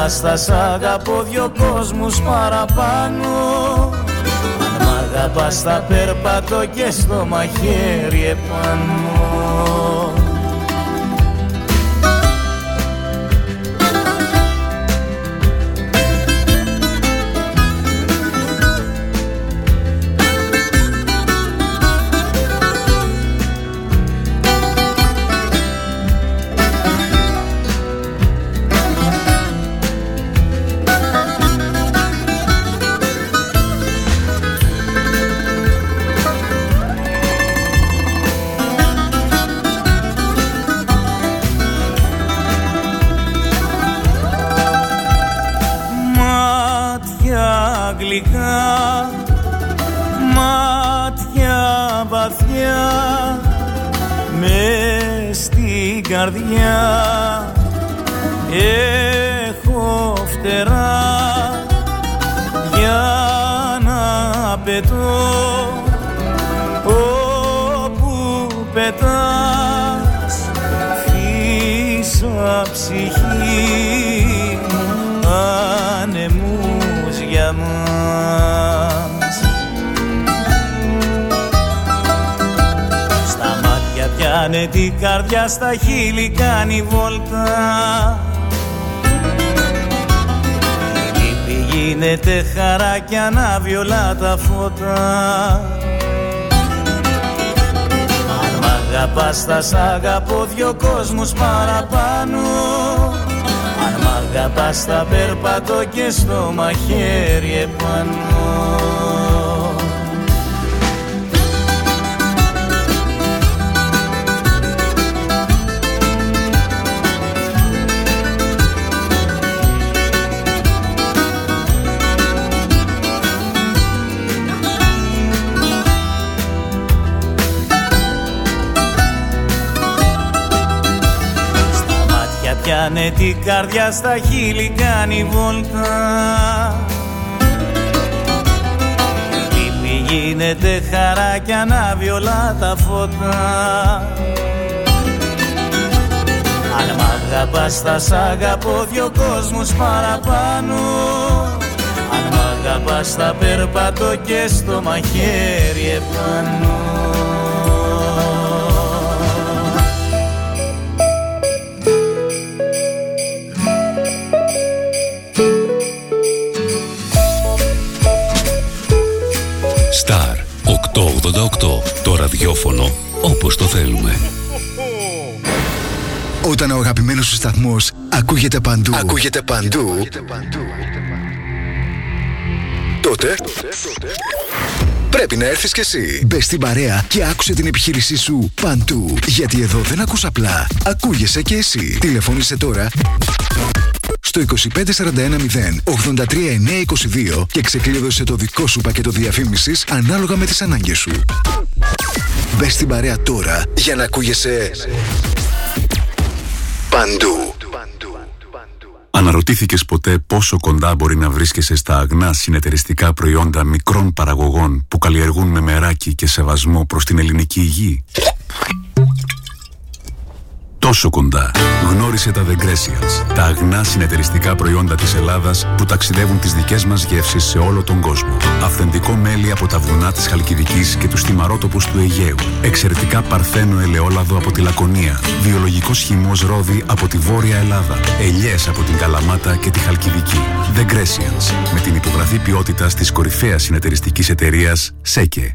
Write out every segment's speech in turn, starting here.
αγαπάς θα σ' αγαπώ δυο κόσμους παραπάνω. Αν μ' αγαπάς θα περπατώ και στο μαχαίρι επάνω την καρδιά στα χείλη κάνει βόλτα. Η λύπη γίνεται χαρά κι ανάβει όλα τα φώτα. Αν μ' αγαπάς θα σ' αγαπώ δυο κόσμους παραπάνω. Αν μ' αγαπάς θα περπατώ και στο μαχαίρι επάνω Πιάνε την καρδιά στα χείλη κάνει βόλτα. Η λύπη γίνεται χαρά κι ανάβει όλα τα φώτα. Αν μ' αγαπάς θα σ' αγαπώ δυο κόσμους παραπάνω. Αν μ' αγαπάς θα περπατώ και στο μαχαίρι επάνω ραδιόφωνο όπως το θέλουμε. Όταν ο αγαπημένος σου σταθμός ακούγεται παντού, ακούγεται παντού, τότε πρέπει να έρθεις κι εσύ. Μπε στην παρέα και άκουσε την επιχείρησή σου παντού. Γιατί εδώ δεν ακούς απλά, ακούγεσαι κι εσύ. Τηλεφώνησε τώρα στο 25410 83922 και ξεκλείδωσε το δικό σου πακέτο διαφήμισης ανάλογα με τις ανάγκες σου. Μπες στην παρέα τώρα για να ακούγεσαι παντού. Αναρωτήθηκες ποτέ πόσο κοντά μπορεί να βρίσκεσαι στα αγνά συνεταιριστικά προϊόντα μικρών παραγωγών που καλλιεργούν με μεράκι και σεβασμό προς την ελληνική υγεία τόσο κοντά. Γνώρισε τα The τα αγνά συνεταιριστικά προϊόντα της Ελλάδας που ταξιδεύουν τις δικές μας γεύσεις σε όλο τον κόσμο. Αυθεντικό μέλι από τα βουνά της Χαλκιδικής και τους θυμαρότοπους του Αιγαίου. Εξαιρετικά παρθένο ελαιόλαδο από τη Λακωνία. Βιολογικός χυμός ρόδι από τη Βόρεια Ελλάδα. Ελιές από την Καλαμάτα και τη Χαλκιδική. The με την υπογραφή ποιότητας της κορυφαίας συνεταιριστικής εταιρείας ΣΕΚΕ.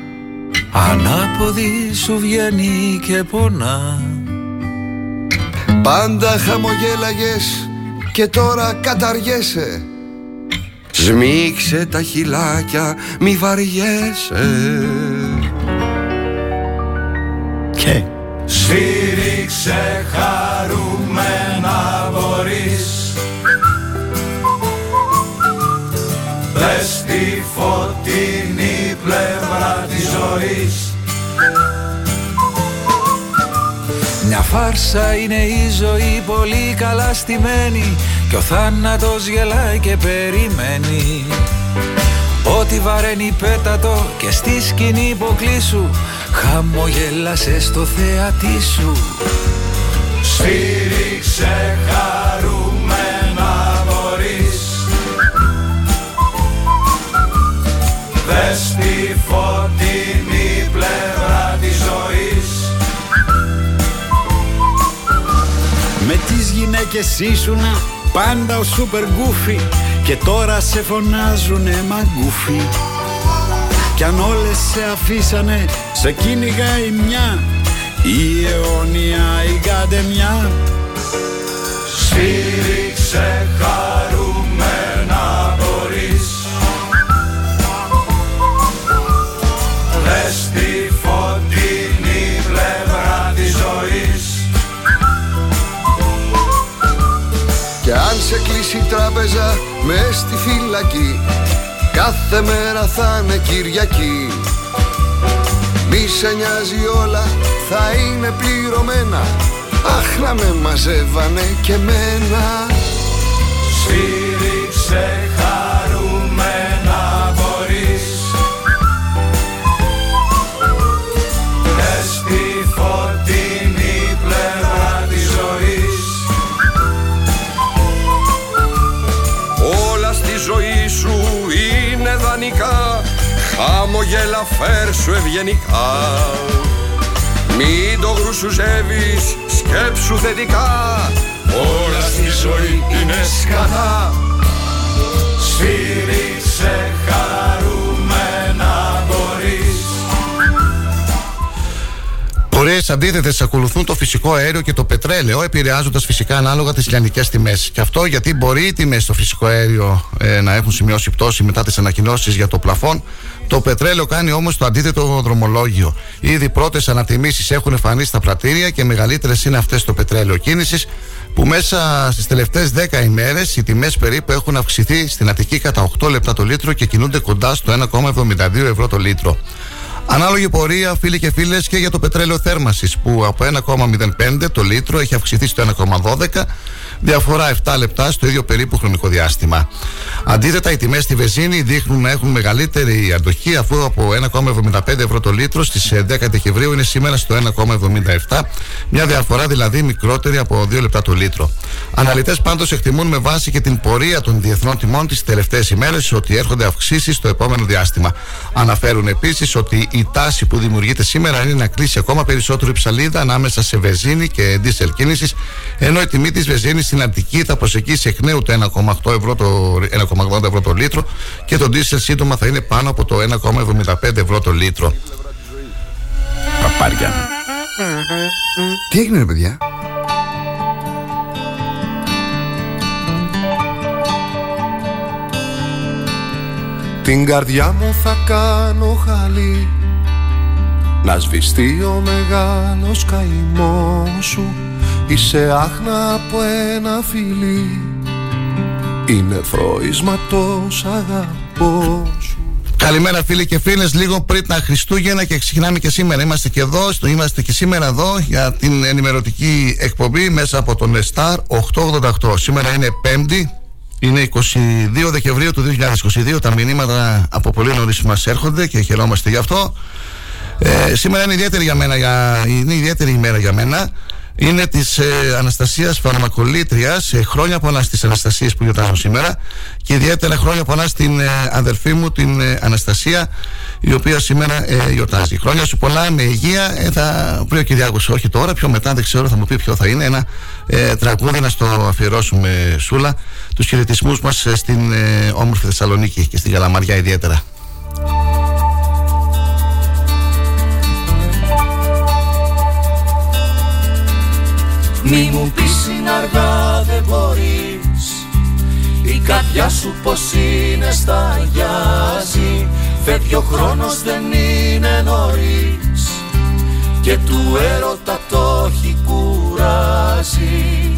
Ανάποδη σου βγαίνει και πονά. Πάντα χαμογέλαγες και τώρα καταργέσαι. Σμίξε τα χυλάκια, μη βαριέσαι. Και; Σφύριξε χαρούμενα μπορείς. Δες τη φωτεινή πλευρά της ζωής Μια φάρσα είναι η ζωή πολύ καλά στημένη Κι ο θάνατος γελάει και περιμένει. Ό,τι βαραίνει πέτατο και στη σκηνή υποκλήσου Χαμογέλασε στο θεατή σου. Σφύριξε χαρούμενα Δες τη φωτεινή πλευρά της ζωής. Με τις γυναίκες ήσουνα πάντα ο σούπερ γκούφι Και τώρα σε φωνάζουνε μαγκούφι. Κι αν όλες σε αφήσανε σε κυνηγάει μια Η αιώνια η καντεμιά Σφύριξε χαρούμενα σε κλείσει η τράπεζα με στη φυλακή. Κάθε μέρα θα είναι Κυριακή. Μη σε νοιάζει όλα θα είναι πληρωμένα. Αχ να με μαζεύανε και μένα Χαμογέλα φέρσου ευγενικά. Μην το γρουσουζεύεις, σκέψου θετικά. Όλα στη ζωή είναι σκατά. Σφύριξε αντίθετες ακολουθούν το φυσικό αέριο και το πετρέλαιο, επηρεάζοντας φυσικά ανάλογα τις λιανικές τιμές. Και αυτό γιατί μπορεί οι τιμές στο φυσικό αέριο ε, να έχουν σημειώσει πτώση μετά τις ανακοινώσεις για το πλαφόν. Το πετρέλαιο κάνει όμως το αντίθετο δρομολόγιο. Ήδη πρώτες ανατιμήσεις έχουν εμφανίσει στα πρατήρια και μεγαλύτερες είναι αυτές στο πετρέλαιο κίνησης, που μέσα στις τελευταίες 10 ημέρες οι τιμές περίπου έχουν αυξηθεί στην Αττική κατά 8 λεπτά το λίτρο και κινούνται κοντά στο 1,72 ευρώ το λίτρο. Ανάλογη πορεία, φίλοι και φίλες, και για το πετρέλαιο θέρμανσης που από 1,05 το λίτρο έχει αυξηθεί στο 1,12, διαφορά 7 λεπτά στο ίδιο περίπου χρονικό διάστημα. Αντίθετα, οι τιμές στη βενζίνη δείχνουν να έχουν μεγαλύτερη αντοχή αφού από 1,75 ευρώ το λίτρο στις 10 Δεκεμβρίου είναι σήμερα στο 1,77, μια διαφορά δηλαδή μικρότερη από 2 λεπτά το λίτρο. Αναλυτές πάντως εκτιμούν με βάση και την πορεία των διεθνών τιμών τις τελευταίες ημέρες ότι έρχονται αυξήσεις στο επόμενο διάστημα. Αναφέρουν επίσης ότι η τάση που δημιουργείται σήμερα είναι να κλείσει ακόμα περισσότερο η ψαλίδα ανάμεσα σε βενζίνη και δίσελ κίνησης, ενώ η τιμή της βενζίνης στην Αττική θα προσεγγίσει εκ νέου το 1,8 ευρώ το, 1,80 ευρώ το λίτρο και το δίσελ σύντομα θα είναι πάνω από το 1,75 ευρώ το λίτρο. Παπάρια Τι έγινε ρε παιδιά; Την καρδιά μου θα κάνω χαλί Να σβηστεί ο μεγάλος καημός σου Είσαι άχνα από ένα φιλί Είναι θροίσμα τόσα αγαπώ σου Καλημέρα φίλοι και φίλες, λίγο πριν τα Χριστούγεννα και ξεκινάμε και σήμερα. Είμαστε και εδώ, στο- είμαστε και σήμερα εδώ για την ενημερωτική εκπομπή μέσα από τον Star 888. Σήμερα είναι 5η, είναι 22 Δεκεμβρίου του 2022. Τα μηνύματα από πολύ νωρίς μας έρχονται και χαιρόμαστε γι' αυτό. Ε, σήμερα είναι ιδιαίτερη για μένα, για, είναι ιδιαίτερη ημέρα για μένα. Είναι της ε, Αναστασίας Φαρμακολήτρια. Ε, χρόνια πολλά στι Αναστασίε που γιορτάζουν σήμερα. Και ιδιαίτερα χρόνια πολλά στην ε, αδερφή μου, την ε, Αναστασία, η οποία σήμερα ε, γιορτάζει. Χρόνια σου πολλά με υγεία. Ε, θα πει ο Κυριάκος, όχι τώρα, πιο μετά δεν ξέρω, θα μου πει ποιο θα είναι. Ένα ε, τραγούδι να στο αφιερώσουμε, Σούλα. Τους χαιρετισμούς μας στην ε, όμορφη Θεσσαλονίκη και στην Καλαμαριά ιδιαίτερα. Μη μου πεις είναι αργά δεν μπορείς. Η καρδιά σου πως είναι σταγιάζει Φεύγει ο χρόνος δεν είναι νωρίς. Και του έρωτα το έχει κουράσει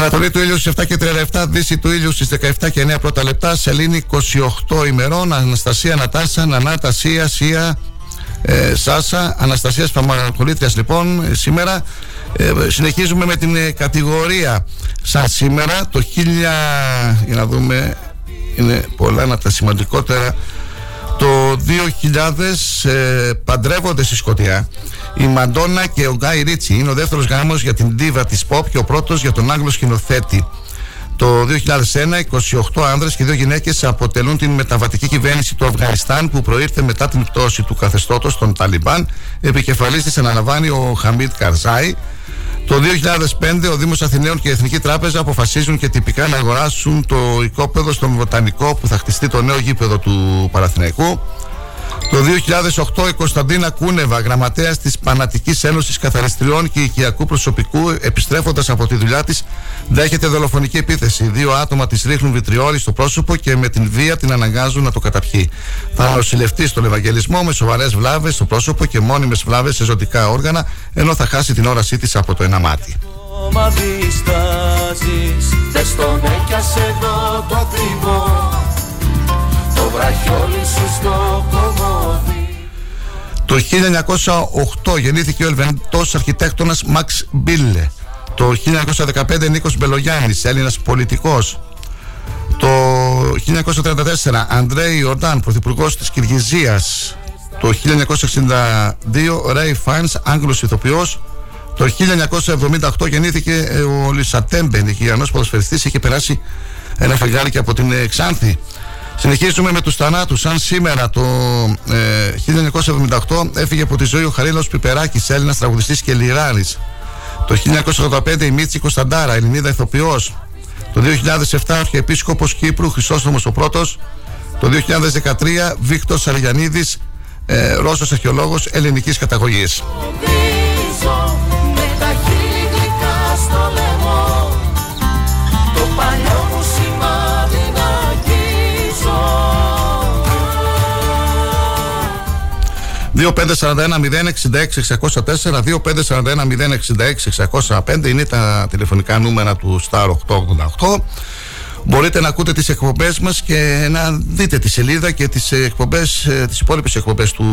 Ανατολή του ήλιους στις 7 και 37, Δύση του ήλιους στις 17 και 9 πρώτα λεπτά, Σελήνη 28 ημερών, Αναστασία Νατάσα, Νανάτα Σία, Σία, ε, Σάσα, Αναστασία Φαμακολήτρια λοιπόν ε, σήμερα. Ε, συνεχίζουμε με την ε, κατηγορία σαν σήμερα το 1000, για να δούμε, είναι πολλά από τα σημαντικότερα. Το 2000 ε, παντρεύονται στη Σκωτία η Μαντόνα και ο Γκάι Ρίτσι. Είναι ο δεύτερος γάμος για την δίβα της pop και ο πρώτος για τον Άγγλο σκηνοθέτη. Το 2001, 28 άνδρες και δύο γυναίκες αποτελούν την μεταβατική κυβέρνηση του Αφγανιστάν που προήρθε μετά την πτώση του καθεστώτος των Ταλιμπάν. Επικεφαλής της αναλαμβάνει ο Χαμίτ Καρζάη. Το 2005 ο Δήμος Αθηναίων και η Εθνική Τράπεζα αποφασίζουν και τυπικά να αγοράσουν το οικόπεδο στον Βοτανικό που θα χτιστεί το νέο γήπεδο του Παραθυναϊκού. Το 2008 η Κωνσταντίνα Κούνεβα, γραμματέας της Πανατικής Ένωσης Καθαριστριών και Οικιακού Προσωπικού, επιστρέφοντας από τη δουλειά της, δέχεται δολοφονική επίθεση. Δύο άτομα της ρίχνουν βιτριόλι στο πρόσωπο και με την βία την αναγκάζουν να το καταπιεί. Θα νοσηλευτεί στον Ευαγγελισμό με σοβαρές βλάβες στο πρόσωπο και μόνιμες βλάβες σε ζωτικά όργανα, ενώ θα χάσει την όρασή της από το ένα μάτι. Το βραχιόλι σου στο το 1908 γεννήθηκε ο Ελβετός αρχιτέκτονας Μαξ Μπιλ. Το 1915 Νίκος Μπελογιάννης, Έλληνας πολιτικός. Το 1934 Αντρέι Ιορντάν, πρωθυπουργός της Κυργιζίας. Το 1962 Ρέιφ Φάινς, Άγγλος ηθοποιός. Το 1978 γεννήθηκε ο Ολισαντέμπε, Νιγηριανός ποδοσφαιριστής, είχε περάσει ένα φεγγάρι και από την Ξάνθη. Συνεχίζουμε με τους θανάτους. Αν σήμερα το ε, 1978 έφυγε από τη ζωή ο Χαρίλαος Πιπεράκης, Έλληνας τραγουδιστής και λιράρης. Το 1985 η Μίτση Κωνσταντάρα, Ελληνίδα ηθοποιός. Το 2007 Αρχιεπίσκοπος Κύπρου, Χρυσόστομος ο πρώτος. Το 2013 Βίκτος Αριανίδης, ε, Ρώσος αρχαιολόγος ελληνικής καταγωγής. 2541-066-604, 2541-066-605 είναι τα τηλεφωνικά νούμερα του Star 888. Μπορείτε να ακούτε τις εκπομπές μας και να δείτε τη σελίδα και τις εκπομπές, ε, τις υπόλοιπες εκπομπές του,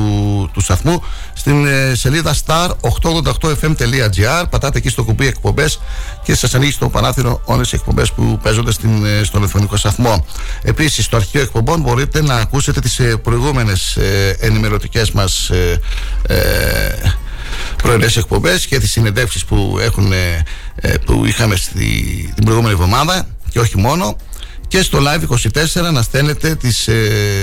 του σταθμού στην ε, σελίδα star888fm.gr πατάτε εκεί στο κουμπί εκπομπές και σας ανοίγει στο παράθυρο όλες οι εκπομπές που παίζονται στην, ε, στον εθνικό σταθμό. Επίσης στο αρχείο εκπομπών μπορείτε να ακούσετε τις προηγούμενες ενημερωτικές μας πρωινές εκπομπές και τις συνεντεύξεις που, έχουν, που είχαμε στη, την προηγούμενη εβδομάδα και όχι μόνο και στο Live 24 να στέλνετε τις ε,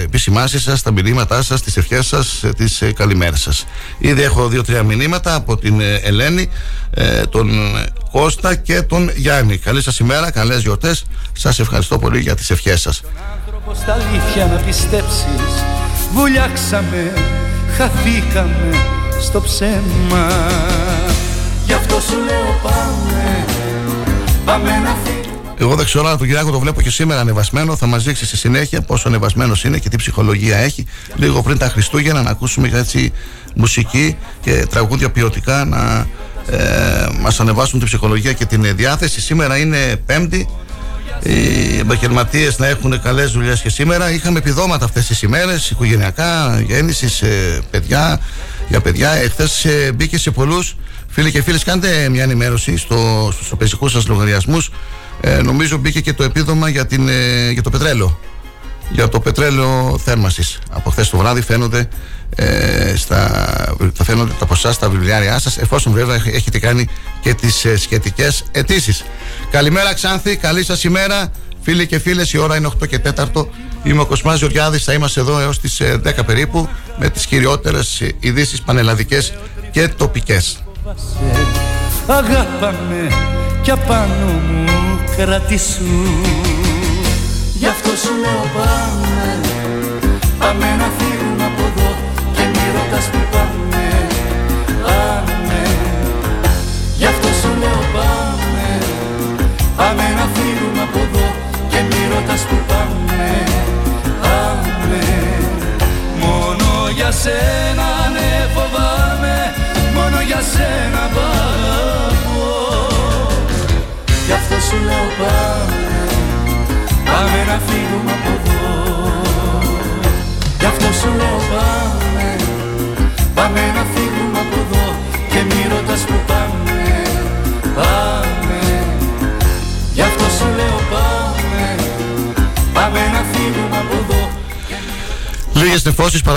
επισημάσεις σας, τα μηνύματά σας, τις ευχές σας, ε, τις ε, καλημέρες σας. Ήδη έχω δύο-τρία μηνύματα από την ε, Ελένη, ε, τον Κώστα και τον Γιάννη. Καλή σας ημέρα, καλές γιορτές. Σας ευχαριστώ πολύ για τις ευχές σας. Τον στα αλήθεια να πιστέψεις, βουλιάξαμε, χαθήκαμε στο ψέμα. Γι' αυτό σου λέω πάμε, πάμε να φύγουμε. Εγώ δεν ξέρω, αλλά τον Κυριάκο το βλέπω και σήμερα ανεβασμένο. Θα μας δείξει στη συνέχεια πόσο ανεβασμένος είναι και τι ψυχολογία έχει. Λίγο πριν τα Χριστούγεννα να ακούσουμε έτσι μουσική και τραγούδια ποιοτικά να ε, μας ανεβάσουν την ψυχολογία και την διάθεση. Σήμερα είναι Πέμπτη. Οι επαγγελματίες να έχουν καλές δουλειές και σήμερα. Είχαμε επιδόματα αυτές τις ημέρες, οικογενειακά, γέννηση, ε, παιδιά, για παιδιά. Εχθές ε, μπήκε σε πολλούς. Φίλοι και φίλες, κάντε μια ενημέρωση στο, στους οπεζικούς σας λογαριασμούς ε, νομίζω μπήκε και το επίδομα για, την, ε, για το πετρέλαιο. για το πετρέλαιο θέρμανσης. Από χθες το βράδυ φαίνονται, ε, στα, θα φαίνονται τα ποσά στα βιβλιάρια σας εφόσον βέβαια έχετε κάνει και τις ε, σχετικές αιτήσεις. Καλημέρα Ξάνθη, καλή σας ημέρα. Φίλοι και φίλες, η ώρα είναι 8 και 4. Είμαι ο Κοσμάς Γεωργιάδης, θα είμαστε εδώ έως τις 10 ε, περίπου με τις κυριότερες ειδήσεις πανελλαδικές και τοπικές. Αγάπαμε κι απάνω μου κρατήσου. Γι' αυτό σου λέω πάμε Πάμε να φύγουμε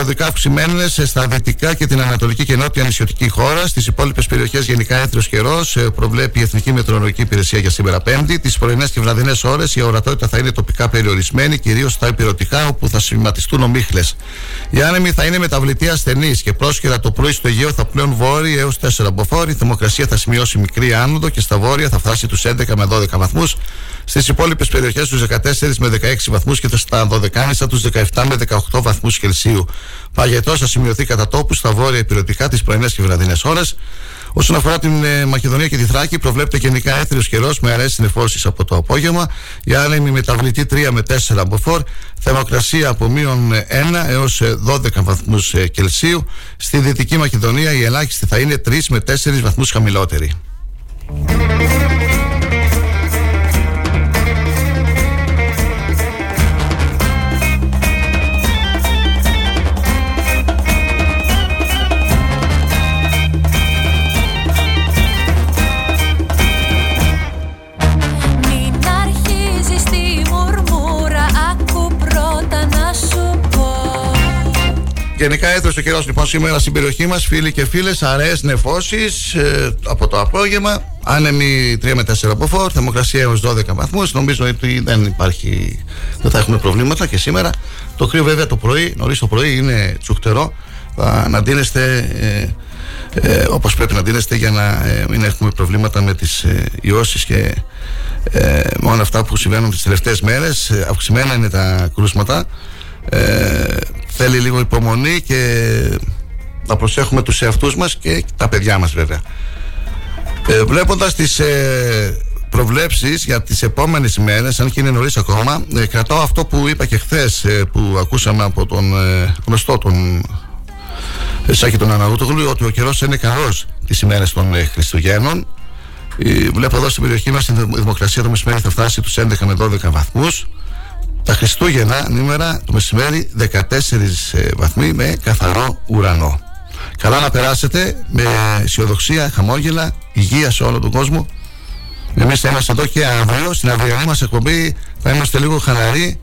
νεφώσει παραδικά αυξημένε στα δυτικά και την ανατολική και νότια νησιωτική χώρα. Στις υπόλοιπες περιοχές γενικά έθριο καιρός ε, προβλέπει η Εθνική Μετρολογική Υπηρεσία για σήμερα Πέμπτη. Τις πρωινές και βραδινές ώρες η ορατότητα θα είναι τοπικά περιορισμένη, κυρίως στα υπηρετικά όπου θα σχηματιστούν ομίχλες. Η άνεμη θα είναι μεταβλητή ασθενής και πρόσχερα το πρωί στο Αιγαίο θα πλέον βόρειοι έως 4 μποφόρ. Η θερμοκρασία θα σημειώσει μικρή άνοδο και στα βόρεια θα φτάσει τους 11 με 12 βαθμούς. Στις υπόλοιπες περιοχές τους 14 με 16 βαθμούς και στα 12 τους 17 με 18 βαθμούς Κελσίου. Παγετός θα σημειωθεί κατά τόπους στα βόρεια υπηρετικά τι πρωινές και βραδινές ώρες. Όσον αφορά την ε, Μακεδονία και τη Θράκη, προβλέπεται γενικά έθριο καιρός με αρέσεις συνεφώσει από το απόγευμα. Η άνεμη μεταβλητή 3 με 4 μποφόρ. Θερμοκρασία από μείον 1 έως 12 βαθμούς Κελσίου. Στη Δυτική Μακεδονία η ελάχιστη θα είναι 3 με 4 βαθμούς χαμηλότερη. Γενικά έδωσε ο καιρός λοιπόν σήμερα στην περιοχή μας, φίλοι και φίλες, αραιές νεφώσεις ε, από το απόγευμα. Άνεμοι 3 με 4 από φόρ, θερμοκρασία έως 12 βαθμούς. Νομίζω ότι δεν υπάρχει, δεν θα έχουμε προβλήματα και σήμερα. Το κρύο βέβαια το πρωί, νωρίς το πρωί είναι τσουχτερό. Θα να ντύνεστε ε, ε, όπως πρέπει να ντύνεστε για να ε, μην έχουμε προβλήματα με τις ε, ιώσεις και ε, με αυτά που συμβαίνουν τις τελευταίες μέρες. Ε, αυξημένα είναι τα κρούσματα. Ε, θέλει λίγο υπομονή και να προσέχουμε τους εαυτούς μας και τα παιδιά μας βέβαια. Ε, βλέποντας τις ε, προβλέψεις για τις επόμενες ημέρες αν και είναι νωρίς ακόμα ε, κρατάω αυτό που είπα και χθες ε, που ακούσαμε από τον ε, γνωστό τον ε, Σάκη τον Αναγούτογλου ότι ο καιρός είναι καλός τις ημέρες των Χριστουγέννων. Βλέπω εδώ στην περιοχή μας η δημοκρασία το μεσημέρι θα φτάσει τους 11 με 12 βαθμούς τα Χριστούγεννα νήμερα το μεσημέρι 14 ε, βαθμοί με καθαρό ουρανό. Καλά να περάσετε με αισιοδοξία, χαμόγελα, υγεία σε όλο τον κόσμο. Εμείς θα είμαστε εδώ και αύριο στην αυριανή μας εκπομπή θα είμαστε λίγο χαλαροί.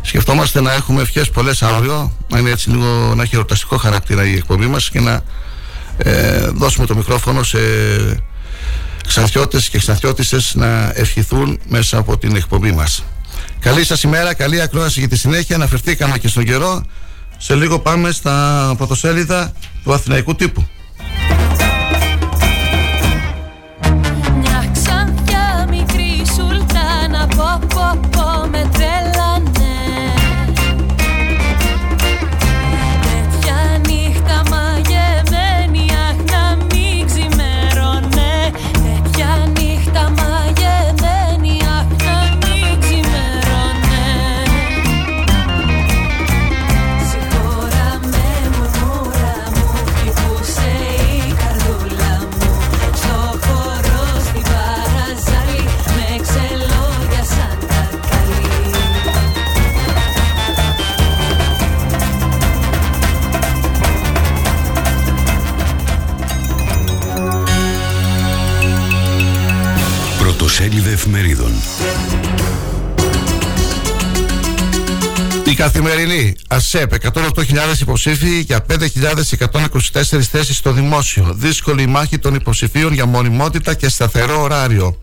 Σκεφτόμαστε να έχουμε ευχές πολλές αύριο, να είναι έτσι λίγο να έχει ερωταστικό χαρακτήρα η εκπομπή μας και να ε, δώσουμε το μικρόφωνο σε ξανθιώτες και ξανθιώτησες να ευχηθούν μέσα από την εκπομπή μας. Καλή σας ημέρα, καλή ακρόαση για τη συνέχεια. Αναφερθήκαμε και στον καιρό. Σε λίγο πάμε στα πρωτοσέλιδα του Αθηναϊκού τύπου. Καθημερινή ΑΣΕΠ 108.000 υποψήφοι για 5.124 θέσεις στο δημόσιο. Δύσκολη μάχη των υποψηφίων για μονιμότητα και σταθερό ωράριο.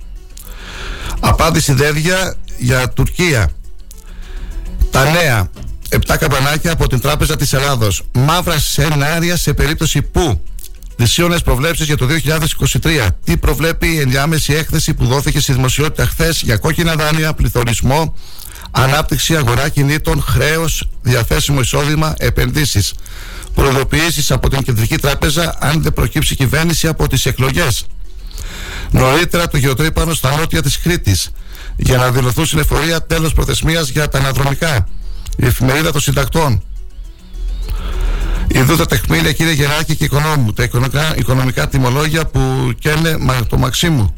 Απάντηση δέδια για Τουρκία. Τα νέα. 7 καμπανάκια από την Τράπεζα της Ελλάδος. Μαύρα σενάρια σε περίπτωση που. Δυσίωνες προβλέψεις για το 2023. Τι προβλέπει η ενδιάμεση έκθεση που δόθηκε στη δημοσιότητα χθες για κόκκινα δάνεια, πληθωρισμό, ανάπτυξη αγορά κινήτων, χρέος, διαθέσιμο εισόδημα, επενδύσεις. Προειδοποιήσεις από την Κεντρική Τράπεζα αν δεν προκύψει κυβέρνηση από τις εκλογές. Νωρίτερα το γεωτρύπανο στα νότια της Κρήτης για να δηλωθούν στην εφορία τέλος προθεσμίας για τα αναδρομικά. Η εφημερίδα των συντακτών. Ιδού τα τεχμήλια κύριε Γεράκη και Οικονόμου, τα οικονομικά, οικονομικά τιμολόγια που καίνε το Μαξίμου.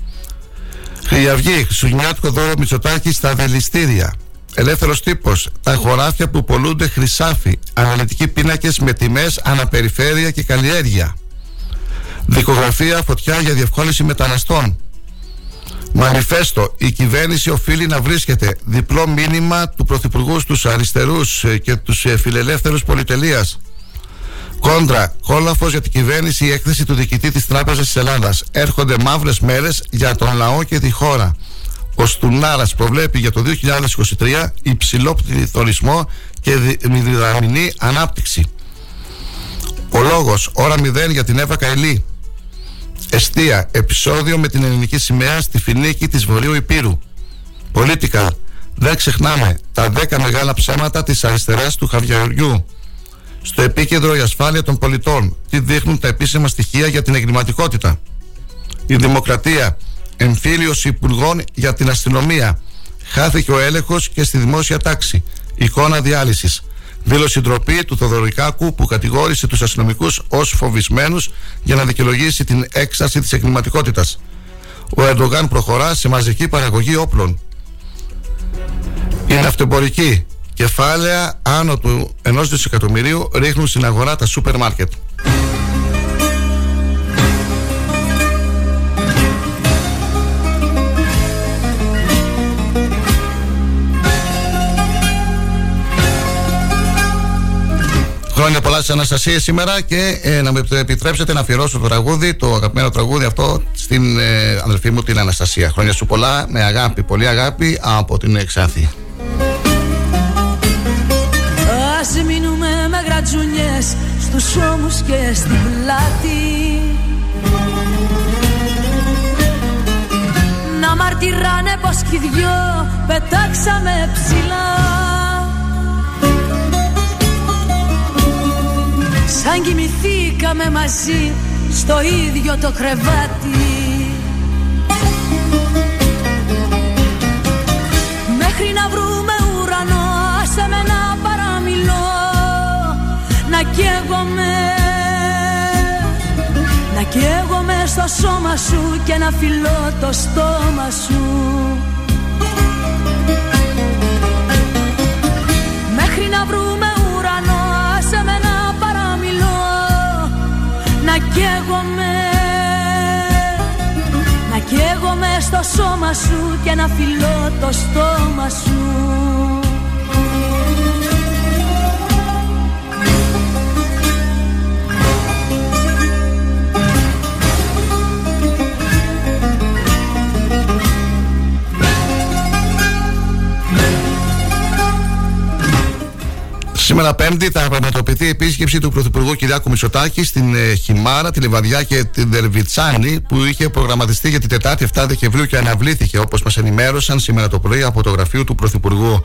Χρυαυγή, Χριστουγεννιάτικο δώρο Μητσοτάκη στα δελιστήρια. Ελεύθερος τύπος. Τα χωράφια που πολλούνται χρυσάφι. Αναλυτικοί πίνακες με τιμές αναπεριφέρεια και καλλιέργεια. Δικογραφία φωτιά για διευκόλυνση μεταναστών. Μανιφέστο. Η κυβέρνηση οφείλει να βρίσκεται. Διπλό μήνυμα του Πρωθυπουργού στους αριστερούς και τους φιλελεύθερους πολυτελείας. Κόντρα. Κόλαφος για την κυβέρνηση η έκθεση του διοικητή της Τράπεζας της Ελλάδας. Έρχονται μαύρες μέρες για τον λαό και τη χώρα. Ο Στουνάρας προβλέπει για το 2023 υψηλό πληθωρισμό και διδαμινή ανάπτυξη. Ο λόγος, ώρα 0 για την Εύα Καηλή. Εστία, επεισόδιο με την ελληνική σημαία στη φινίκη της Βορείου Υπήρου. Πολίτικα, δεν ξεχνάμε τα 10 μεγάλα ψέματα της αριστεράς του Χαβιαριού. Στο επίκεντρο η ασφάλεια των πολιτών. Τι δείχνουν τα επίσημα στοιχεία για την εγκληματικότητα. Η δημοκρατία, εμφύλιος υπουργών για την αστυνομία. Χάθηκε ο έλεγχος και στη δημόσια τάξη. Εικόνα διάλυσης. Δήλωση ντροπή του Θοδωρικάκου που κατηγόρησε τους αστυνομικούς ως φοβισμένους για να δικαιολογήσει την έξαρση της εγκληματικότητας. Ο Ερντογάν προχωρά σε μαζική παραγωγή όπλων. Η ναυτεμπορική κεφάλαια άνω του ενός δισεκατομμυρίου ρίχνουν στην αγορά τα σούπερ μάρκετ. Χρόνια πολλά στι Αναστασίε σήμερα και ε, να με επιτρέψετε να αφιερώσω το τραγούδι, το αγαπημένο τραγούδι αυτό στην ε, αδελφή μου την Αναστασία. Χρόνια σου πολλά, με αγάπη, πολύ αγάπη από την Εξάθη. Ας μείνουμε με γρατζουνιές στους ώμους και στην πλάτη Να μαρτυράνε πως κι δυο πετάξαμε ψηλά Σαν κοιμηθήκαμε μαζί στο ίδιο το κρεβάτι. Μέχρι να βρούμε ουρανό άσε με να παραμιλώ Να καίγομαι. Να καίγομαι στο σώμα σου και να φιλώ το στόμα σου. Μέχρι να βρούμε καίγομαι. Να καίγομαι στο σώμα σου και να φιλώ το στόμα σου Σήμερα Πέμπτη θα πραγματοποιηθεί η επίσκεψη του Πρωθυπουργού Κυριάκου Μητσοτάκη στην ε, Χιμάρα, τη Λιβαδιά και την Δερβιτσάνη που είχε προγραμματιστεί για την Τετάρτη 7 Δεκεμβρίου και αναβλήθηκε όπως μας ενημέρωσαν σήμερα το πρωί από το γραφείο του Πρωθυπουργού.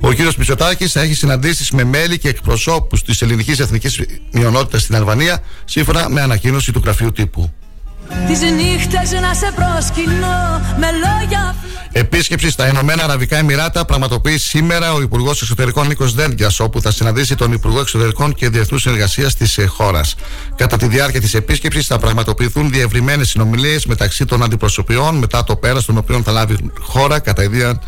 Ο κ. Μητσοτάκης θα έχει συναντήσεις με μέλη και εκπροσώπους της ελληνικής εθνικής μειονότητας στην Αλβανία, σύμφωνα με ανακοίνωση του γραφείου τύπου. Τις νύχτες να σε προσκυνώ με λόγια Επίσκεψη στα Ηνωμένα Αραβικά Εμμυράτα πραγματοποιεί σήμερα ο Υπουργός Εξωτερικών Νίκος Δέντια, όπου θα συναντήσει τον Υπουργό Εξωτερικών και Διεθνούς Συνεργασίας της χώρας. Κατά τη διάρκεια της επίσκεψης θα πραγματοποιηθούν διευρυμένες συνομιλίες μεταξύ των αντιπροσωπιών, μετά το πέρας των οποίων θα λάβει χώρα κατά ιδία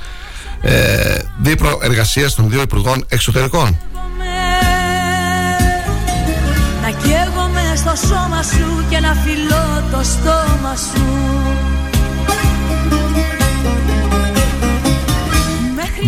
ε, δίπλο εργασίας των δύο Υπουργών Εξωτερικών. Να καίγομαι στο σώμα σου και να φιλώ το στόμα σου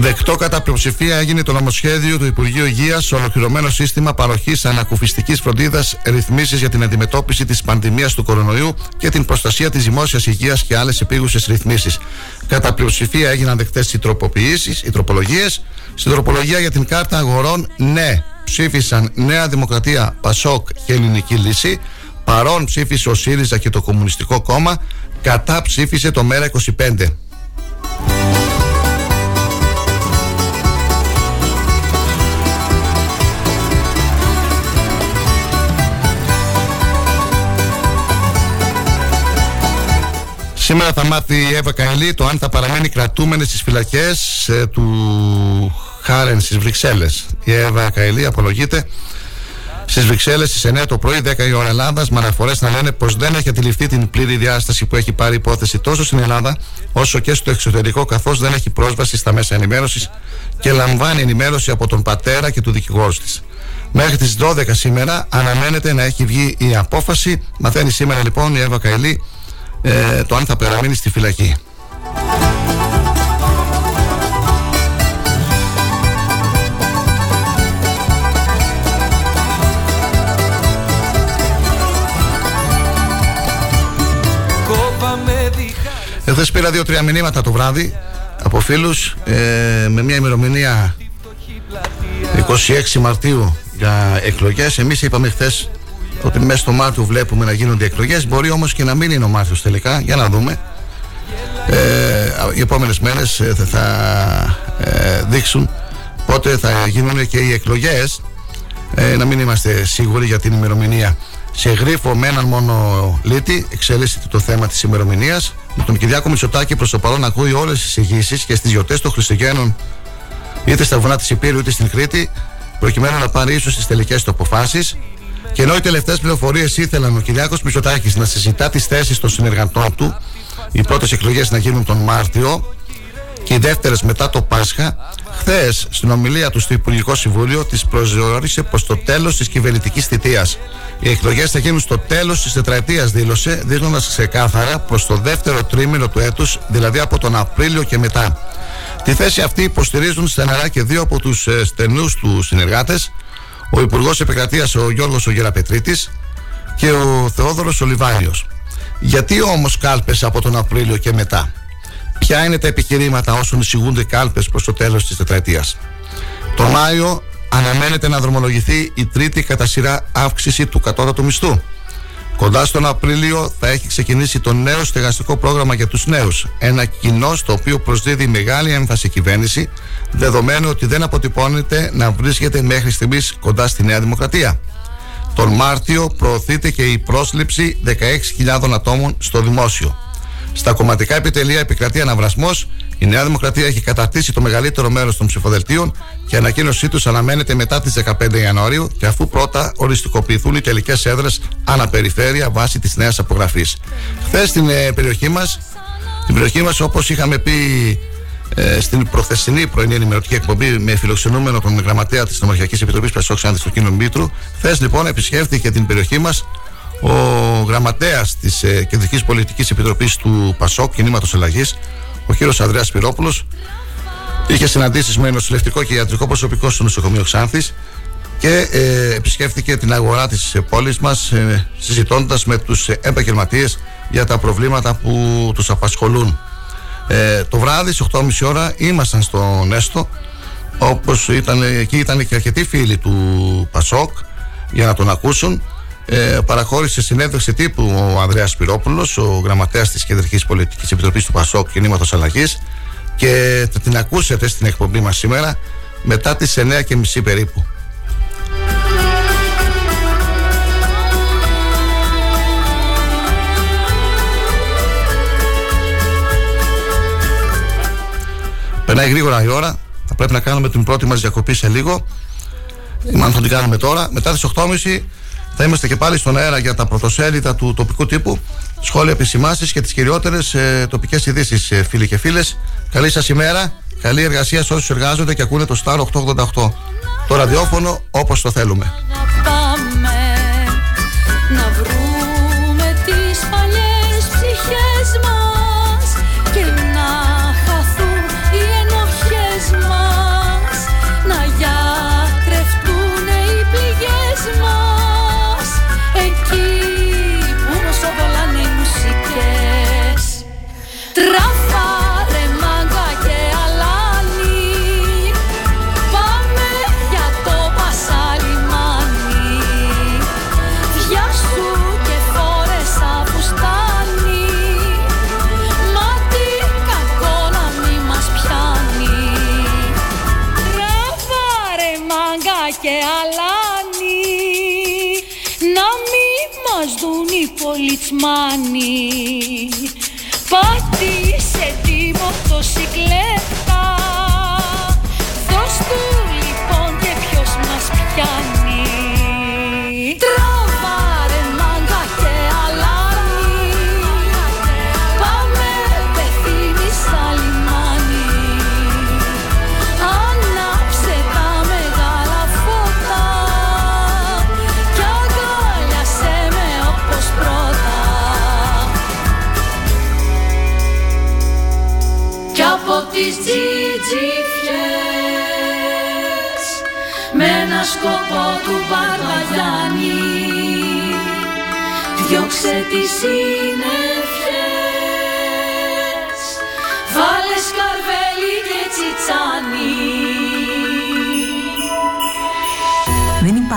Δεκτό κατά πλειοψηφία έγινε το νομοσχέδιο του Υπουργείου Υγείας Ολοκληρωμένο σύστημα παροχής ανακουφιστικής φροντίδας, ρυθμίσεις για την αντιμετώπιση της πανδημίας του κορονοϊού και την προστασία της δημόσιας υγείας και άλλες επίγουσες ρυθμίσεις. Κατά πλειοψηφία έγιναν δεκτές οι τροποποιήσεις, οι τροπολογίες. Στην τροπολογία για την κάρτα αγορών, ναι, ψήφισαν Νέα Δημοκρατία, Πασόκ και Ελληνική Λύση. Παρόν ψήφισε ο ΣΥΡΙΖΑ και το Κομμουνιστικό Κόμμα. Κατά ψήφισε το ΜΕΡΑ 25. Σήμερα θα μάθει η Εύα Καηλή το αν θα παραμένει κρατούμενη στις φυλακές ε, του Χάρεν στις Βρυξέλλες. Η Εύα Καηλή απολογείται στις Βρυξέλλες στις 9 το πρωί, 10 η ώρα Ελλάδας, με αναφορές να λένε πως δεν έχει αντιληφθεί την πλήρη διάσταση που έχει πάρει υπόθεση τόσο στην Ελλάδα όσο και στο εξωτερικό, καθώς δεν έχει πρόσβαση στα μέσα ενημέρωσης και λαμβάνει ενημέρωση από τον πατέρα και του δικηγόρου της. Μέχρι τις 12 σήμερα αναμένεται να έχει βγει η απόφαση. Μαθαίνει σήμερα λοιπόν η Εύα Καηλή ε, το αν θα παραμείνει στη φυλακή. Εχθές πήρα δύο-τρία μηνύματα το βράδυ από φίλους ε, με μια ημερομηνία 26 Μαρτίου για εκλογές. Εμείς είπαμε χθες ότι μέσα στο Μάρτιο βλέπουμε να γίνονται εκλογές. Μπορεί όμως και να μην είναι ο Μάρτιος τελικά. Για να δούμε. Ε, οι επόμενες μέρες ε, θα, θα ε, δείξουν πότε θα γίνουν και οι εκλογές. Ε, να μην είμαστε σίγουροι για την ημερομηνία. Σε γρίφο με έναν μόνο λίτη εξελίσσεται το θέμα της ημερομηνίας. Με τον Κυριάκο Μητσοτάκη προς το παρόν ακούει όλες τις εισηγήσεις και στις γιορτές των Χριστουγέννων είτε στα βουνά της Υπήρου είτε στην Κρήτη προκειμένου να πάρει ίσως τις τελικές του αποφάσεις. Και ενώ οι τελευταίες πληροφορίες ήθελαν ο Κυριάκος Μητσοτάκης να συζητά τις θέσεις των συνεργατών του, οι πρώτες εκλογές να γίνουν τον Μάρτιο και οι δεύτερες μετά το Πάσχα, χθες στην ομιλία του στο Υπουργικό Συμβούλιο τη προσδιορίσε προς το τέλος της κυβερνητικής θητείας. Οι εκλογές θα γίνουν στο τέλος της τετραετίας, δήλωσε, δείχνοντας ξεκάθαρα προς το δεύτερο τρίμηνο του έτους, δηλαδή από τον Απρίλιο και μετά. Τη θέση αυτή υποστηρίζουν στεναρά και δύο από τους ε, στενούς του συνεργάτες, ο Υπουργός Επικρατείας ο Γιώργος Γεραπετρίτης και ο Θεόδωρος Ολιβάνιο. Γιατί όμως κάλπες από τον Απρίλιο και μετά; Ποια είναι τα επιχειρήματα όσων εισηγούνται κάλπες προς το τέλος της τετραετίας; Το Μάιο αναμένεται να δρομολογηθεί η τρίτη κατά σειρά αύξηση του κατώτατου μισθού. Κοντά στον Απρίλιο θα έχει ξεκινήσει το νέο στεγαστικό πρόγραμμα για τους νέους. Ένα κοινό στο οποίο προσδίδει μεγάλη έμφαση η κυβέρνηση, δεδομένου ότι δεν αποτυπώνεται να βρίσκεται μέχρι στιγμής κοντά στη Νέα Δημοκρατία. Τον Μάρτιο προωθείται και η πρόσληψη 16.000 ατόμων στο δημόσιο. Στα κομματικά επιτελεία επικρατεί αναβρασμός. Η Νέα Δημοκρατία έχει καταρτήσει το μεγαλύτερο μέρος των ψηφοδελτίων και η ανακοίνωσή τους αναμένεται μετά τις 15 Ιανουαρίου και αφού πρώτα οριστικοποιηθούν οι τελικές έδρες αναπεριφέρεια βάσει της νέας απογραφής. Χθες στην ε, περιοχή μας, την περιοχή μας όπως είχαμε πει ε, στην προθεσινή πρωινή ενημερωτική εκπομπή με φιλοξενούμενο τον γραμματέα της Νομαρχιακή Επιτροπής Πασόκ Άνδης του κ. Μήτρου. Χθες λοιπόν επισκέφθηκε την περιοχή μας ο γραμματέας της ε, Κεντρικής Πολιτικής Επιτροπής του ΠΑΣΟΚ, Κινήματος Αλλαγής, ο κύριος Ανδρέας Πυρόπουλος, είχε συναντήσεις με νοσηλευτικό και ιατρικό προσωπικό στο νοσοκομείο Ξάνθης και ε, επισκέφθηκε την αγορά της ε, πόλης μας ε, συζητώντας με τους επαγγελματίες για τα προβλήματα που τους απασχολούν. Ε, το βράδυ στις 8.30 ώρα ήμασταν στο Νέστο όπως ήταν, εκεί ήταν και αρκετοί φίλοι του Πασόκ για να τον ακούσουν ε, παραχώρησε συνέντευξη τύπου ο Ανδρέας Σπυρόπουλος, ο γραμματέας της Κεντρικής Πολιτικής Επιτροπής του Πασόκ Κινήματο Αλλαγής και θα την ακούσετε στην εκπομπή μας σήμερα μετά τις 9.30 περίπου. Περνάει γρήγορα η ώρα. Θα πρέπει να κάνουμε την πρώτη μας διακοπή σε λίγο. Μάλλον θα την κάνουμε τώρα. Μετά τις 8.30 θα είμαστε και πάλι στον αέρα για τα πρωτοσέλιδα του τοπικού τύπου, σχόλια επισημάσεις και τις κυριότερες ε, τοπικές ειδήσεις, ε, φίλοι και φίλες. Καλή σας ημέρα, καλή εργασία σε όσους εργάζονται και ακούνε το Star 888. Το ραδιόφωνο όπως το θέλουμε. Δουν οι πολιτσμάνοι Πάτησε τη μοτοσυκλέτα Δώσ' του σκοπό του Μπαρβαγιάννη Διώξε τις συννεφιές Βάλε σκαρβέλι και τσιτσάνι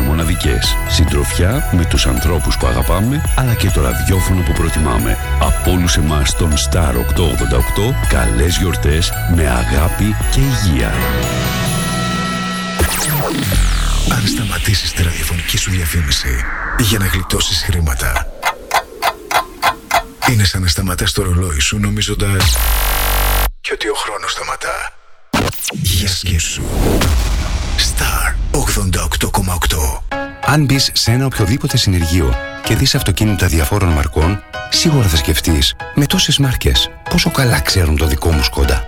μοναδικές. Συντροφιά με τους ανθρώπους που αγαπάμε, αλλά και το ραδιόφωνο που προτιμάμε. Από όλους εμάς τον Star 888, καλές γιορτές με αγάπη και υγεία. Αν σταματήσεις τη ραδιοφωνική σου διαφήμιση για να γλιτώσεις χρήματα, είναι σαν να σταματάς το ρολόι σου νομίζοντας και ότι ο χρόνος σταματά. Για σκέψου. Star 88,8 Αν μπεις σε ένα οποιοδήποτε συνεργείο και δεις αυτοκίνητα διαφόρων μαρκών, σίγουρα θα σκεφτείς με τόσες μάρκες πόσο καλά ξέρουν το δικό μου Σκόντα.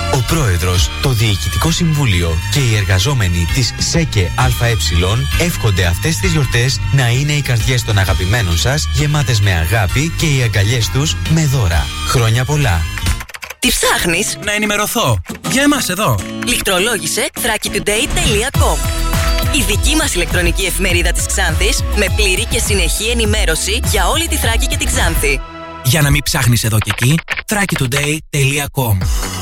Ο Πρόεδρος, το Διοικητικό Συμβούλιο και οι εργαζόμενοι της ΣΕΚΕ ΑΕ εύχονται αυτές τις γιορτές να είναι οι καρδιές των αγαπημένων σας γεμάτες με αγάπη και οι αγκαλιές τους με δώρα. Χρόνια πολλά! Τι ψάχνεις; Να ενημερωθώ. Για εμάς εδώ. Λιχτρολόγησε thrakitoday.com Η δική μας ηλεκτρονική εφημερίδα της Ξάνθης με πλήρη και συνεχή ενημέρωση για όλη τη Θράκη και την Ξάνθη. Για να μην ψάχνεις εδώ και εκεί, thrakitoday.com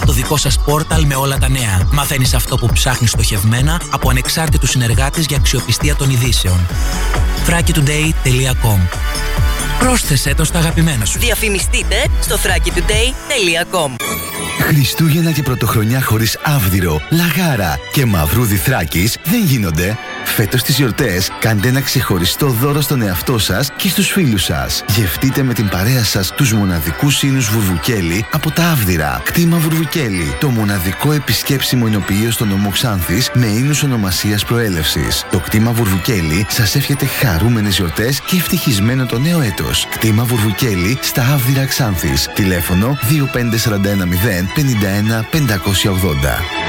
Το δικό σας πόρταλ με όλα τα νέα. Μαθαίνεις αυτό που ψάχνεις στοχευμένα από ανεξάρτητους συνεργάτες για αξιοπιστία των ειδήσεων. thrakitoday.com Πρόσθεσέ το στα αγαπημένα σου. Διαφημιστείτε στο thrakitoday.com Χριστούγεννα και Πρωτοχρονιά χωρίς Άβδηρο, Λαγάρα και Μαυρούδι Θράκης δεν γίνονται. Φέτος τις γιορτές κάντε ένα ξεχωριστό δώρο στον εαυτό σας και στους φίλους σας. Γευτείτε με την παρέα σας τους μοναδικούς ίνους Βουρβουκέλη από τα Άβδηρα. Κτήμα Βουρβουκέλη, το μοναδικό επισκέψιμο εινοποιείο στο νομό Ξάνθης με ίνους ονομασίας προέλευσης. Το κτήμα Βουρβουκέλη σας εύχεται χαρούμενες γιορτές και ευτυχισμένο το νέο έτος. Κτήμα Βουρβουκέλη στα Άβδηρα Ξάνθης. Τηλέφωνο 25410 51 580.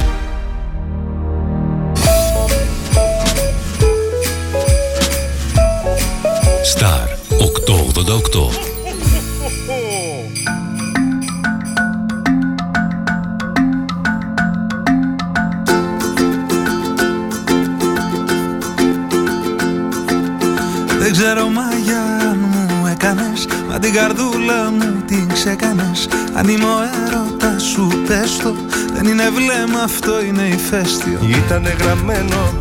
Δεν ξέρω μαγιά αν μου έκανες Μα την καρδούλα μου την ξεκάνες Αν είμαι ο έρωτας σου πες το Δεν είναι βλέμμα αυτό είναι ηφαίστειο. Ήτανε γραμμένο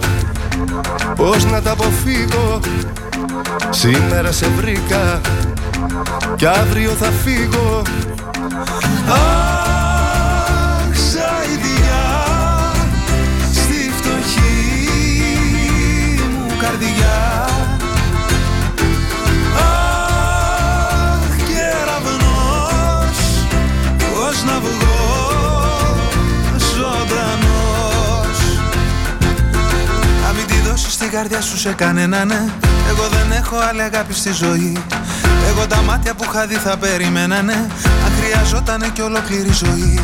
Πώς να τα αποφύγω Σήμερα σε βρήκα και αύριο θα φύγω. Αχ, σαϊδιά Στη φτωχή μου καρδιά. Αχ, Πώς να βγω ζωντανός. Να την καρδιά σου σε κανένα ναι ε, Εγώ έχω άλλη αγάπη στη ζωή. Εγώ τα μάτια που είχα δει θα περιμένανε Αν χρειαζότανε κι ολόκληρη ζωή.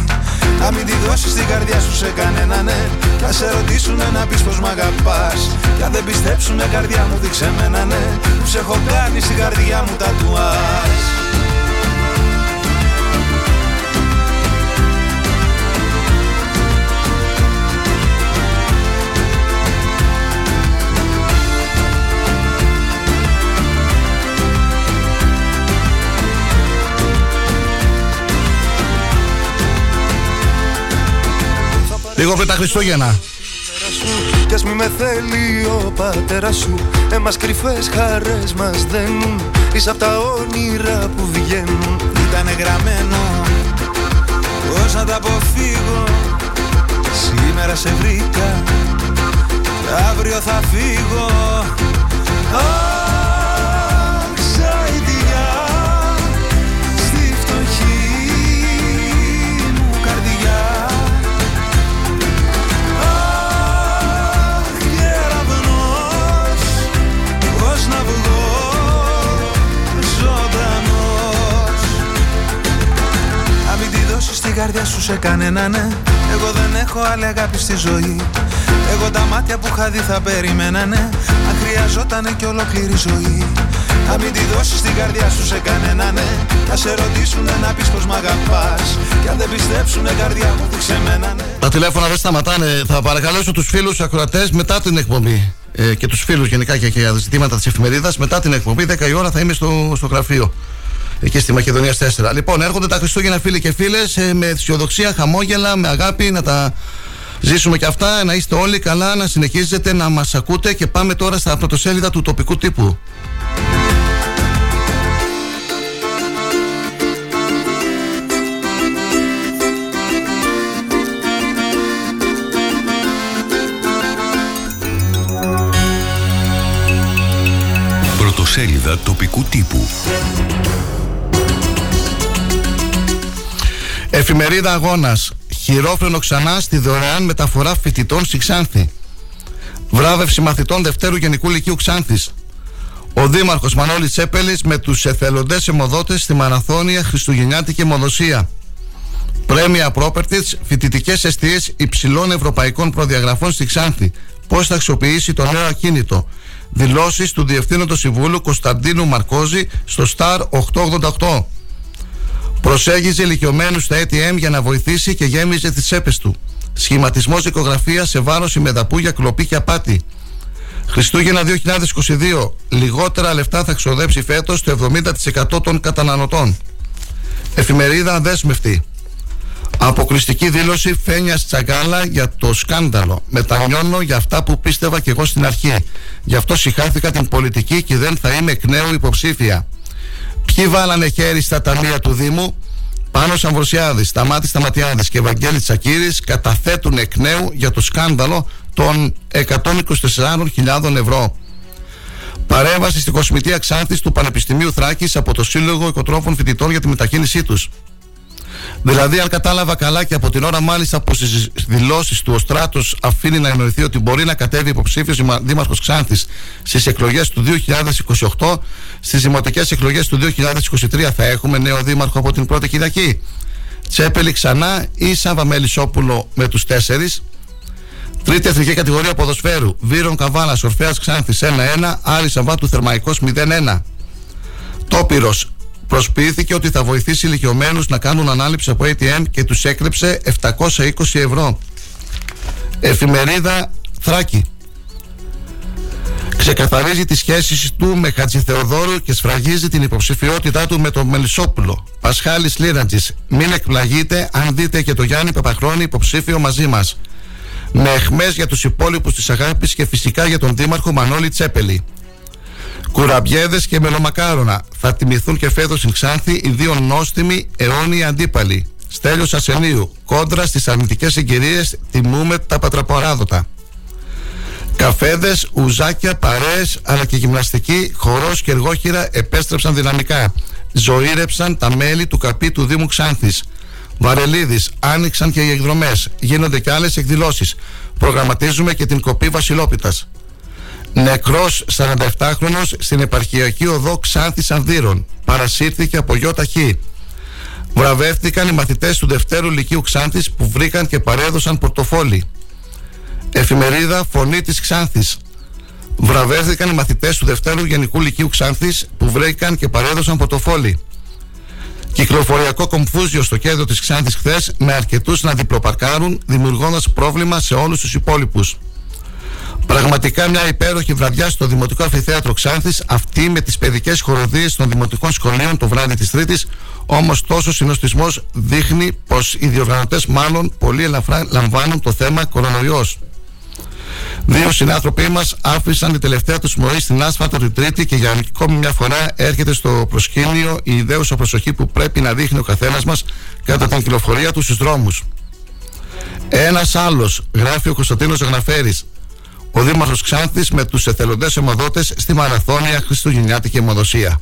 Να μην τη δώσεις την καρδιά σου σε κανένα ναι Κι ας σε ρωτήσουνε να πεις πως μ' αγαπάς. Κι αν δεν πιστέψουνε καρδιά μου δείξε μένα ναι Που σε έχω κάνει στην καρδιά μου τατουάς Λίγο πριν τα Χριστούγεννα. Κι ας μη με θέλει ο πατέρας σου. Εμάς κρυφές χαρές μας δένουν Είσαι απ' τα όνειρα που βγαίνουν. Ήτανε γραμμένο Πώς να τα αποφύγω. Σήμερα σε βρήκα Και αύριο θα φύγω καρδιά σου σε κανένα ναι. Εγώ δεν έχω άλλη αγάπη στη ζωή. Εγώ τα μάτια που είχα δει θα περιμένανε Αν χρειαζότανε κι ολόκληρη ζωή. Αν μην τη δώσεις την καρδιά σου σε κανένα ναι. Θα σε ρωτήσουνε να πεις πως μ' αγαπάς. Κι αν δεν πιστέψουνε καρδιά μου δείξε μένα ναι. Τα τηλέφωνα δεν σταματάνε. Θα παρακαλέσω τους φίλους ακροατές μετά την εκπομπή. Ε, και τους φίλους γενικά και για ζητήματα της εφημερίδας. Μετά την εκπομπή, 10 η ώρα θα είμαι στο, στο γραφείο. Εκεί στη Μακεδονία 4. Λοιπόν, έρχονται τα Χριστούγεννα φίλοι και φίλες με αισιοδοξία, χαμόγελα, με αγάπη να τα ζήσουμε και αυτά. Να είστε όλοι καλά, να συνεχίζετε να μας ακούτε και πάμε τώρα στα πρωτοσέλιδα του τοπικού τύπου. Πρωτοσέλιδα τοπικού τύπου. Εφημερίδα Αγώνας. Χειρόφρενο ξανά στη δωρεάν μεταφορά φοιτητών στη Ξάνθη. Βράβευση μαθητών Δευτέρου Γενικού Λυκείου Ξάνθης. Ο Δήμαρχος Μανώλης Τσέπελης με τους εθελοντές αιμοδότες στη Μαραθώνια Χριστουγεννιάτικη Αιμοδοσία. Πρέμια Properties, φοιτητικές αιστείες υψηλών ευρωπαϊκών προδιαγραφών στη Ξάνθη. Πώς θα αξιοποιήσει το νέο ακίνητο; Δηλώσεις του Διευθύνοντος Συμβούλου Κωνσταντίνου Μαρκόζη στο Star 888. Προσέγγιζε ηλικιωμένους στα ATM για να βοηθήσει και γέμιζε τις τσέπες του. Σχηματισμός δικογραφίας σε βάρος ημεδαπού για κλοπή και απάτη. Χριστούγεννα 2022. Λιγότερα λεφτά θα ξοδέψει φέτος το 70% των καταναλωτών. Εφημερίδα Δέσμευτη. Αποκλειστική δήλωση Φένιας Τσαγκάλα για το σκάνδαλο. Μετανιώνω για αυτά που πίστευα και εγώ στην αρχή. Γι' αυτό συχάθηκα την πολιτική και δεν θα είμαι εκ νέου υποψήφια. Ποιοι βάλανε χέρι στα ταμεία του Δήμου, Πάνος Αμβροσιάδης, Σταμάτης Σταματιάδης και Βαγγέλη Τσακύρης καταθέτουν εκ νέου για το σκάνδαλο των 124.000 ευρώ. Παρέμβαση στην κοσμητεία Ξάνθης του Πανεπιστημίου Θράκης από το Σύλλογο Οικοτρόφων Φοιτητών για τη μετακίνησή τους. Δηλαδή, αν κατάλαβα καλά και από την ώρα μάλιστα που στις δηλώσεις του ο Στράτος αφήνει να εννοηθεί ότι μπορεί να κατέβει υποψήφιος δήμαρχος Ξάνθης στις εκλογές του 2028, στις δημοτικές εκλογές του 2023 θα έχουμε νέο δήμαρχο από την πρώτη Κυριακή. Τσέπελη ξανά ή Σάβα Μελισσόπουλο με τους τέσσερις. Τρίτη εθνική κατηγορία ποδοσφαίρου. Βύρον Καβάλας, Ορφαία Ξάνθης 1-1, Άρη Σαββάτου Θερμαϊκός 0-1. Τόπυρος προσποιήθηκε ότι θα βοηθήσει ηλικιωμένους να κάνουν ανάληψη από ATM και τους έκρυψε 720 ευρώ. Εφημερίδα Θράκη. Ξεκαθαρίζει τις σχέσεις του με Χατζηθεοδόρου και σφραγίζει την υποψηφιότητά του με τον Μελισσόπουλο. Πασχάλης Λίραντζης. Μην εκπλαγείτε αν δείτε και το Γιάννη Παπαχρόνη υποψήφιο μαζί μας. Με εχμές για τους υπόλοιπους της αγάπης και φυσικά για τον Δήμαρχο Μανώλη Τσέπελη. Κουραμπιέδες και μελομακάρονα. Θα τιμηθούν και φέτος στην Ξάνθη οι δύο νόστιμοι αιώνιοι αντίπαλοι. Στέλιος Ασενίου. Κόντρα στις αρνητικές συγκυρίες τιμούμε τα πατραποράδοτα. Καφέδες, ουζάκια, παρέες αλλά και γυμναστική, χορός και εργόχειρα επέστρεψαν δυναμικά. Ζωήρεψαν τα μέλη του καπί του Δήμου Ξάνθης. Βαρελίδης, άνοιξαν και οι εκδρομές. Γίνονται και άλλες εκδηλώσεις. Προγραμματίζουμε και την κοπή Βασιλόπιτας. Νεκρός 47χρονος στην επαρχιακή οδό Ξάνθης Ανδύρων. Παρασύρθηκε από γιο ταχύ. Βραβεύτηκαν οι μαθητές του Δευτέρου Λυκείου Ξάνθης που βρήκαν και παρέδωσαν πορτοφόλι. Εφημερίδα Φωνή της Ξάνθης. Βραβεύτηκαν οι μαθητές του Δευτέρου Γενικού Λυκείου Ξάνθης που βρήκαν και παρέδωσαν πορτοφόλι. Κυκλοφοριακό κομφούζιο στο κέντρο της Ξάνθης χθες με αρκετούς να διπλοπαρκάρουν δημιουργώντας πρόβλημα σε όλους τους υπόλοιπους. Πραγματικά μια υπέροχη βραδιά στο Δημοτικό Αφιθέατρο Ξάνθης, αυτή με τις παιδικές χοροδίες των δημοτικών σχολείων το βράδυ της Τρίτης. Όμως τόσο συνοστισμός δείχνει πως οι διοργανωτές μάλλον πολύ ελαφρά λαμβάνουν το θέμα κορονοϊός. Δύο συνάνθρωποι μας άφησαν τη τελευταία τους μορή στην άσφαλτο την Τρίτη και για ακόμη μια φορά έρχεται στο προσκήνιο η ιδέουσα προσοχή που πρέπει να δείχνει ο καθένας μας κατά την κυκλοφορία του στους δρόμους. Ένας άλλος, γράφει ο Κωνσταντίνος Γναφέρη, ο Δήμαρχος Ξάνθης με τους εθελοντές αιμοδότες στη Μαραθώνια Χριστουγεννιάτικη αιμοδοσία.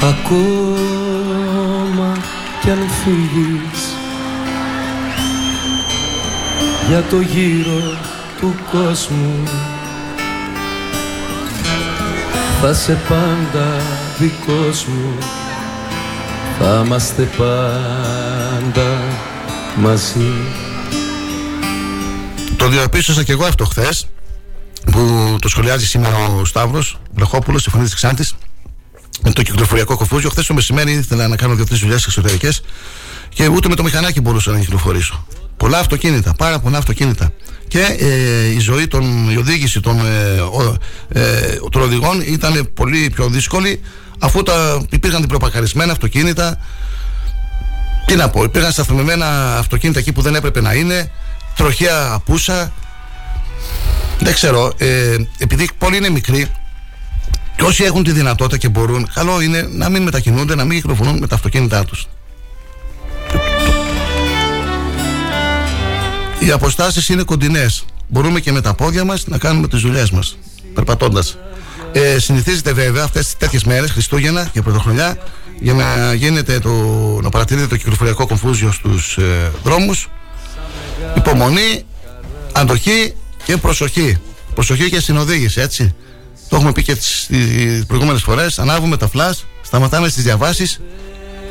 Ακόμα κι αν φύγεις για το γύρο του κόσμου θα σε πάντα δικός μου θα είμαστε πάντα μαζί το διαπίστωσα και εγώ αυτό χθες που το σχολιάζει σήμερα ο Σταύρος Βλεχόπουλο στη φωνή της Ξάντη με το κυκλοφοριακό κοφούζιο. Χθες το μεσημέρι ήθελα να κάνω δύο-τρεις δουλειές εξωτερικές και ούτε με το μηχανάκι μπορούσα να κυκλοφορήσω. Πολλά αυτοκίνητα, πάρα πολλά αυτοκίνητα. Και ε, η ζωή, των, η οδήγηση των, ε, ε, των οδηγών ήταν πολύ πιο δύσκολη αφού τα, υπήρχαν διπλοπακαρισμένα αυτοκίνητα. Τι να πω, υπήρχαν σταθμισμένα αυτοκίνητα εκεί που δεν έπρεπε να είναι τροχιά απούσα. Δεν ξέρω, ε, επειδή πολλοί είναι μικροί και όσοι έχουν τη δυνατότητα και μπορούν, καλό είναι να μην μετακινούνται, να μην κυκλοφορούν με τα αυτοκίνητά τους. Οι αποστάσεις είναι κοντινές. Μπορούμε και με τα πόδια μας να κάνουμε τις δουλειές μας, περπατώντας. Ε, συνηθίζεται βέβαια αυτές τις τέτοιες μέρες, Χριστούγεννα και Πρωτοχρονιά, για να, γίνεται το, να παρατηρείτε το κυκλοφοριακό κομφούζιο στους ε, δρόμους Υπομονή, αντοχή και προσοχή. Προσοχή και στην οδήγηση, έτσι. Το έχουμε πει και τις προηγούμενες φορές. Ανάβουμε τα φλα, σταματάμε στις διαβάσεις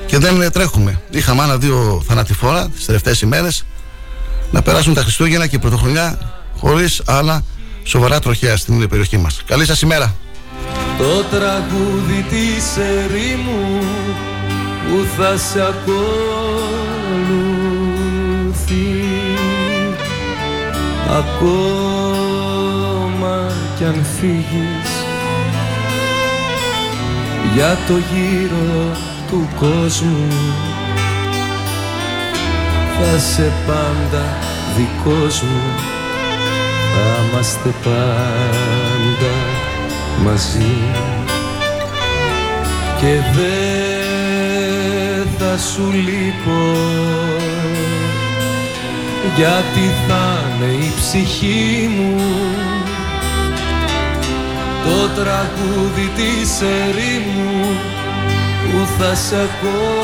και δεν τρέχουμε. Είχαμε άλλα δύο θανατηφόρα τις τελευταίες ημέρες να περάσουν τα Χριστούγεννα και η Πρωτοχρονιά χωρίς άλλα σοβαρά τροχέα στην περιοχή μας. Καλή σας ημέρα. Το τραγούδι της ερήμου που θα σε ακολουθεί ακόμα κι αν φύγεις για το γύρο του κόσμου θα σε πάντα δικός μου. Θα είμαστε πάντα μαζί. Και δεν θα σου λείπω. Γιατί θα είναι η ψυχή μου. Το τραγούδι της ερήμου που θα σε ακολουθεί.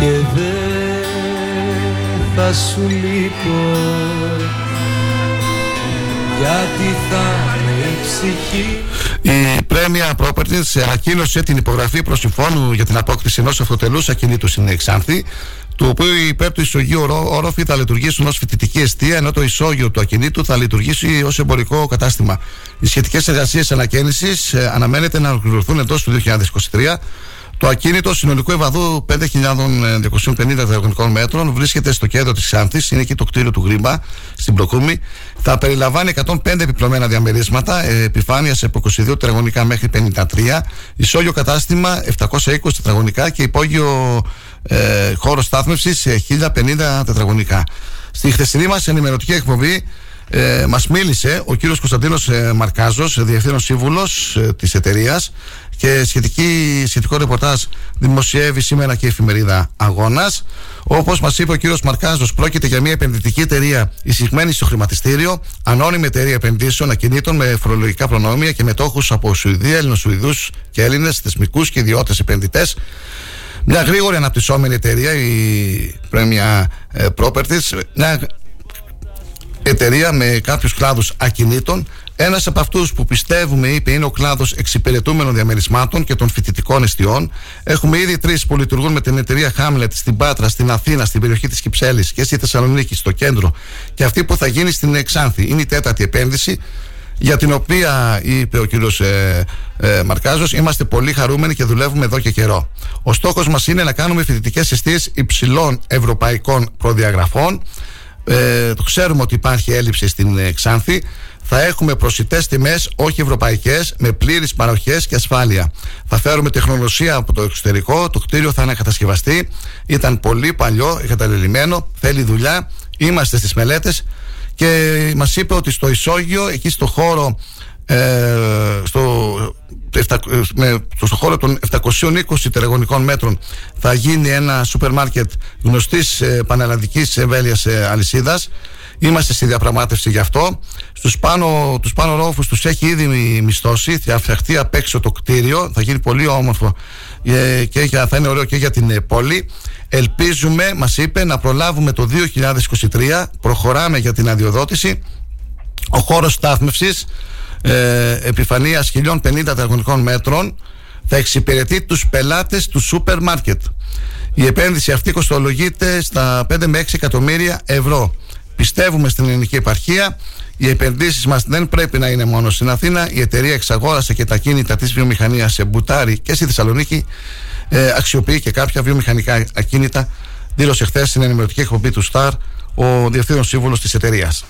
Και δεν θα σου λείπω γιατί θα είναι η ψυχή η Πρέμια Properties ανακοίνωσε την υπογραφή προς συμφώνου για την απόκτηση ενός αυτοτελούς ακινήτου στην Εξάνθη, του οποίου υπέρ του ισογείου όροφοι θα λειτουργήσουν ως φοιτητική αιστεία, ενώ το ισόγειο του ακινήτου θα λειτουργήσει ως εμπορικό κατάστημα. Οι σχετικές εργασίες ανακαίνησης ε, αναμένεται να ολοκληρωθούν εντός του 2023 το ακίνητο συνολικού ευαδού 5.250 τετραγωνικών μέτρων βρίσκεται στο κέντρο της Ξάνθης, είναι εκεί το κτίριο του Γρήμπα, στην Πλοκούμη. Θα περιλαμβάνει 105 επιπλωμένα διαμερίσματα, ε, επιφάνειας από 22 τετραγωνικά μέχρι 53, ισόγειο κατάστημα 720 τετραγωνικά και υπόγειο ε, χώρο στάθμευσης 1050 τετραγωνικά. Στη χθεσινή μας ενημερωτική εκπομπή ε, μας μίλησε ο κύριος Κωνσταντίνος ε, Μαρκάζος, διευθύνων σύμβουλος ε, της εταιρείας και σχετική, σχετικό ρεπορτάζ δημοσιεύει σήμερα και η εφημερίδα Αγώνας. Όπως μας είπε ο κύριος Μαρκάζος, πρόκειται για μια επενδυτική εταιρεία εισηγμένη στο χρηματιστήριο, ανώνυμη εταιρεία επενδύσεων ακινήτων με φορολογικά προνόμια και μετόχους από Σουηδία, Ελληνοσουηδού και Έλληνες, θεσμικούς και ιδιώτες επενδυτές. Μια γρήγορη αναπτυσσόμενη εταιρεία, η Premier Properties, μια εταιρεία με κάποιους κλάδους ακινήτων. Ένας από αυτούς που πιστεύουμε, είπε, είναι ο κλάδος εξυπηρετούμενων διαμερισμάτων και των φοιτητικών εστιών. Έχουμε ήδη τρεις που λειτουργούν με την εταιρεία Hamlet στην Πάτρα, στην Αθήνα, στην περιοχή της Κυψέλης και στη Θεσσαλονίκη, στο κέντρο. Και αυτή που θα γίνει στην Εξάνθη. Είναι η τέταρτη επένδυση για την οποία είπε ο κύριος ε, ε, Μαρκάζος, είμαστε πολύ χαρούμενοι και δουλεύουμε εδώ και καιρό. Ο στόχος μας είναι να κάνουμε φοιτητικές αιστείες υψηλών ευρωπαϊκών προδιαγραφών. Ε, ξέρουμε ότι υπάρχει έλλειψη στην ε, Ξάνθη. Θα έχουμε προσιτές τιμές, όχι ευρωπαϊκές, με πλήρε παροχές και ασφάλεια. Θα φέρουμε τεχνολογία από το εξωτερικό. Το κτίριο θα είναι κατασκευαστεί. Ήταν πολύ παλιό, εγκαταλελειμμένο. Θέλει δουλειά. Είμαστε στις μελέτες. Και μας είπε ότι στο Ισόγειο, εκεί στο χώρο ε, στο, με, στο χώρο των 720 τετραγωνικών μέτρων θα γίνει ένα σούπερ μάρκετ γνωστής ε, πανελλαδικής εμβέλειας ε, αλυσίδας Είμαστε στη διαπραγμάτευση γι' αυτό. Στους πάνω, τους πάνω ρόφους τους έχει ήδη μισθώσει. Θα φτιαχτεί απ' έξω το κτίριο. Θα γίνει πολύ όμορφο ε, και για, θα είναι ωραίο και για την ε, πόλη. Ελπίζουμε, μας είπε, να προλάβουμε το 2023. Προχωράμε για την αδειοδότηση. Ο χώρος στάθμευσης ε, επιφανεία 1050 τετραγωνικών μέτρων θα εξυπηρετεί τους πελάτες του σούπερ μάρκετ. Η επένδυση αυτή κοστολογείται στα 5 με 6 εκατομμύρια ευρώ. Πιστεύουμε στην ελληνική επαρχία. Οι επενδύσεις μας δεν πρέπει να είναι μόνο στην Αθήνα. Η εταιρεία εξαγόρασε και τα κίνητα της βιομηχανίας σε Μπουτάρι και στη Θεσσαλονίκη. Ε, αξιοποιεί και κάποια βιομηχανικά ακίνητα. Δήλωσε χθες στην ενημερωτική εκπομπή του ΣΤΑΡ ο διευθύνων σύμβουλος της εταιρείας.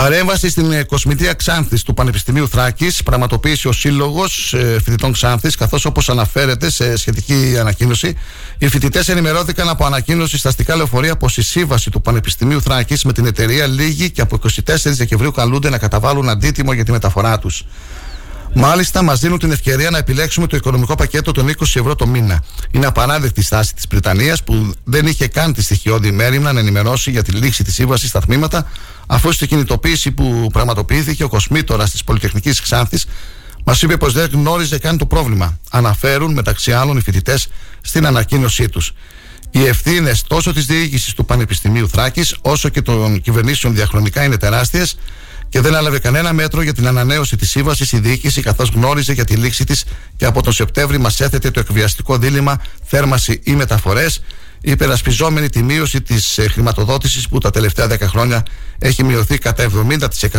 Παρέμβαση στην ε, κοσμητεία Ξάνθης του Πανεπιστημίου Θράκης πραγματοποίησε ο Σύλλογος ε, Φοιτητών Ξάνθης, καθώς όπως αναφέρεται σε σχετική ανακοίνωση, οι φοιτητές ενημερώθηκαν από ανακοίνωση στα αστικά λεωφορεία πως η σύμβαση του Πανεπιστημίου Θράκης με την εταιρεία λύγει και από 24 Δεκεμβρίου καλούνται να καταβάλουν αντίτιμο για τη μεταφορά τους. Μάλιστα, μας δίνουν την ευκαιρία να επιλέξουμε το οικονομικό πακέτο των 20 ευρώ το μήνα. Είναι απαράδεκτη στάση της Βρετανίας που δεν είχε καν τη στοιχειώδη μέρημνα να ενημερώσει για τη λήξη της σύμβασης στα τμήματα, αφού στη κινητοποίηση που πραγματοποιήθηκε ο Κοσμήτορα τη Πολυτεχνικής Ξάνθης μας είπε πως δεν γνώριζε καν το πρόβλημα. Αναφέρουν μεταξύ άλλων οι φοιτητές στην ανακοίνωσή τους. Οι ευθύνες τόσο της διοίκησης του Πανεπιστημίου Θράκης όσο και των κυβερνήσεων διαχρονικά είναι τεράστιες και δεν έλαβε κανένα μέτρο για την ανανέωση της σύμβασης η διοίκηση, καθώς γνώριζε για τη λήξη της και από τον Σεπτέμβρη μας έθετε το εκβιαστικό δίλημα θέρμαση ή μεταφορές, υπερασπιζόμενη τη μείωση της ε, χρηματοδότησης που τα τελευταία 10 χρόνια έχει μειωθεί κατά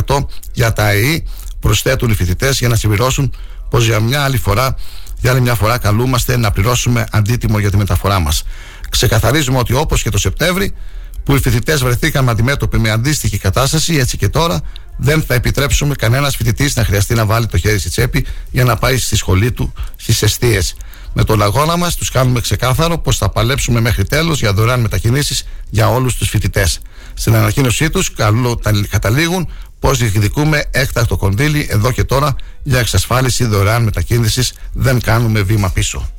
70% για τα ΑΕΗ. Προσθέτουν οι φοιτητές για να συμπληρώσουν πως για μια άλλη φορά, για άλλη μια φορά, καλούμαστε να πληρώσουμε αντίτιμο για τη μεταφορά μας. Ξεκαθαρίζουμε ότι όπως και το Σεπτέμβρη, που οι φοιτητές βρεθήκαμε αντιμέτωποι με αντίστοιχη κατάσταση, έτσι και τώρα δεν θα επιτρέψουμε κανένας φοιτητής να χρειαστεί να βάλει το χέρι στη τσέπη για να πάει στη σχολή του στις αιστείες. Με τον αγώνα μας τους κάνουμε ξεκάθαρο πως θα παλέψουμε μέχρι τέλος για δωρεάν μετακινήσεις για όλους τους φοιτητές. Στην ανακοίνωσή τους καταλήγουν πως διεκδικούμε έκτακτο κονδύλι εδώ και τώρα για εξασφάλιση δωρεάν μετακίνησης. Δεν κάνουμε βήμα πίσω.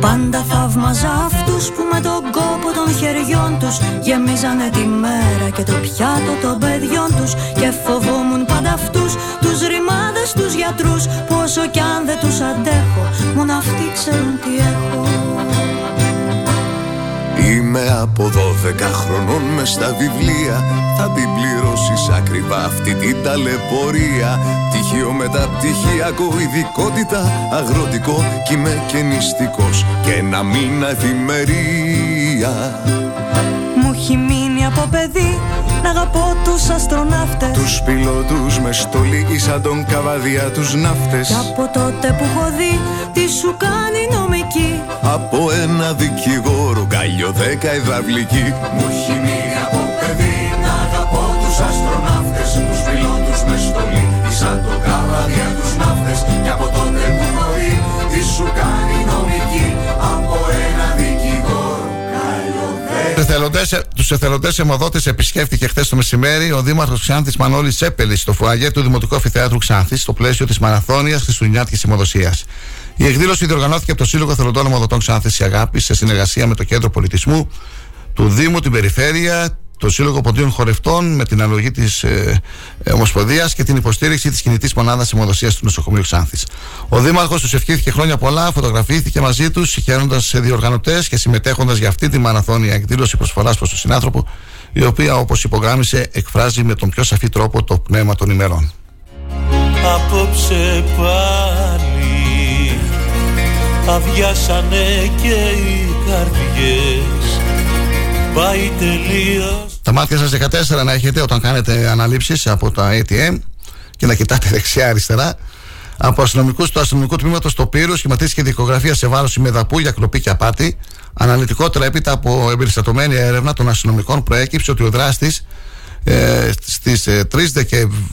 Πάντα θαύμαζα αυτούς που με τον κόπο των χεριών τους. Γεμίζανε τη μέρα και το πιάτο των παιδιών τους. Και φοβόμουν πάντα αυτούς τους ρημάδες τους γιατρούς. Που όσο κι αν δεν τους αντέχω Μόνο αυτοί ξέρουν τι έχω. Είμαι από 12 χρονών μες στα βιβλία. Θα την πληρώσεις ακριβά αυτή την ταλαιπωρία. Πτυχίο μεταπτυχιακό, ειδικότητα. Αγροτικό Κι είμαι και νηστικός. Και ένα μήνα εφημερία μου έχει μείνει από παιδί να αγαπώ τους αστροναύτες. Τους πιλότους με στολή ή σαν τον καβαδιά τους ναύτες. Και από τότε που έχω δει τι σου κάνει νομική. Από ένα δικηγόρο καλλιο δέκα υδραυλική. Μου έχει μείνει από παιδί να αγαπώ τους αστροναύτες. Τους πιλότους με στολή ή σαν τον καβαδιά τους ναύτες. Και από τότε που έχω δει τι σου κάνει Τους εθελοντές αιμοδότε επισκέφτηκε χθες το μεσημέρι ο Δήμαρχος Ξάνθης Μανώλης Τσέπελης στο φουαγέ του Δημοτικού Αφιθέατρου Ξάνθης στο πλαίσιο της Μαραθώνιας Χριστουγεννιάτικης Αιμοδοσίας. Η εκδήλωση διοργανώθηκε από το Σύλλογο Εθελοντών Αιμοδοτών Ξάνθης Αγάπη σε συνεργασία με το Κέντρο Πολιτισμού του Δήμου, την Περιφέρεια, το Σύλλογο Ποντίων Χορευτών με την αλλογή της ε, ε, Ομοσπονδίας και την υποστήριξη της κινητής μονάδας αιμοδοσίας του νοσοκομείου Ξάνθης. Ο Δήμαρχος τους ευχήθηκε χρόνια πολλά, φωτογραφήθηκε μαζί τους, συγχαίροντα σε διοργανωτές και συμμετέχοντας για αυτή τη μαραθώνια εκδήλωση προσφοράς προς τον συνάνθρωπο, η οποία όπως υπογράμμισε εκφράζει με τον πιο σαφή τρόπο το πνεύμα των ημερών. Απόψε πάλι αδειάσανε και οι καρδιές Πάει τελείως τα μάτια σας 14 να έχετε όταν κάνετε αναλήψεις από τα ATM και να κοιτάτε δεξιά-αριστερά. Από αστυνομικούς του αστυνομικού τμήματο στο Πύρο σχηματίστηκε δικογραφία σε βάρος ημεδαπού για κλοπή και απάτη. Αναλυτικότερα, έπειτα από εμπεριστατωμένη έρευνα των αστυνομικών, προέκυψε ότι ο δράστης ε, στις 3 Δεκεμβρίου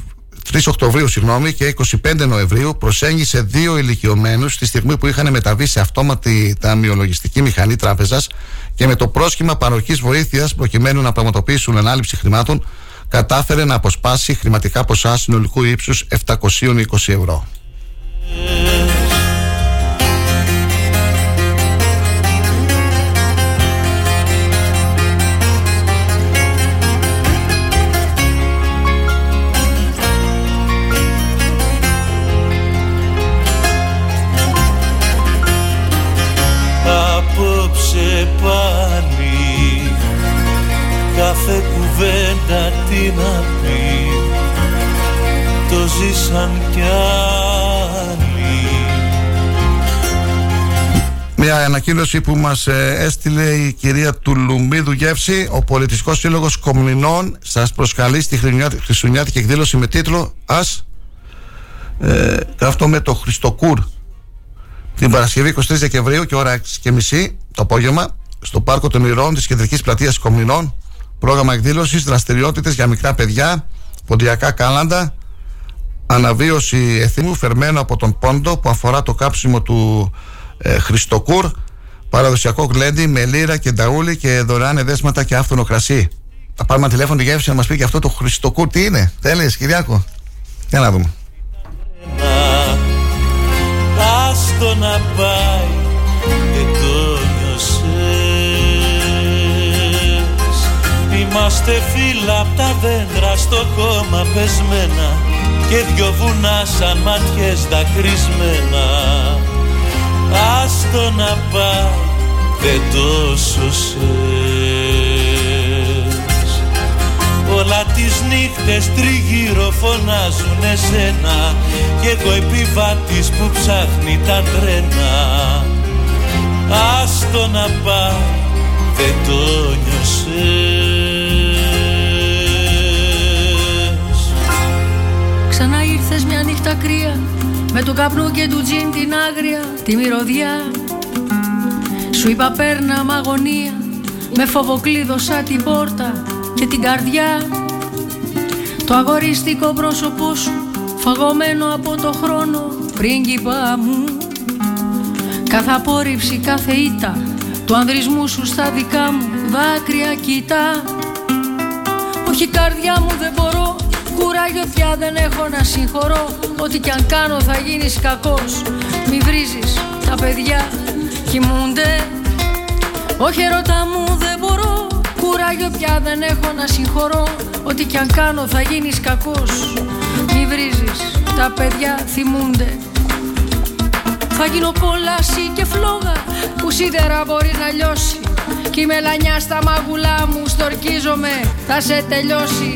3 Οκτωβρίου συγγνώμη, και 25 Νοεμβρίου προσέγγισε δύο ηλικιωμένους τη στιγμή που είχαν μεταβεί σε αυτόματη ταμιολογιστική μηχανή τράπεζας και με το πρόσχημα παροχής βοήθειας προκειμένου να πραγματοποιήσουν ανάληψη χρημάτων κατάφερε να αποσπάσει χρηματικά ποσά συνολικού ύψους 720 ευρώ. Κουβέντα τι να πει το ζήσαν κι άλλοι. Μια ανακοίνωση που μας ε, έστειλε η κυρία του Λουμίδου Γεύση. Ο Πολιτιστικός Σύλλογος Κομνηνών σας προσκαλεί στη Χριστουγεννιάτικη εκδήλωση με τίτλο Ας ε, αυτό με το Χριστοκούρ την Παρασκευή 23 Δεκεμβρίου και ώρα 6.30 το απόγευμα στο Πάρκο των Ηρών της Κεντρικής Πλατείας Κομνηνών Πρόγραμμα εκδήλωσης, δραστηριότητες για μικρά παιδιά, ποντιακά κάλαντα, αναβίωση εθήμου φερμένο από τον πόντο που αφορά το κάψιμο του ε, Χριστοκούρ, παραδοσιακό γλέντι με λίρα και νταούλι και δωρεάν εδέσματα και άφθονο κρασί. Θα πάρουμε τηλέφωνο τη γεύση να μας πει και αυτό το Χριστοκούρ τι είναι. Θέλεις, Κυριάκο; Για να δούμε. Άστο να πάει Είμαστε φύλλα απ' τα δέντρα στο χώμα πεσμένα και δυο βουνά σαν ματιές δακρυσμένα. Άστο να πάει δεν το σωσές. Όλα τις νύχτες τριγύρω φωνάζουν εσένα Κι εγώ επιβάτης που ψάχνει τα τρένα. Άστο να πάει δεν το νιώσες ήρθες μια νύχτα κρύα Με το καπνό και του τζιν την άγρια Τη μυρωδιά. Σου είπα παίρνα μ' αγωνία Με φοβοκλείδωσα την πόρτα Και την καρδιά Το αγοριστικό πρόσωπό σου Φαγωμένο από το χρόνο Πρίγκιπα μου. Κάθε απόρριψη, κάθε ήττα Του ανδρισμού σου στα δικά μου Δάκρυα κοιτά. Όχι καρδιά μου δεν μπορώ Κουράγιο πια δεν έχω να συγχωρώ. Ό,τι κι αν κάνω θα γίνεις κακός. Μη βρίζεις τα παιδιά κοιμούνται. Όχι ερώτα μου δεν μπορώ. Κουράγιο πια δεν έχω να συγχωρώ. Ό,τι κι αν κάνω θα γίνεις κακός. Μη βρίζεις τα παιδιά θυμούνται. Θα γίνω κόλαση και φλόγα Που σίδερα μπορεί να λιώσει. Κι η μελανιά στα μαγουλά μου στορκίζομαι Θα σε τελειώσει.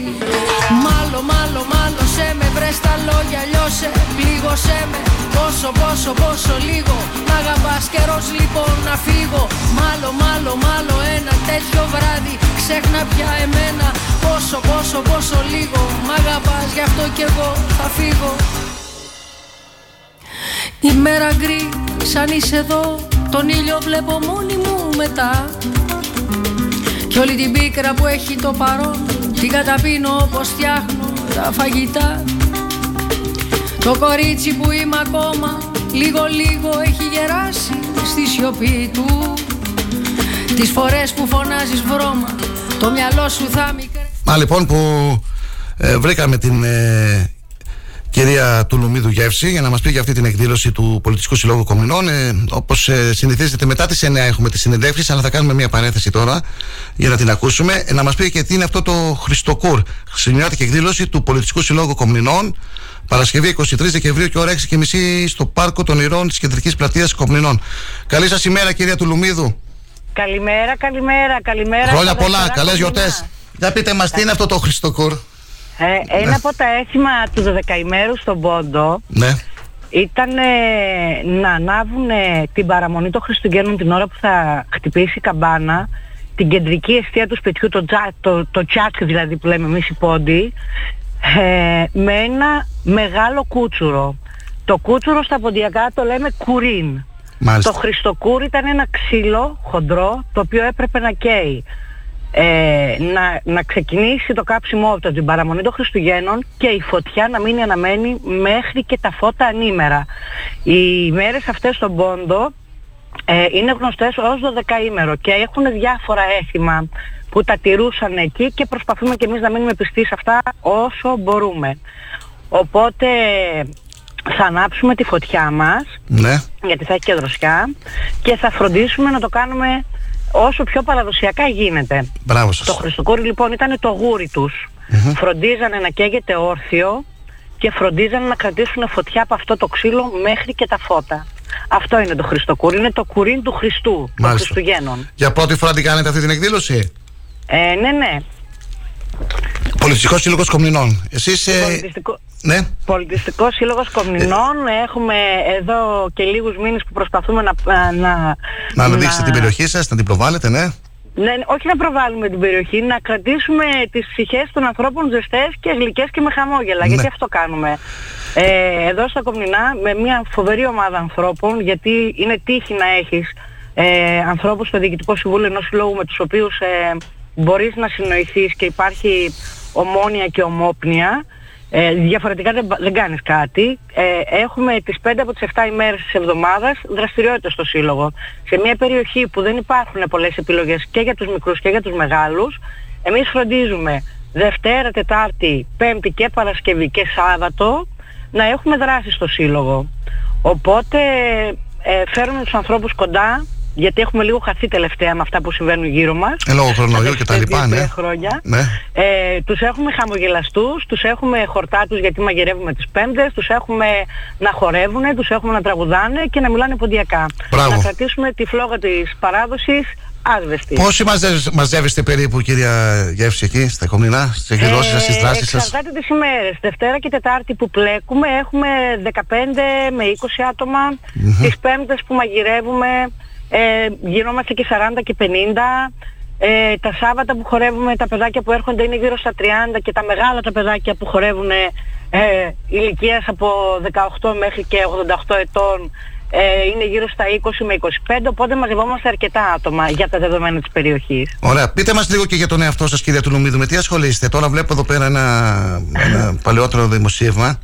Μάλλον, μάλλον, μάλλον σε με βρες τα λόγια λιώσε. Πλήγωσέ με. Πόσο, πόσο, πόσο λίγο. Μ' αγαπάς καιρός λοιπόν να φύγω. Μάλλον, μάλλον, μάλλον ένα τέτοιο βράδυ. Ξέχνα πια εμένα. Πόσο, πόσο, πόσο λίγο. Μ' αγαπάς γι' αυτό κι εγώ θα φύγω. Η μέρα γκρι σαν είσαι εδώ. Τον ήλιο βλέπω μόνη μου μετά Κι όλη την πίκρα που έχει το παρόν την καταπίνω όπως φτιάχνω τα φαγητά. Το κορίτσι που είμαι ακόμα Λίγο λίγο έχει γεράσει στη σιωπή του. Τις φορές που φωνάζεις βρώμα Το μυαλό σου θα μικρέ Μα λοιπόν που ε, βρήκαμε την ε, κυρία Τουλουμίδου Γεύση για να μας πει για αυτή την εκδήλωση του Πολιτιστικού Συλλόγου Κομινών. Ε, όπως ε, συνηθίζεται μετά τις 9 έχουμε τις συνεντεύξεις αλλά θα κάνουμε μια παρένθεση τώρα για να την ακούσουμε. Ε, να μας πει και τι είναι αυτό το Χριστοκούρ. Χριστουγεννιάτικη εκδήλωση του Πολιτιστικού Συλλόγου Κομινών. Παρασκευή 23 Δεκεμβρίου και ώρα 6.30 στο Πάρκο των Ηρών της Κεντρικής Πλατείας Κομινών. Καλή σας ημέρα κυρία Τουλουμίδου. Καλημέρα, καλημέρα, καλημέρα. Χρόνια Καλώς πολλά, ήρθατε, καλές Κομινά. γιορτές. Για πείτε μας τι είναι αυτό το Χριστοκούρ; Ε, ένα από τα έθιμα του 12ημέρου στον Πόντο Ναι. ήταν ε, να ανάβουν ε, την παραμονή των Χριστουγέννων την ώρα που θα χτυπήσει η καμπάνα την κεντρική αιστεία του σπιτιού, το, τζα, το, το τσάκ δηλαδή που λέμε εμείς οι πόντοι, ε, με ένα μεγάλο κούτσουρο. Το κούτσουρο στα ποντιακά το λέμε κουρίν. Μάλιστα. Το Χριστοκούρ ήταν ένα ξύλο χοντρό το οποίο έπρεπε να καίει. Ε, να, να ξεκινήσει το κάψιμό από την παραμονή των Χριστουγέννων και η φωτιά να μείνει αναμένη μέχρι και τα φώτα ανήμερα. Οι μέρες αυτές στον Πόντο ε, είναι γνωστές ως 12ήμερο και έχουν διάφορα έθιμα που τα τηρούσαν εκεί και προσπαθούμε και εμείς να μείνουμε πιστοί σε αυτά όσο μπορούμε. Οπότε θα ανάψουμε τη φωτιά μας Ναι. γιατί θα έχει και δροσιά και θα φροντίσουμε να το κάνουμε όσο πιο παραδοσιακά γίνεται. Μπράβο σας. Το Χριστοκούρι λοιπόν ήταν το γούρι τους. Μμμ. Φροντίζανε να καίγεται όρθιο και φροντίζανε να κρατήσουν φωτιά από αυτό το ξύλο μέχρι και τα φώτα. Αυτό είναι το Χριστοκούρι, είναι το κουρίν του Χριστού, των Μάλιστα. Χριστουγέννων. Για πρώτη φορά την κάνετε αυτή την εκδήλωση; Ε, ναι, ναι. Πολιτιστικός Σύλλογος Κομνηνών. Εσείς. Ε, Πολιτιστικό, ναι. Πολιτιστικός Σύλλογος Κομνηνών. Έχουμε εδώ και λίγους μήνες που προσπαθούμε να... Να, Να αναδείξετε την περιοχή σας, να την προβάλλετε, ναι. Ναι, όχι να προβάλλουμε την περιοχή, να κρατήσουμε τις ψυχές των ανθρώπων ζεστές και γλυκές και με χαμόγελα, Ναι. γιατί αυτό κάνουμε. Ε, εδώ στα Κομνηνά με μια φοβερή ομάδα ανθρώπων, γιατί είναι τύχη να έχεις ε, ανθρώπους στο Διοικητικό Συμβούλιο ενός συλλόγου με τους οποίους ε, μπορείς να συνοηθείς και υπάρχει ομόνοια και ομόπνοια. Ε, διαφορετικά δεν, δεν κάνεις κάτι. Ε, έχουμε τις 5 από τις 7 ημέρες της εβδομάδας δραστηριότητες στο Σύλλογο. Σε μια περιοχή που δεν υπάρχουν πολλές επιλογές και για τους μικρούς και για τους μεγάλους, εμείς φροντίζουμε Δευτέρα, Τετάρτη, Πέμπτη και Παρασκευή και Σάββατο να έχουμε δράση στο Σύλλογο. Οπότε ε, φέρνουμε τους ανθρώπους κοντά, γιατί έχουμε λίγο χαθεί τελευταία με αυτά που συμβαίνουν γύρω μας. Ε, λόγω κορονοϊού και τα λοιπά, ναι. δύο-τρία χρόνια. ναι. Ε, τους έχουμε χαμογελαστούς, τους έχουμε χορτάτους γιατί μαγειρεύουμε τις πέμπτες, τους έχουμε να χορεύουν, τους έχουμε να τραγουδάνε και να μιλάνε ποντιακά. Μπράβο. Να κρατήσουμε τη φλόγα της παράδοσης άσβεστη. Πόσοι μαζεύεστε, μαζεύεστε περίπου, κυρία Γεύση, εκεί στα Κομνηνά, στι εκδηλώσεις σα, στις δράσεις σας; Ε, Εξαρτάται τις ημέρες. Δευτέρα και Τετάρτη που πλέκουμε έχουμε 15 με 20 άτομα. Μμμ. Τις Πέμπτες που μαγειρεύουμε ε, γινόμαστε και 40 και 50. Ε, τα Σάββατα που χορεύουμε τα παιδάκια που έρχονται είναι γύρω στα 30 και τα μεγάλα τα παιδάκια που χορεύουν ε, ηλικίας από 18 μέχρι και 88 ετών ε, είναι γύρω στα 20 με 25 οπότε μαζευόμαστε αρκετά άτομα για τα δεδομένα της περιοχής. Ωραία. Πείτε μας λίγο και για τον εαυτό σας, κυρία Τουλουμίδου. Με τι ασχολείστε. Τώρα βλέπω εδώ πέρα ένα, ένα παλαιότερο δημοσίευμα.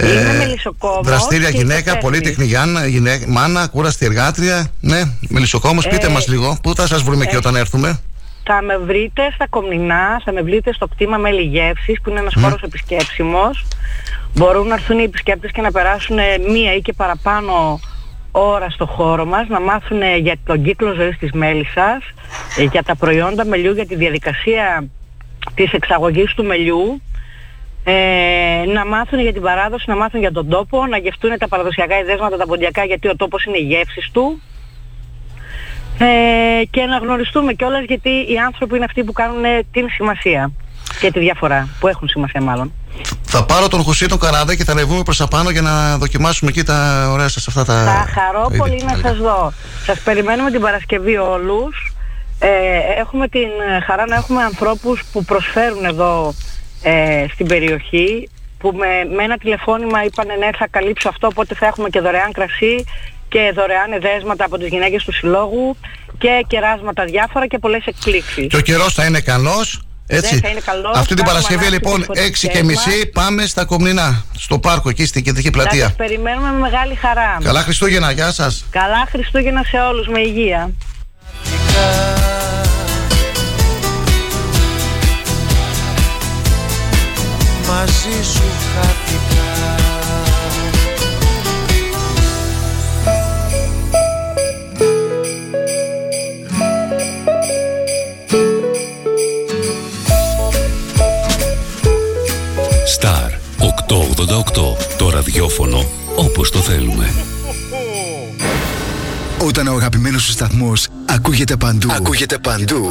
Είμαι μελισσοκόμος δραστήρια και γυναίκα, υπεύθυνη. πολύτεχνη Γιάννα, γυναίκα, μάνα, κούραστη εργάτρια. Ναι, μελισσοκόμο. Πείτε Ε, μας λίγο. Πού θα σας βρούμε εκεί ε, όταν έρθουμε; Θα με βρείτε στα Κομνηνά, θα με βρείτε στο κτήμα Μέλη Γεύσης, που είναι ένας Μμ. χώρος επισκέψιμος. Μπορούν να έρθουν οι επισκέπτες και να περάσουν ε, μία ή και παραπάνω ώρα στο χώρο μας, να μάθουν ε, για τον κύκλο ζωής της μέλισσας, ε, για τα προϊόντα μελιού, για τη διαδικασία της εξαγωγής του μελιού, ε, να μάθουν για την παράδοση, να μάθουν για τον τόπο, να γευτούν τα παραδοσιακά ιδέσματα, τα ποντιακά, γιατί ο τόπος είναι οι γεύσεις του. Ε, και να γνωριστούμε κιόλας γιατί οι άνθρωποι είναι αυτοί που κάνουν ε, την σημασία και τη διαφορά, που έχουν σημασία μάλλον. Θα πάρω τον Χουσί τον Καράδε και θα ανεβούμε προς τα πάνω για να δοκιμάσουμε εκεί τα ωραία σας αυτά τα. Θα χαρώ είδη. πολύ να σας δω. Σας περιμένουμε την Παρασκευή όλους. Ε, έχουμε την ε, χαρά να έχουμε ανθρώπους που προσφέρουν εδώ ε, στην περιοχή που με, με ένα τηλεφώνημα είπαν ναι θα καλύψω αυτό οπότε θα έχουμε και δωρεάν κρασί και δωρεάν εδέσματα από τις γυναίκες του συλλόγου και κεράσματα διάφορα και πολλές εκπλήξεις. Και ο καιρός θα είναι καλός. Έτσι. Ναι, θα είναι καλός. Αυτή την Κάνουμε Παρασκευή ανάκτηση λοιπόν στις 6 φωτιστές και μισή μας. πάμε στα Κομνηνά. Στο πάρκο εκεί στην κεντρική Να πλατεία. σας περιμένουμε με μεγάλη χαρά. Καλά Χριστούγεννα, γεια σας. Καλά Χριστούγεννα σε όλους με υγεία. Μαζί σου χάθηκα Star 888. Το ραδιόφωνο όπως το θέλουμε. Όταν ο αγαπημένος σου σταθμός ακούγεται παντού, ακούγεται παντού,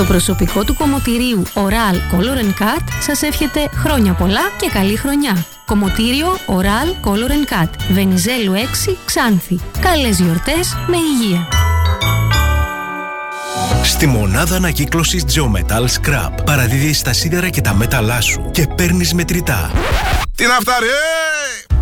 Το προσωπικό του κομμωτηρίου Oral Color Cut σας εύχεται χρόνια πολλά και καλή χρονιά. Κομμωτήριο Oral Color Cut, Βενιζέλου 6, Ξάνθη. Καλές γιορτές με υγεία. Στη μονάδα ανακύκλωσης Geometal Scrap παραδίδεις τα σίδερα και τα μέταλά σου και παίρνεις μετρητά. Τι να φτάρει, ε!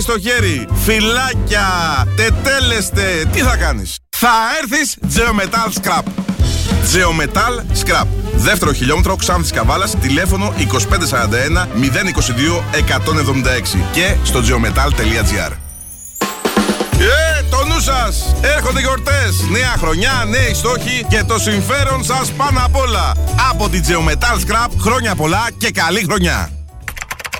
στο χέρι. Φυλάκια, τετέλεστε. Τι θα κάνεις; Θα έρθεις Geometal Scrap. Geometal Scrap. Δεύτερο χιλιόμετρο Ξάνθης Καβάλας, τηλέφωνο 2541 022 176 και στο geometal.gr. Ε, το νου σας! Έρχονται γιορτές, νέα χρονιά, νέοι στόχοι και το συμφέρον σας πάνω απ' όλα. Από την Geometal Scrap, χρόνια πολλά και καλή χρονιά.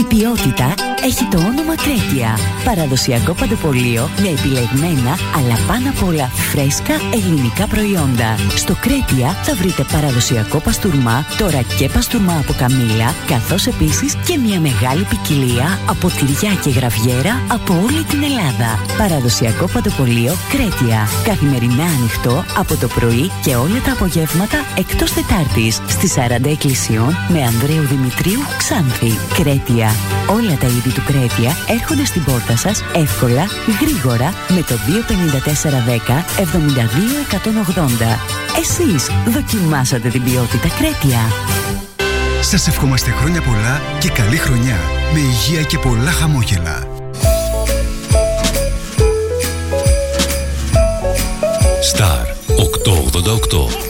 Η ποιότητα έχει το όνομα Κρέτια. Παραδοσιακό παντοπολείο με επιλεγμένα αλλά πάνω απ' όλα φρέσκα ελληνικά προϊόντα. Στο Κρέτια θα βρείτε παραδοσιακό παστούρμα, τώρα και παστούρμα από καμήλα, καθώς επίσης και μια μεγάλη ποικιλία από τυριά και γραβιέρα από όλη την Ελλάδα. Παραδοσιακό παντοπολείο Κρέτια. Καθημερινά ανοιχτό από το πρωί και όλα τα απογεύματα εκτός Τετάρτης στις 40 εκκλησιών με Ανδρέου Δημητρίου Ξάνθη. Κρέτια. Όλα τα είδη του Κρέτια έρχονται στην πόρτα σας εύκολα, γρήγορα με το 25410 72180. Εσείς δοκιμάσατε την ποιότητα Κρέτια. Σας ευχόμαστε χρόνια πολλά και καλή χρονιά με υγεία και πολλά χαμόγελα. Star 888.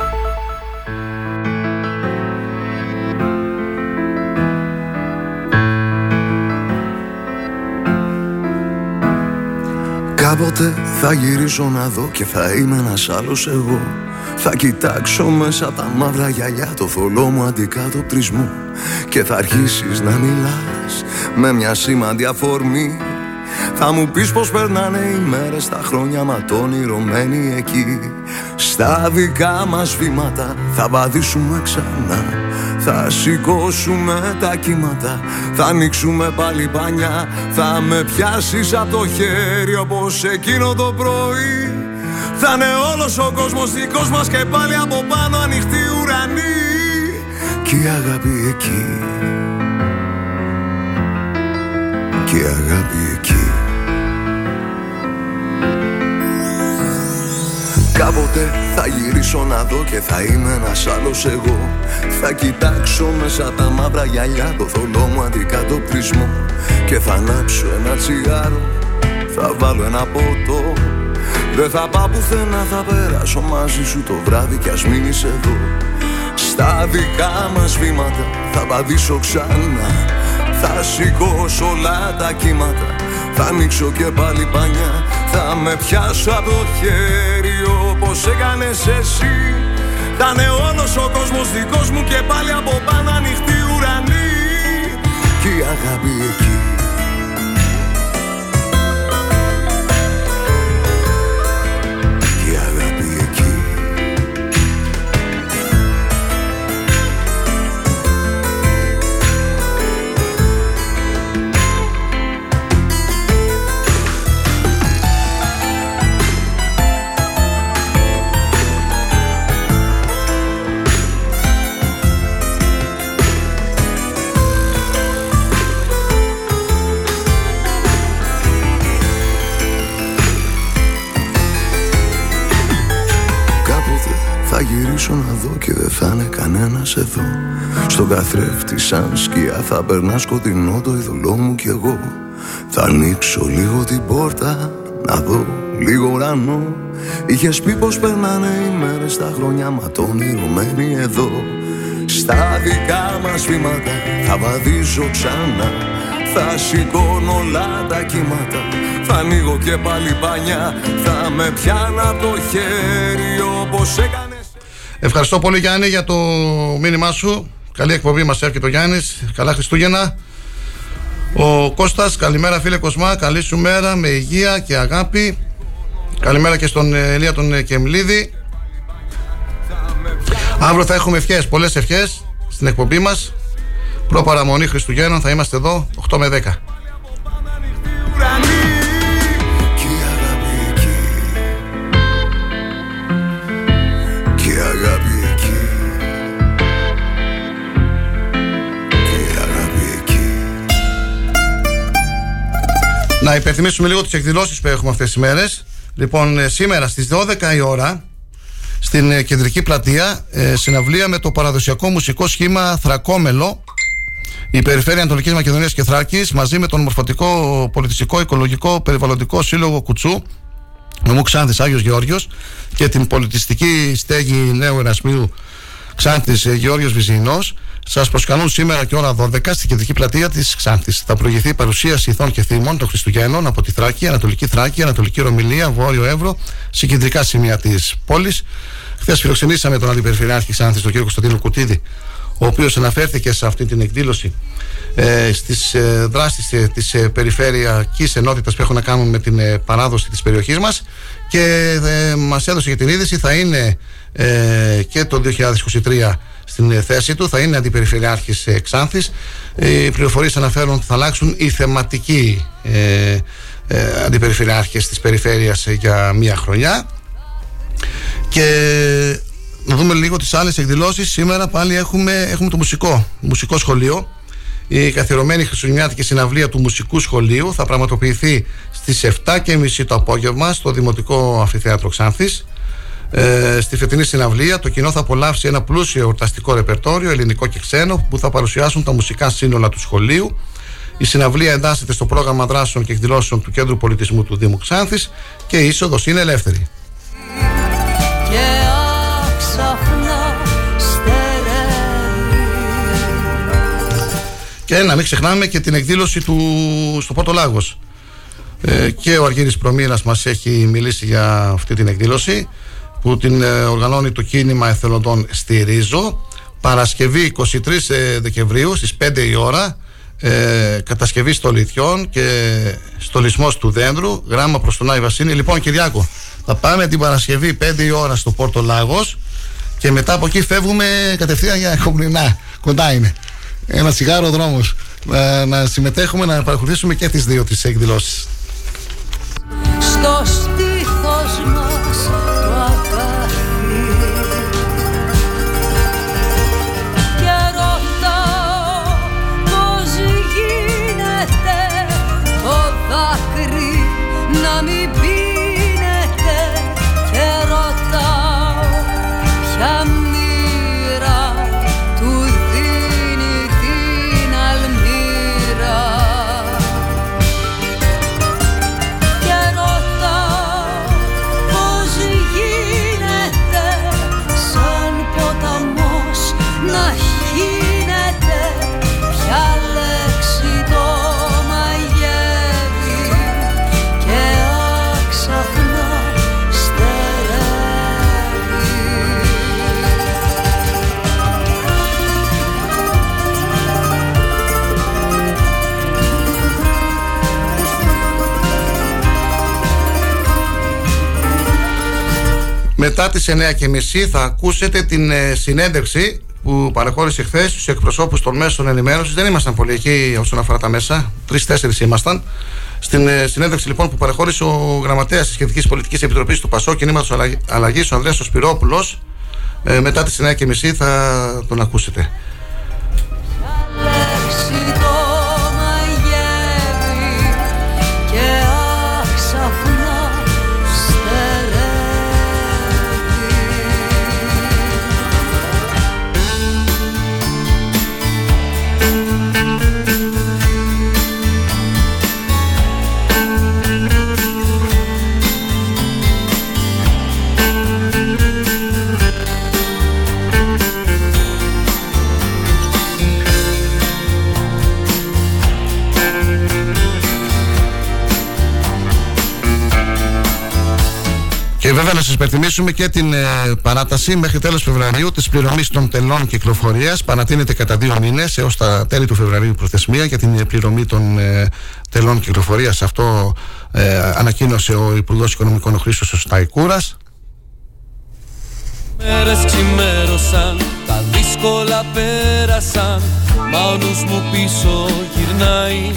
Κάποτε θα γυρίσω να δω και θα είμαι ένας άλλος εγώ. Θα κοιτάξω μέσα από τα μαύρα γυαλιά το θολό μου αντικατοπτρισμό. Και θα αρχίσεις να μιλάς με μια σήμαντη αφορμή θα μου πεις πως περνάνε οι μέρες τα χρόνια ματώνυρωμένοι εκεί. Στα δικά μας βήματα θα βαδίσουμε ξανά. Θα σηκώσουμε τα κύματα, θα ανοίξουμε πάλι πανιά Θα με πιάσεις από το χέρι όπως εκείνο το πρωί. Θα είναι όλος ο κόσμος δικός μας και πάλι από πάνω ανοιχτή ουρανή Κι η αγάπη εκεί και η αγάπη εκεί. Κάποτε θα γυρίσω να δω και θα είμαι ένας άλλος εγώ. Θα κοιτάξω μέσα τα μαύρα γυαλιά το θολό μου αντικατοπτρισμό Και θα ανάψω ένα τσιγάρο, θα βάλω ένα ποτό. Δεν θα πάω πουθενά, θα περάσω μαζί σου το βράδυ κι ας μείνεις εδώ. Στα δικά μας βήματα θα βαδίσω ξανά Θα σηκώσω όλα τα κύματα, θα ανοίξω και πάλι πανιά Θα με πιάσω από το χέρι όπως έκανες εσύ. Θα είναι όλος ο κόσμος δικός μου και πάλι από πάνω ανοιχτή ουρανή. Κι η αγάπη εκεί κανένας εδώ Στον καθρέφτη σαν σκιά θα περνά σκοτεινό το ειδωλό μου κι εγώ. Θα ανοίξω λίγο την πόρτα να δω λίγο ουρανό. Είχες πει πως περνάνε οι μέρες τα χρόνια μα το όνειρο μένει εδώ. Στα δικά μας βήματα θα βαδίζω ξανά. Θα σηκώνω όλα τα κύματα Θα ανοίγω και πάλι πανιά Θα με πιάνω από το χέρι όπως έκανε Ευχαριστώ πολύ Γιάννη για το μήνυμά σου. Καλή εκπομπή μας έρχεται ο Γιάννης. Καλά Χριστούγεννα. Ο Κώστας, καλημέρα φίλε Κοσμά. Καλή σου μέρα με υγεία και αγάπη. Καλημέρα και στον ε, Ελία τον ε, Κεμλίδη. Αύριο θα έχουμε ευχές, πολλές ευχές στην εκπομπή μας. Προπαραμονή Χριστουγέννων θα είμαστε εδώ 8 με 10. Να υπενθυμίσουμε λίγο τις εκδηλώσεις που έχουμε αυτές τις μέρες. Λοιπόν, ε, σήμερα στις 12 η ώρα στην ε, κεντρική πλατεία ε, συναυλία με το παραδοσιακό μουσικό σχήμα Θρακόμελο η Περιφέρεια Ανατολικής Μακεδονίας και Θράκης μαζί με τον Μορφωτικό Πολιτιστικό Οικολογικό Περιβαλλοντικό Σύλλογο Κουτσού νομού Ξάνθης Άγιος Γεώργιος και την πολιτιστική στέγη Νέου Ερασμίου Ξάνθης ε, Γεώργιος Βυζινός σας προσκαλούν σήμερα και ώρα 12 στην κεντρική πλατεία της Ξάνθης. Θα προηγηθεί η παρουσίαση ηθών και θύμων των Χριστουγέννων από τη Θράκη, Ανατολική Θράκη, Ανατολική Ρωμιλία, Βόρειο Εύρο, σε κεντρικά σημεία της πόλης. Χθες φιλοξενήσαμε τον Αντιπεριφερειάρχη Ξάνθης, τον κ. Κωνσταντίνο Κουτίδη, ο οποίος αναφέρθηκε σε αυτή την εκδήλωση ε, στις ε, δράσεις ε, της ε, περιφερειακής ενότητας που έχουν να κάνουν με την ε, παράδοση της περιοχής μας και ε, μας έδωσε και την είδηση θα είναι ε, και το 2023 στην ε, θέση του θα είναι αντιπεριφερειάρχης ε, Ξάνθης. Οι πληροφορίες αναφέρουν ότι θα αλλάξουν οι θεματικοί ε, ε, αντιπεριφερειάρχες της περιφέρειας ε, για μία χρονιά. Και να δούμε λίγο τις άλλες εκδηλώσεις. Σήμερα πάλι έχουμε, έχουμε το μουσικό μουσικό σχολείο. Η καθιερωμένη χριστουγεννιάτικη συναυλία του Μουσικού Σχολείου θα πραγματοποιηθεί στις 7.30 το απόγευμα στο Δημοτικό Αμφιθέατρο Ξάνθης. Ε, στη φετινή συναυλία το κοινό θα απολαύσει ένα πλούσιο εορταστικό ρεπερτόριο, ελληνικό και ξένο, που θα παρουσιάσουν τα μουσικά σύνολα του σχολείου. Η συναυλία εντάσσεται στο πρόγραμμα δράσεων και εκδηλώσεων του Κέντρου Πολιτισμού του Δήμου Ξάνθης και η είσοδος είναι ελεύθερη. και άξαφνα Και να μην ξεχνάμε και την εκδήλωση του στο Πόρτο Λάγος. Ε, και ο Αργύρης Προμήρας μας έχει μιλήσει για αυτή την εκδήλωση που την ε, οργανώνει το κίνημα εθελοντών στη Ρίζο Παρασκευή 23 ε, Δεκεμβρίου στις 5 η ώρα ε, κατασκευή στολιτιών και στολισμός του δέντρου γράμμα προς τον Άι Βασίνη λοιπόν Κυριάκο θα πάμε την Παρασκευή 5 η ώρα στο Πόρτο Λάγος και μετά από εκεί φεύγουμε κατευθείαν για Κομνηνά κοντά είναι. Ένα τσιγάρο δρόμος. Να, να συμμετέχουμε να παρακολουθήσουμε και τις δύο τις εκδηλώσεις. Στο στήθος μας Μετά τις 9.30 θα ακούσετε την ε, συνέντευξη που παρεχώρησε χθες στους εκπροσώπους των μέσων ενημέρωσης. Δεν ήμασταν πολύ εκεί όσον αφορά τα μέσα. Τρει-τέσσερι ήμασταν. Στην ε, συνέντευξη λοιπόν που παρεχώρησε ο γραμματέας της Σχετικής Πολιτικής Επιτροπής του Πασό Κινήματος Αλλαγής, ο Ανδρέας Σπυρόπουλο, ε, μετά τις 9.30 θα τον ακούσετε. Και βέβαια να σας υπενθυμίσουμε και την ε, παράταση μέχρι τέλος Φεβρουαρίου της πληρωμής των τελών κυκλοφορίας. Παρατείνεται κατά δύο μήνες έως τα τέλη του Φεβρουαρίου προθεσμία για την πληρωμή των ε, τελών κυκλοφορίας. Αυτό ε, ανακοίνωσε ο Υπουργός Οικονομικών ο Χρήστος Σταϊκούρας. Μέρες ξημέρωσαν, τα δύσκολα πέρασαν. Μα ο μου πίσω γυρνάει.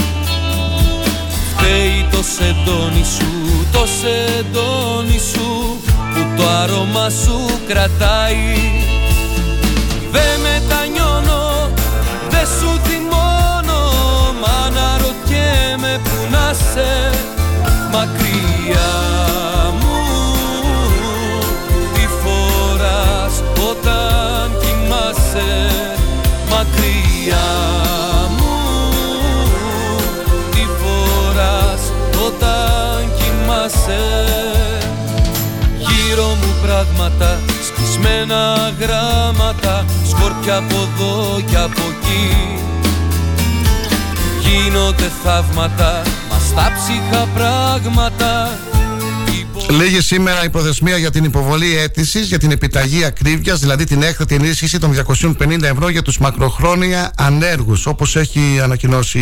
Φταίει το σεντόνι σου το σεντόνι σου που το άρωμα σου κρατάει. Δε μετανιώνω, δε σου θυμώνω Μα να ρωτιέμαι που να σε μακριά μου πράγματα, σκισμένα γράμματα Σκόρπια από εδώ και από εκεί. Γίνονται θαύματα, μας στα ψυχα πράγματα Λέγε σήμερα η προθεσμία για την υποβολή αίτησης για την επιταγή ακρίβειας, δηλαδή την έκτατη ενίσχυση των 250 ευρώ για τους μακροχρόνια ανέργους. Όπως έχει ανακοινώσει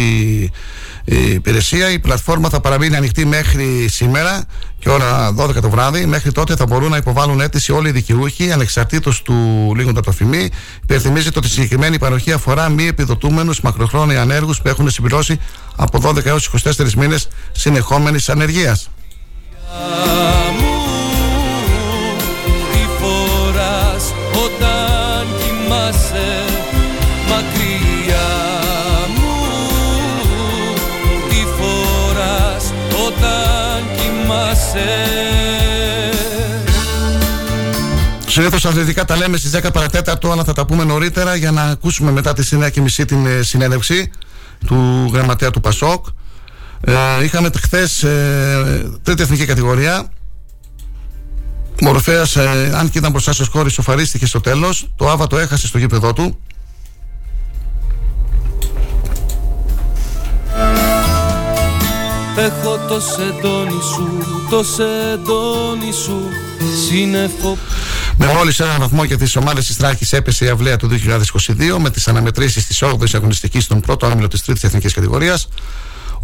η υπηρεσία, η πλατφόρμα θα παραμείνει ανοιχτή μέχρι σήμερα και ώρα 12 το βράδυ. Μέχρι τότε θα μπορούν να υποβάλουν αίτηση όλοι οι δικαιούχοι, ανεξαρτήτως του λίγοντα το φημί. Υπερθυμίζεται ότι η συγκεκριμένη παροχή αφορά μη επιδοτούμενους μακροχρόνια ανέργους που έχουν συμπληρώσει από 12 έως 24 μήνες συνεχόμενης ανεργίας μου Τι φοράς όταν κοιμάσαι μακριά μου Τι φοράς όταν κοιμάσαι Συνήθως αθλητικά τα λέμε στις 10 παρατέταρτο, αλλά θα τα πούμε νωρίτερα για να ακούσουμε μετά τη 9.30 την ε, συνέντευξη του γραμματέα του Πασόκ. Ε, είχαμε χθες ε, τρίτη εθνική κατηγορία. Ο Ορφαία, ε, αν και ήταν μπροστά στο σκόρ, σοφαρίστηκε στο τέλος. Το Άβα το έχασε στο γήπεδό του. Έχω το σεντόνι σου, το σεντόνι σου, σύννεφο. Με μόλις ένα βαθμό για τις ομάδες της Τράκης έπεσε η αυλαία του 2022 με τις αναμετρήσεις της 8η αγωνιστικής στον πρώτο όμιλο της τρίτης εθνικής κατηγορίας.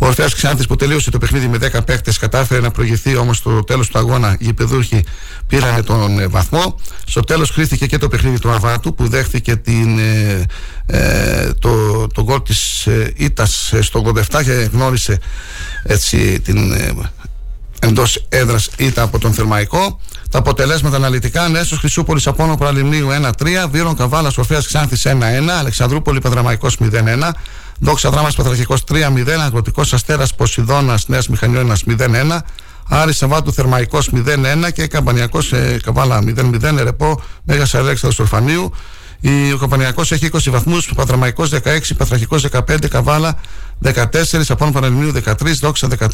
Ο Ορφαίο Ξάνθης που τελείωσε το παιχνίδι με 10 παίκτες κατάφερε να προηγηθεί όμως στο τέλος του αγώνα. Οι παιδούχοι πήραν τον ε, βαθμό. Στο τέλος κρίθηκε και το παιχνίδι του Αβάτου που δέχθηκε την, ε, ε το, το γκολ της ε, ήττα στο 87 και γνώρισε έτσι την ε, εντός έδρας ήττα από τον Θερμαϊκό. Τα αποτελέσματα αναλυτικά Νέσος Χρυσούπολης Απόνο Παραλιμνίου 1-3, Βύρον Καβάλας Ορφαία Ξάνθης 1-1, Αλεξανδρούπολη Πεδραμαϊκό 0-1, Δόξα Δράμα Παθραχικό 3-0, Αγροτικός Αστέρας Ποσειδώνας Νέας Μηχανιώνα 0-1, Άρης Σαββάτου Θερμαϊκός 0-1 και Καμπανιακός ε, Καβάλα 0-0, Ερεπό Μέγας Αλέξανδρος Ορφανίου. Ο Καμπανιακό έχει 20 βαθμούς, Πατραμαϊκό 16, Παθραχικό 15, Καβάλα 14, Απόν Πανελληνίου 13, Δόξα 13,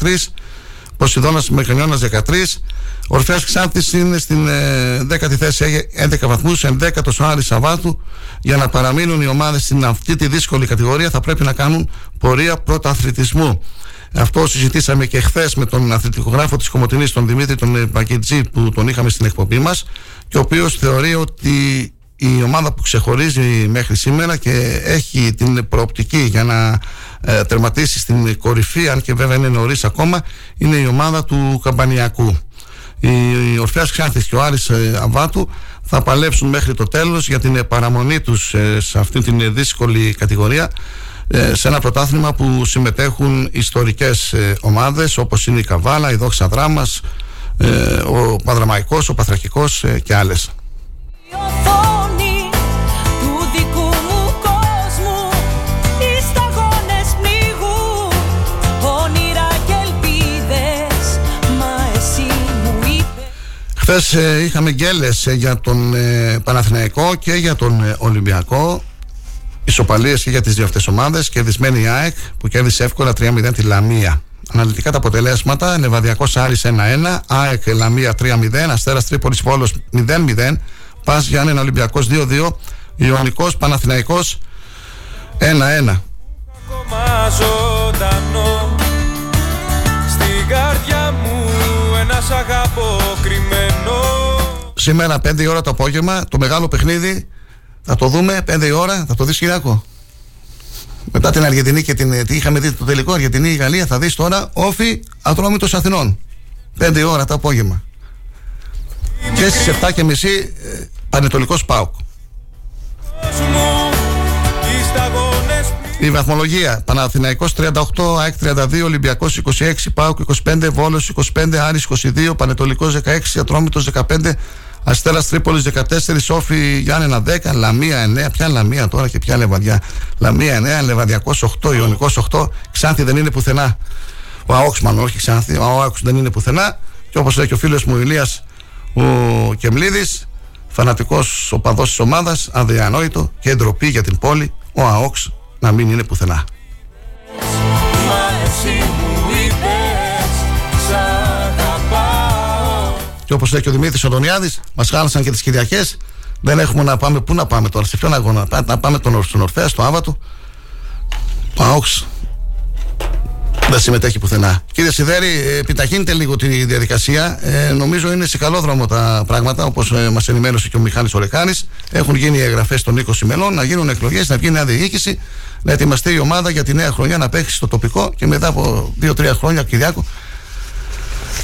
Ποσειδώνας Μηχανιώνα 13. Ορφαία Ξάνθης είναι στην 10η ε, θέση, έχει 11 βαθμούς, 11ο ο Άρης Σαββάτου. Για να παραμείνουν οι ομάδες στην αυτή τη δύσκολη κατηγορία θα πρέπει να κάνουν πορεία πρωταθλητισμού. Αυτό συζητήσαμε και χθες με τον αθλητικογράφο της Κομωτινής, τον Δημήτρη τον Πακιτζή, που τον είχαμε στην εκπομπή μας και ο οποίος θεωρεί ότι η ομάδα που ξεχωρίζει μέχρι σήμερα και έχει την προοπτική για να ε, τερματίσει στην κορυφή, αν και βέβαια είναι νωρίς ακόμα, είναι η ομάδα του Καμπανιακού. η Ορφέας Ξάνθης και ο Άρης ε, Αβάτου θα παλέψουν μέχρι το τέλος για την παραμονή τους ε, σε αυτή την δύσκολη κατηγορία ε, σε ένα πρωτάθλημα που συμμετέχουν ιστορικές ομάδες όπως είναι η Καβάλα, η Δόξα Δράμας, ο Παδραμαϊκός, ο Παθρακικός και άλλες. Χθες ε, είχαμε γκέλες ε, για τον ε, Παναθηναϊκό και για τον ε, Ολυμπιακό. Ισοπαλίες και για τις δύο αυτές ομάδες. Κερδισμένη η ΑΕΚ που κέρδισε εύκολα 3-0 τη Λαμία. Αναλυτικά τα αποτελέσματα: Λεβαδιακό Άρης 1-1, ΑΕΚ Λαμία 3-0, Αστέρας Τρίπολης Βόλο 0-0, Πας Γιάννη Ολυμπιακός 2-2, Ιωνικός Παναθηναϊκός 1-1. Στην καρδιά μου ένας αγαπώ Σήμερα 5 ώρα το απόγευμα το μεγάλο παιχνίδι θα το δούμε 5 ώρα, θα το δεις Κυριάκο. Μετά την Αργεντινή και την. Τι είχαμε δει το τελικό, Αργεντινή η Γαλλία, θα δεις τώρα όφη Ατρόμητος Αθηνών. 5 ώρα το απόγευμα. Και στις 7.30 ε, Πανετολικός ΠΑΟΚ. Η βαθμολογία Παναθηναϊκός 38, ΑΕΚ 32, Ολυμπιακός 26, ΠΑΟΚ 25, Βόλος 25, Άρης 22, Πανετολικός 16, Ατρόμητος 15, Αστέρα Τρίπολης 14, Σόφι Γιάννενα 10, Λαμία 9. Ποια Λαμία τώρα και ποια Λεβαδιά. Λαμία 9, Λεβαδιακός 8, Ιωνικός 8. Ξάνθη δεν είναι πουθενά. Ο Αόξμαν, όχι Ξάνθη. Ο Αόξ δεν είναι πουθενά. Και όπως λέει και ο φίλος μου Ηλίας ο Κεμλίδης, φανατικός οπαδός της ομάδας, αδιανόητο και ντροπή για την πόλη, ο Αόξ να μην είναι πουθενά. Και όπως λέει και ο Δημήτρης Οδονιάδη, μας χάλασαν και τις Κυριακές. Δεν έχουμε να πάμε. Πού να πάμε τώρα, σε ποιον αγώνα. Να πάμε τον, στον Ορφέας, στο Άβατο. Παόξ. Δεν συμμετέχει πουθενά. Κύριε Σιδέρη, επιταχύνετε λίγο τη διαδικασία. Ε, νομίζω είναι σε καλό δρόμο τα πράγματα, όπως ε, μας ενημέρωσε και ο Μιχάλης Ορεκάνης. Έχουν γίνει εγγραφές των 20 μελών, να γίνουν εκλογές, να βγει νέα διοίκηση, να ετοιμαστεί η ομάδα για τη νέα χρονιά να παίξει στο τοπικό και μετά από 2-3 χρόνια, Κυριάκο,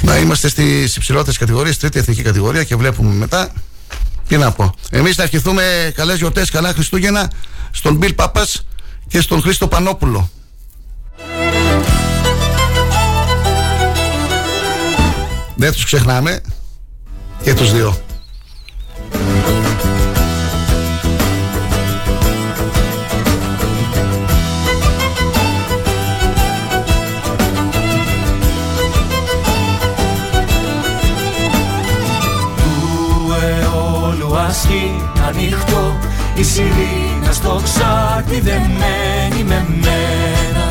να είμαστε στις υψηλότερες κατηγορίες, τρίτη εθνική κατηγορία και βλέπουμε μετά. Τι να πω. Εμείς θα ευχηθούμε καλές γιορτές, καλά Χριστούγεννα στον Μπιλ Πάπας και στον Χρήστο Πανόπουλο. Δεν τους ξεχνάμε και τους δύο. Ανοιχτό Η σιρήνα στο ξάρτι δεν μένει με μένα.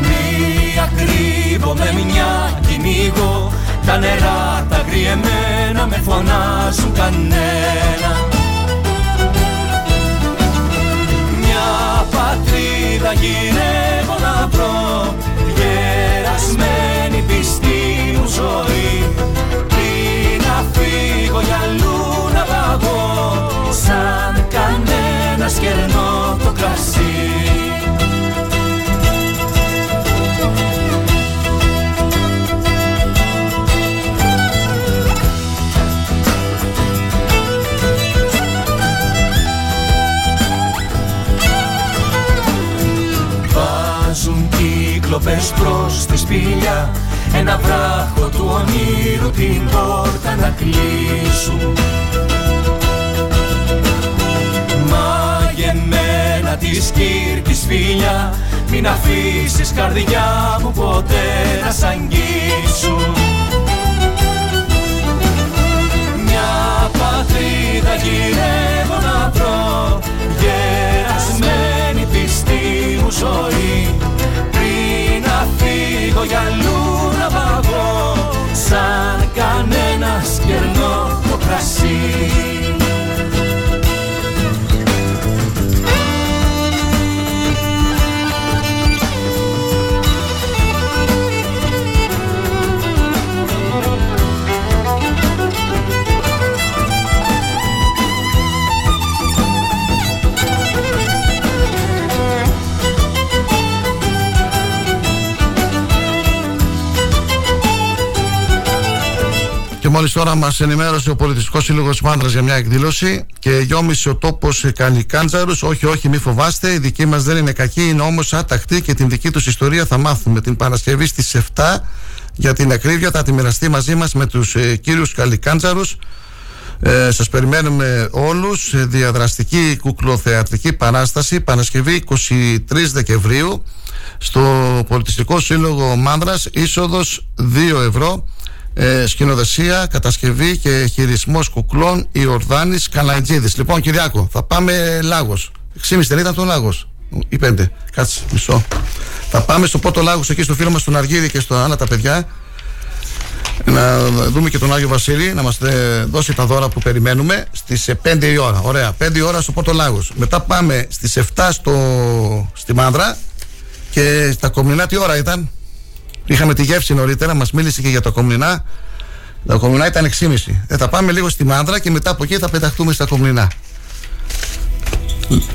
Μία κρύβω με μια κυνηγώ Τα νερά τα γριεμένα με φωνάζουν κανένα. Μια πατρίδα γυρεύω να βρω φύγω για αλλού να παγώ. Σαν κανένα σκερνό το κρασί. Βάζουν κύκλοπες προς τη σπηλιά ένα βράχο του ονείρου την πόρτα να κλείσουν. Μαγεμένα τη σκύρκης φίλια μην αφήσεις καρδιά μου ποτέ να σ' αγγίσουν. Μια πατρίδα γυρεύω να βρω γερασμένη πιστή μου ζωή. πριν να φύγω για αλλού σαν κανένα σκερνό το κρασί μόλις τώρα μας ενημέρωσε ο Πολιτιστικός Σύλλογος Μάντρας για μια εκδήλωση και γιόμισε ο τόπος Καλικάντζαρου. Όχι, όχι, μη φοβάστε. Η δική μας δεν είναι κακή, είναι όμως άτακτη και την δική τους ιστορία θα μάθουμε την Παρασκευή στις 7 για την ακρίβεια. Θα τη μοιραστεί μαζί μας με τους ε, κύριους Καλικάντζαρους. Ε, σας περιμένουμε όλους σε διαδραστική κουκλοθεατρική παράσταση Παρασκευή 23 Δεκεμβρίου στο Πολιτιστικό Σύλλογο Μάνδρας είσοδος 2 ευρώ ε, σκηνοδεσία, κατασκευή και χειρισμός κουκλών Ιορδάνης Καλαϊτζίδης λοιπόν Κυριάκο θα πάμε Λάγος 6,5 δεν ήταν το Λάγος ή 5 κάτσε μισό θα πάμε στο Πότο Λάγος εκεί στο φίλο μας τον Αργύρι και στο άλλα τα παιδιά να δούμε και τον Άγιο Βασίλη να μας ε, δώσει τα δώρα που περιμένουμε στις 5 η ώρα. Ωραία, 5 η ώρα στο Πότο Λάγος. Μετά πάμε στις 7 στο, στη Μάνδρα και στα Κομινά τι ώρα ήταν; Είχαμε τη γεύση νωρίτερα, μας μίλησε και για τα Κομινά. Τα Κομινά ήταν 6.30. Ε, θα πάμε λίγο στη Μάνδρα και μετά από εκεί θα πεταχτούμε στα Κομινά.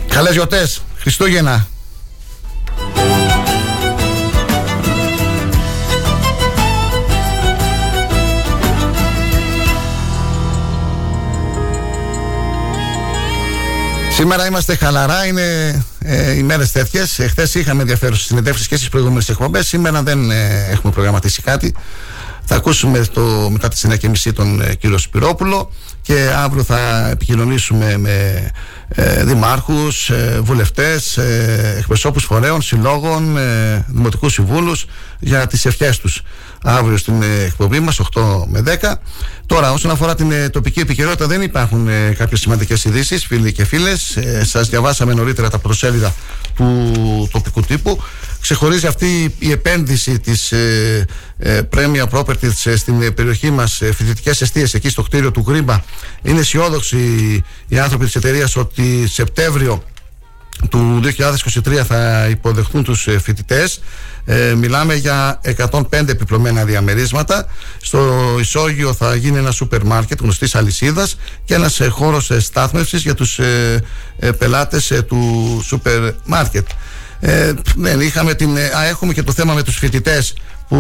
Καλές γιορτές, Χριστούγεννα. Σήμερα είμαστε χαλαρά, είναι ε, ημέρε τέτοιες. Εχθέ είχαμε ενδιαφέρουσε συνεντεύξει και στις προηγούμενες εκπομπές. Σήμερα δεν ε, έχουμε προγραμματίσει κάτι. Θα ακούσουμε το, μετά τη 9.30 τον ε, κύριο Σπυρόπουλο και αύριο θα επικοινωνήσουμε με ε, δημάρχους, ε, βουλευτές, ε, εκπροσώπους φορέων, συλλόγων, ε, δημοτικούς συμβούλους για τις ευχές τους. Αύριο στην ε, εκπομπή μας 8 με 10 τώρα όσον αφορά την ε, τοπική επικαιρότητα δεν υπάρχουν ε, κάποιες σημαντικές ειδήσεις, φίλοι και φίλες. Ε, σας διαβάσαμε νωρίτερα τα προσέλιδα του τοπικού τύπου ξεχωρίζει αυτή η επένδυση της ε, ε, Premier Properties στην περιοχή μας ε, φοιτητικές αιστείες εκεί στο κτίριο του Γκρίμπα. Είναι αισιόδοξοι οι άνθρωποι της εταιρείας ότι Σεπτέμβριο του 2023 θα υποδεχτούν τους ε, φοιτητές. Ε, μιλάμε για 105 επιπλωμένα διαμερίσματα. Στο ισόγειο θα γίνει ένα σούπερ μάρκετ γνωστής αλυσίδας και ένας ε, χώρος ε, στάθμευσης για τους ε, ε, πελάτες του σούπερ μάρκετ ε, ναι, είχαμε την, α, έχουμε και το θέμα με τους φοιτητές που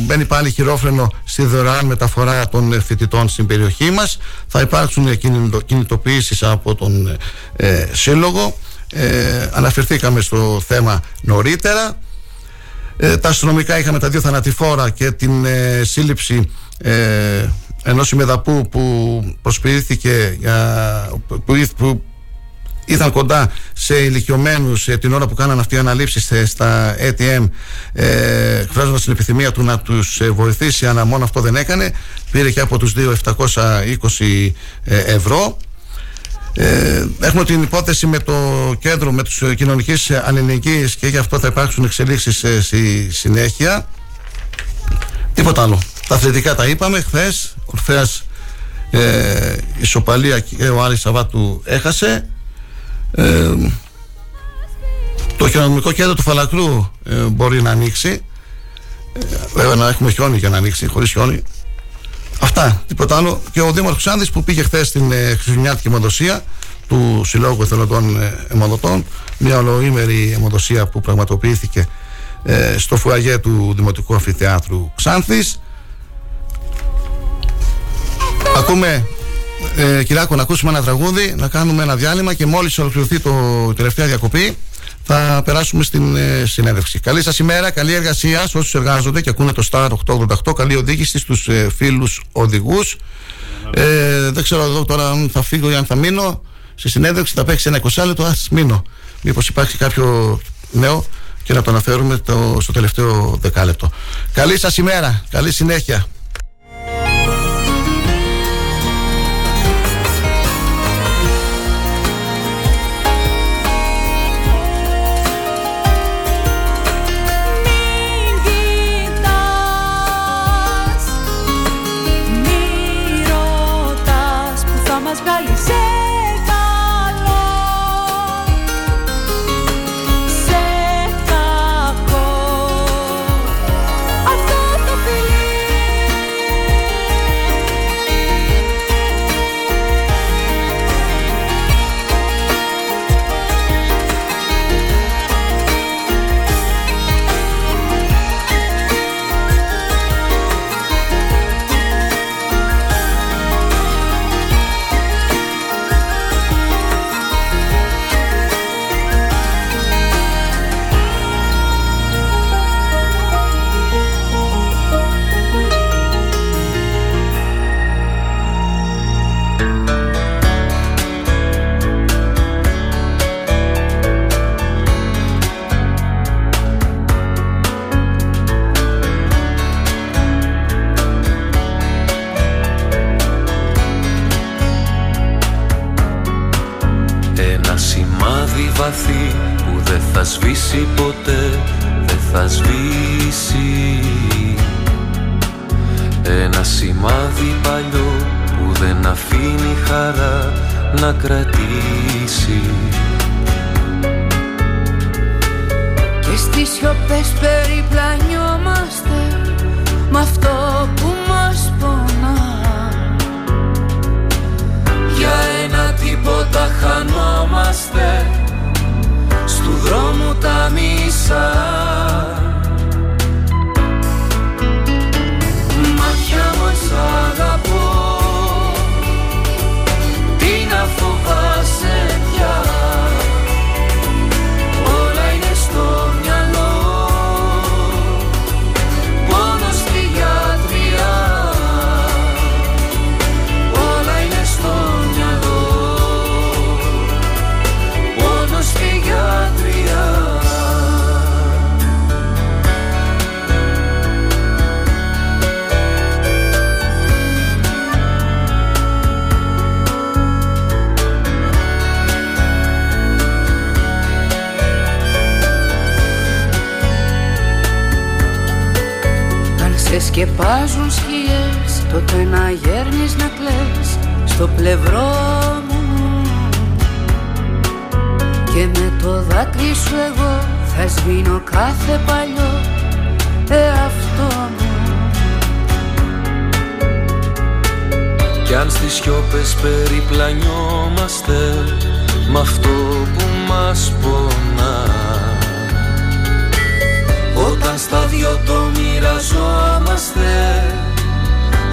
μπαίνει πάλι χειρόφρενο στη δωρεάν μεταφορά των φοιτητών στην περιοχή μας. Θα υπάρξουν κινητοποιήσεις από τον ε, Σύλλογο. Ε, αναφερθήκαμε στο θέμα νωρίτερα. Ε, τα αστυνομικά είχαμε τα δύο θανατηφόρα και την ε, σύλληψη ε, ενός ημεδαπού που προσποιήθηκε για, που, που ήταν κοντά σε ηλικιωμένους ε, την ώρα που κάναν αυτή οι αναλήψεις ε, στα ATM, ε, εκφράζοντας την επιθυμία του να τους ε, βοηθήσει, αλλά μόνο αυτό δεν έκανε. Πήρε και από τους δύο 720 ευρώ. Ε, έχουμε την υπόθεση με το κέντρο, με τους κοινωνικής αλληλεγγύης και γι' αυτό θα υπάρξουν εξελίξεις ε, στη συνέχεια. Τίποτα άλλο. Τα αθλητικά τα είπαμε χθες. Ορφέας ε, ισοπαλία και ο Άρης Σαββάτου έχασε. Ε, το κοινωνικό κέντρο του Φαλακρού ε, μπορεί να ανοίξει. Ε, βέβαια να έχουμε χιόνι για να ανοίξει, χωρίς χιόνι Αυτά, τίποτα άλλο. Και ο Δήμαρχος Άνδης που πήγε χθες στην ε, Χριστουγεννιάτικη αιμοδοσία του Συλλόγου Εθελοντών ε, Αιμοδοτών, μια ολοήμερη αιμοδοσία που πραγματοποιήθηκε ε, στο φουαγέ του Δημοτικού Αμφιθεάτρου Ξάνθης. Ακούμε, ε, Κυράκο, να ακούσουμε ένα τραγούδι, να κάνουμε ένα διάλειμμα και μόλις ολοκληρωθεί το τελευταία διακοπή θα περάσουμε στην ε, συνέντευξη. Καλή σας ημέρα, καλή εργασία σε όσους εργάζονται και ακούνε το Star 888. Καλή οδήγηση στους ε, φίλους οδηγούς. Ε, δεν ξέρω εδώ τώρα αν θα φύγω ή αν θα μείνω. Στη συνέντευξη θα παίξει ένα 20 λεπτό. Α μείνω. Μήπως υπάρχει κάποιο νέο και να το αναφέρουμε το, στο τελευταίο δεκάλεπτο. Καλή σας ημέρα, καλή συνέχεια. Σβήσει ποτέ, δεν θα σβήσει. Ένα σημάδι παλιό που δεν αφήνει χαρά να κρατήσει. Και στις σιωπές περιπλανιόμαστε με αυτό που μας πονά. Για ένα τίποτα χανόμαστε στου δρόμου τα μισά. Μάτια μας αγαπώ. Τι να φοβάσαι σκεπάζουν σκιές τότε να γέρνεις να κλαις στο πλευρό μου. Και με το δάκρυ σου εγώ θα σβήνω κάθε παλιό εαυτό μου. Κι αν στις σιώπες περιπλανιόμαστε Μ' αυτό που μας πονά Όταν στα δυο το μοιραζόμαστε.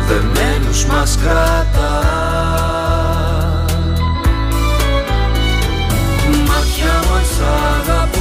Δεμένους μας κρατά. Μάτια μας αγαπώ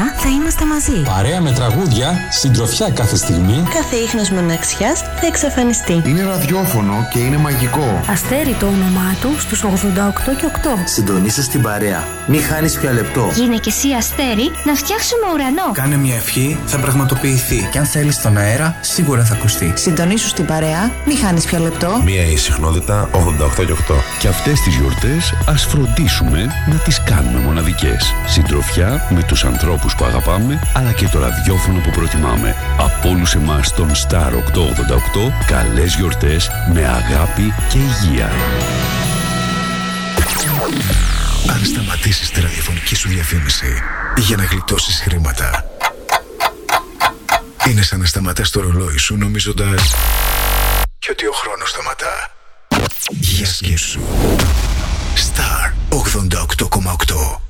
Χριστούγεννα θα είμαστε μαζί. Παρέα με τραγούδια, συντροφιά κάθε στιγμή. Κάθε ίχνος μοναξιάς θα εξαφανιστεί. Είναι ραδιόφωνο και είναι μαγικό. Αστέρι το όνομά του στους 88 και 8. Συντονίστε στην παρέα. Μην χάνεις πια λεπτό. Γίνε και εσύ αστέρι να φτιάξουμε ουρανό. Κάνε μια ευχή, θα πραγματοποιηθεί. Και αν θέλεις τον αέρα, σίγουρα θα ακουστεί. Συντονίσου στην παρέα, μην χάνεις πια λεπτό. Μία η συχνότητα 88 και 8. Και αυτές τις γιορτές ας φροντίσουμε να τις κάνουμε μοναδικές. Συντροφιά με τους ανθρώπους που αγαπάμε, αλλά και το ραδιόφωνο που προτιμάμε. Από όλους εμάς τον Star 888, καλές γιορτές με αγάπη και υγεία. Αν σταματήσεις τη ραδιοφωνική σου διαφήμιση για να γλιτώσεις χρήματα, είναι σαν να σταματάς το ρολόι σου νομίζοντας και ότι ο χρόνος σταματά. Για σκέψου. Star 88,8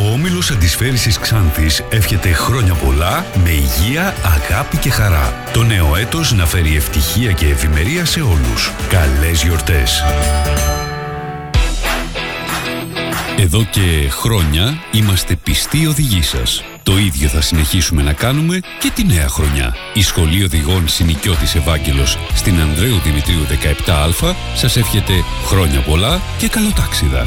Ο Όμιλος Αντισφαίρησης Ξάνθης εύχεται χρόνια πολλά με υγεία, αγάπη και χαρά. Το νέο έτος να φέρει ευτυχία και ευημερία σε όλους. Καλές γιορτές! Εδώ και χρόνια είμαστε πιστοί οδηγοί σας. Το ίδιο θα συνεχίσουμε να κάνουμε και τη νέα χρονιά. Η Σχολή Οδηγών Συνοικιώτης Ευάγγελος στην Ανδρέου Δημητρίου 17α σας εύχεται χρόνια πολλά και καλοτάξιδα.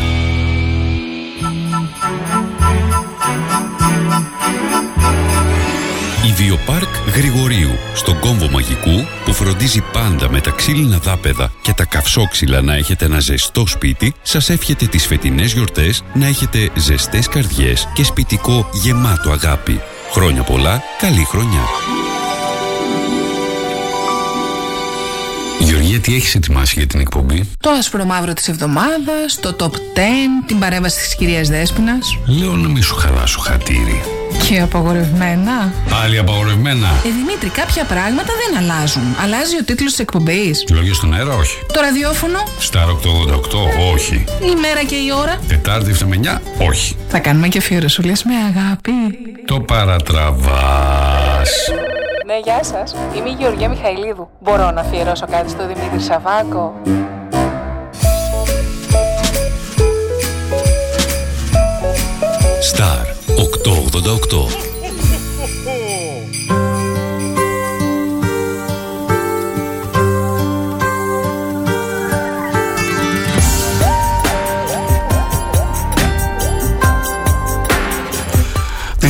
Η Βιοπάρκ Γρηγορίου στον κόμβο μαγικού που φροντίζει πάντα με τα ξύλινα δάπεδα και τα καυσόξυλα να έχετε ένα ζεστό σπίτι σας εύχεται τις φετινές γιορτές να έχετε ζεστές καρδιές και σπιτικό γεμάτο αγάπη. Χρόνια πολλά, καλή χρονιά. Γεωργία, τι έχεις ετοιμάσει για την εκπομπή; Το άσπρο μαύρο της εβδομάδας, το top 10, την παρέμβαση της κυρίας Δέσποινας. Λέω να μην σου χαλάσω χατήρι. Και απαγορευμένα. Πάλι απαγορευμένα. Ε, Δημήτρη, κάποια πράγματα δεν αλλάζουν. Αλλάζει ο τίτλος της εκπομπής. Λόγια στον αέρα, όχι. Το ραδιόφωνο, Star 888, όχι. η μέρα και η ώρα. Τετάρτη 7 με 9, όχι. Θα κάνουμε και αφιερωσούλες με αγάπη. Το παρατραβάς. Ναι, γεια σας. Είμαι η Γεωργία Μιχαηλίδου. Μπορώ να αφιερώσω κάτι στο Δημήτρη Σαββάκο; Star 888.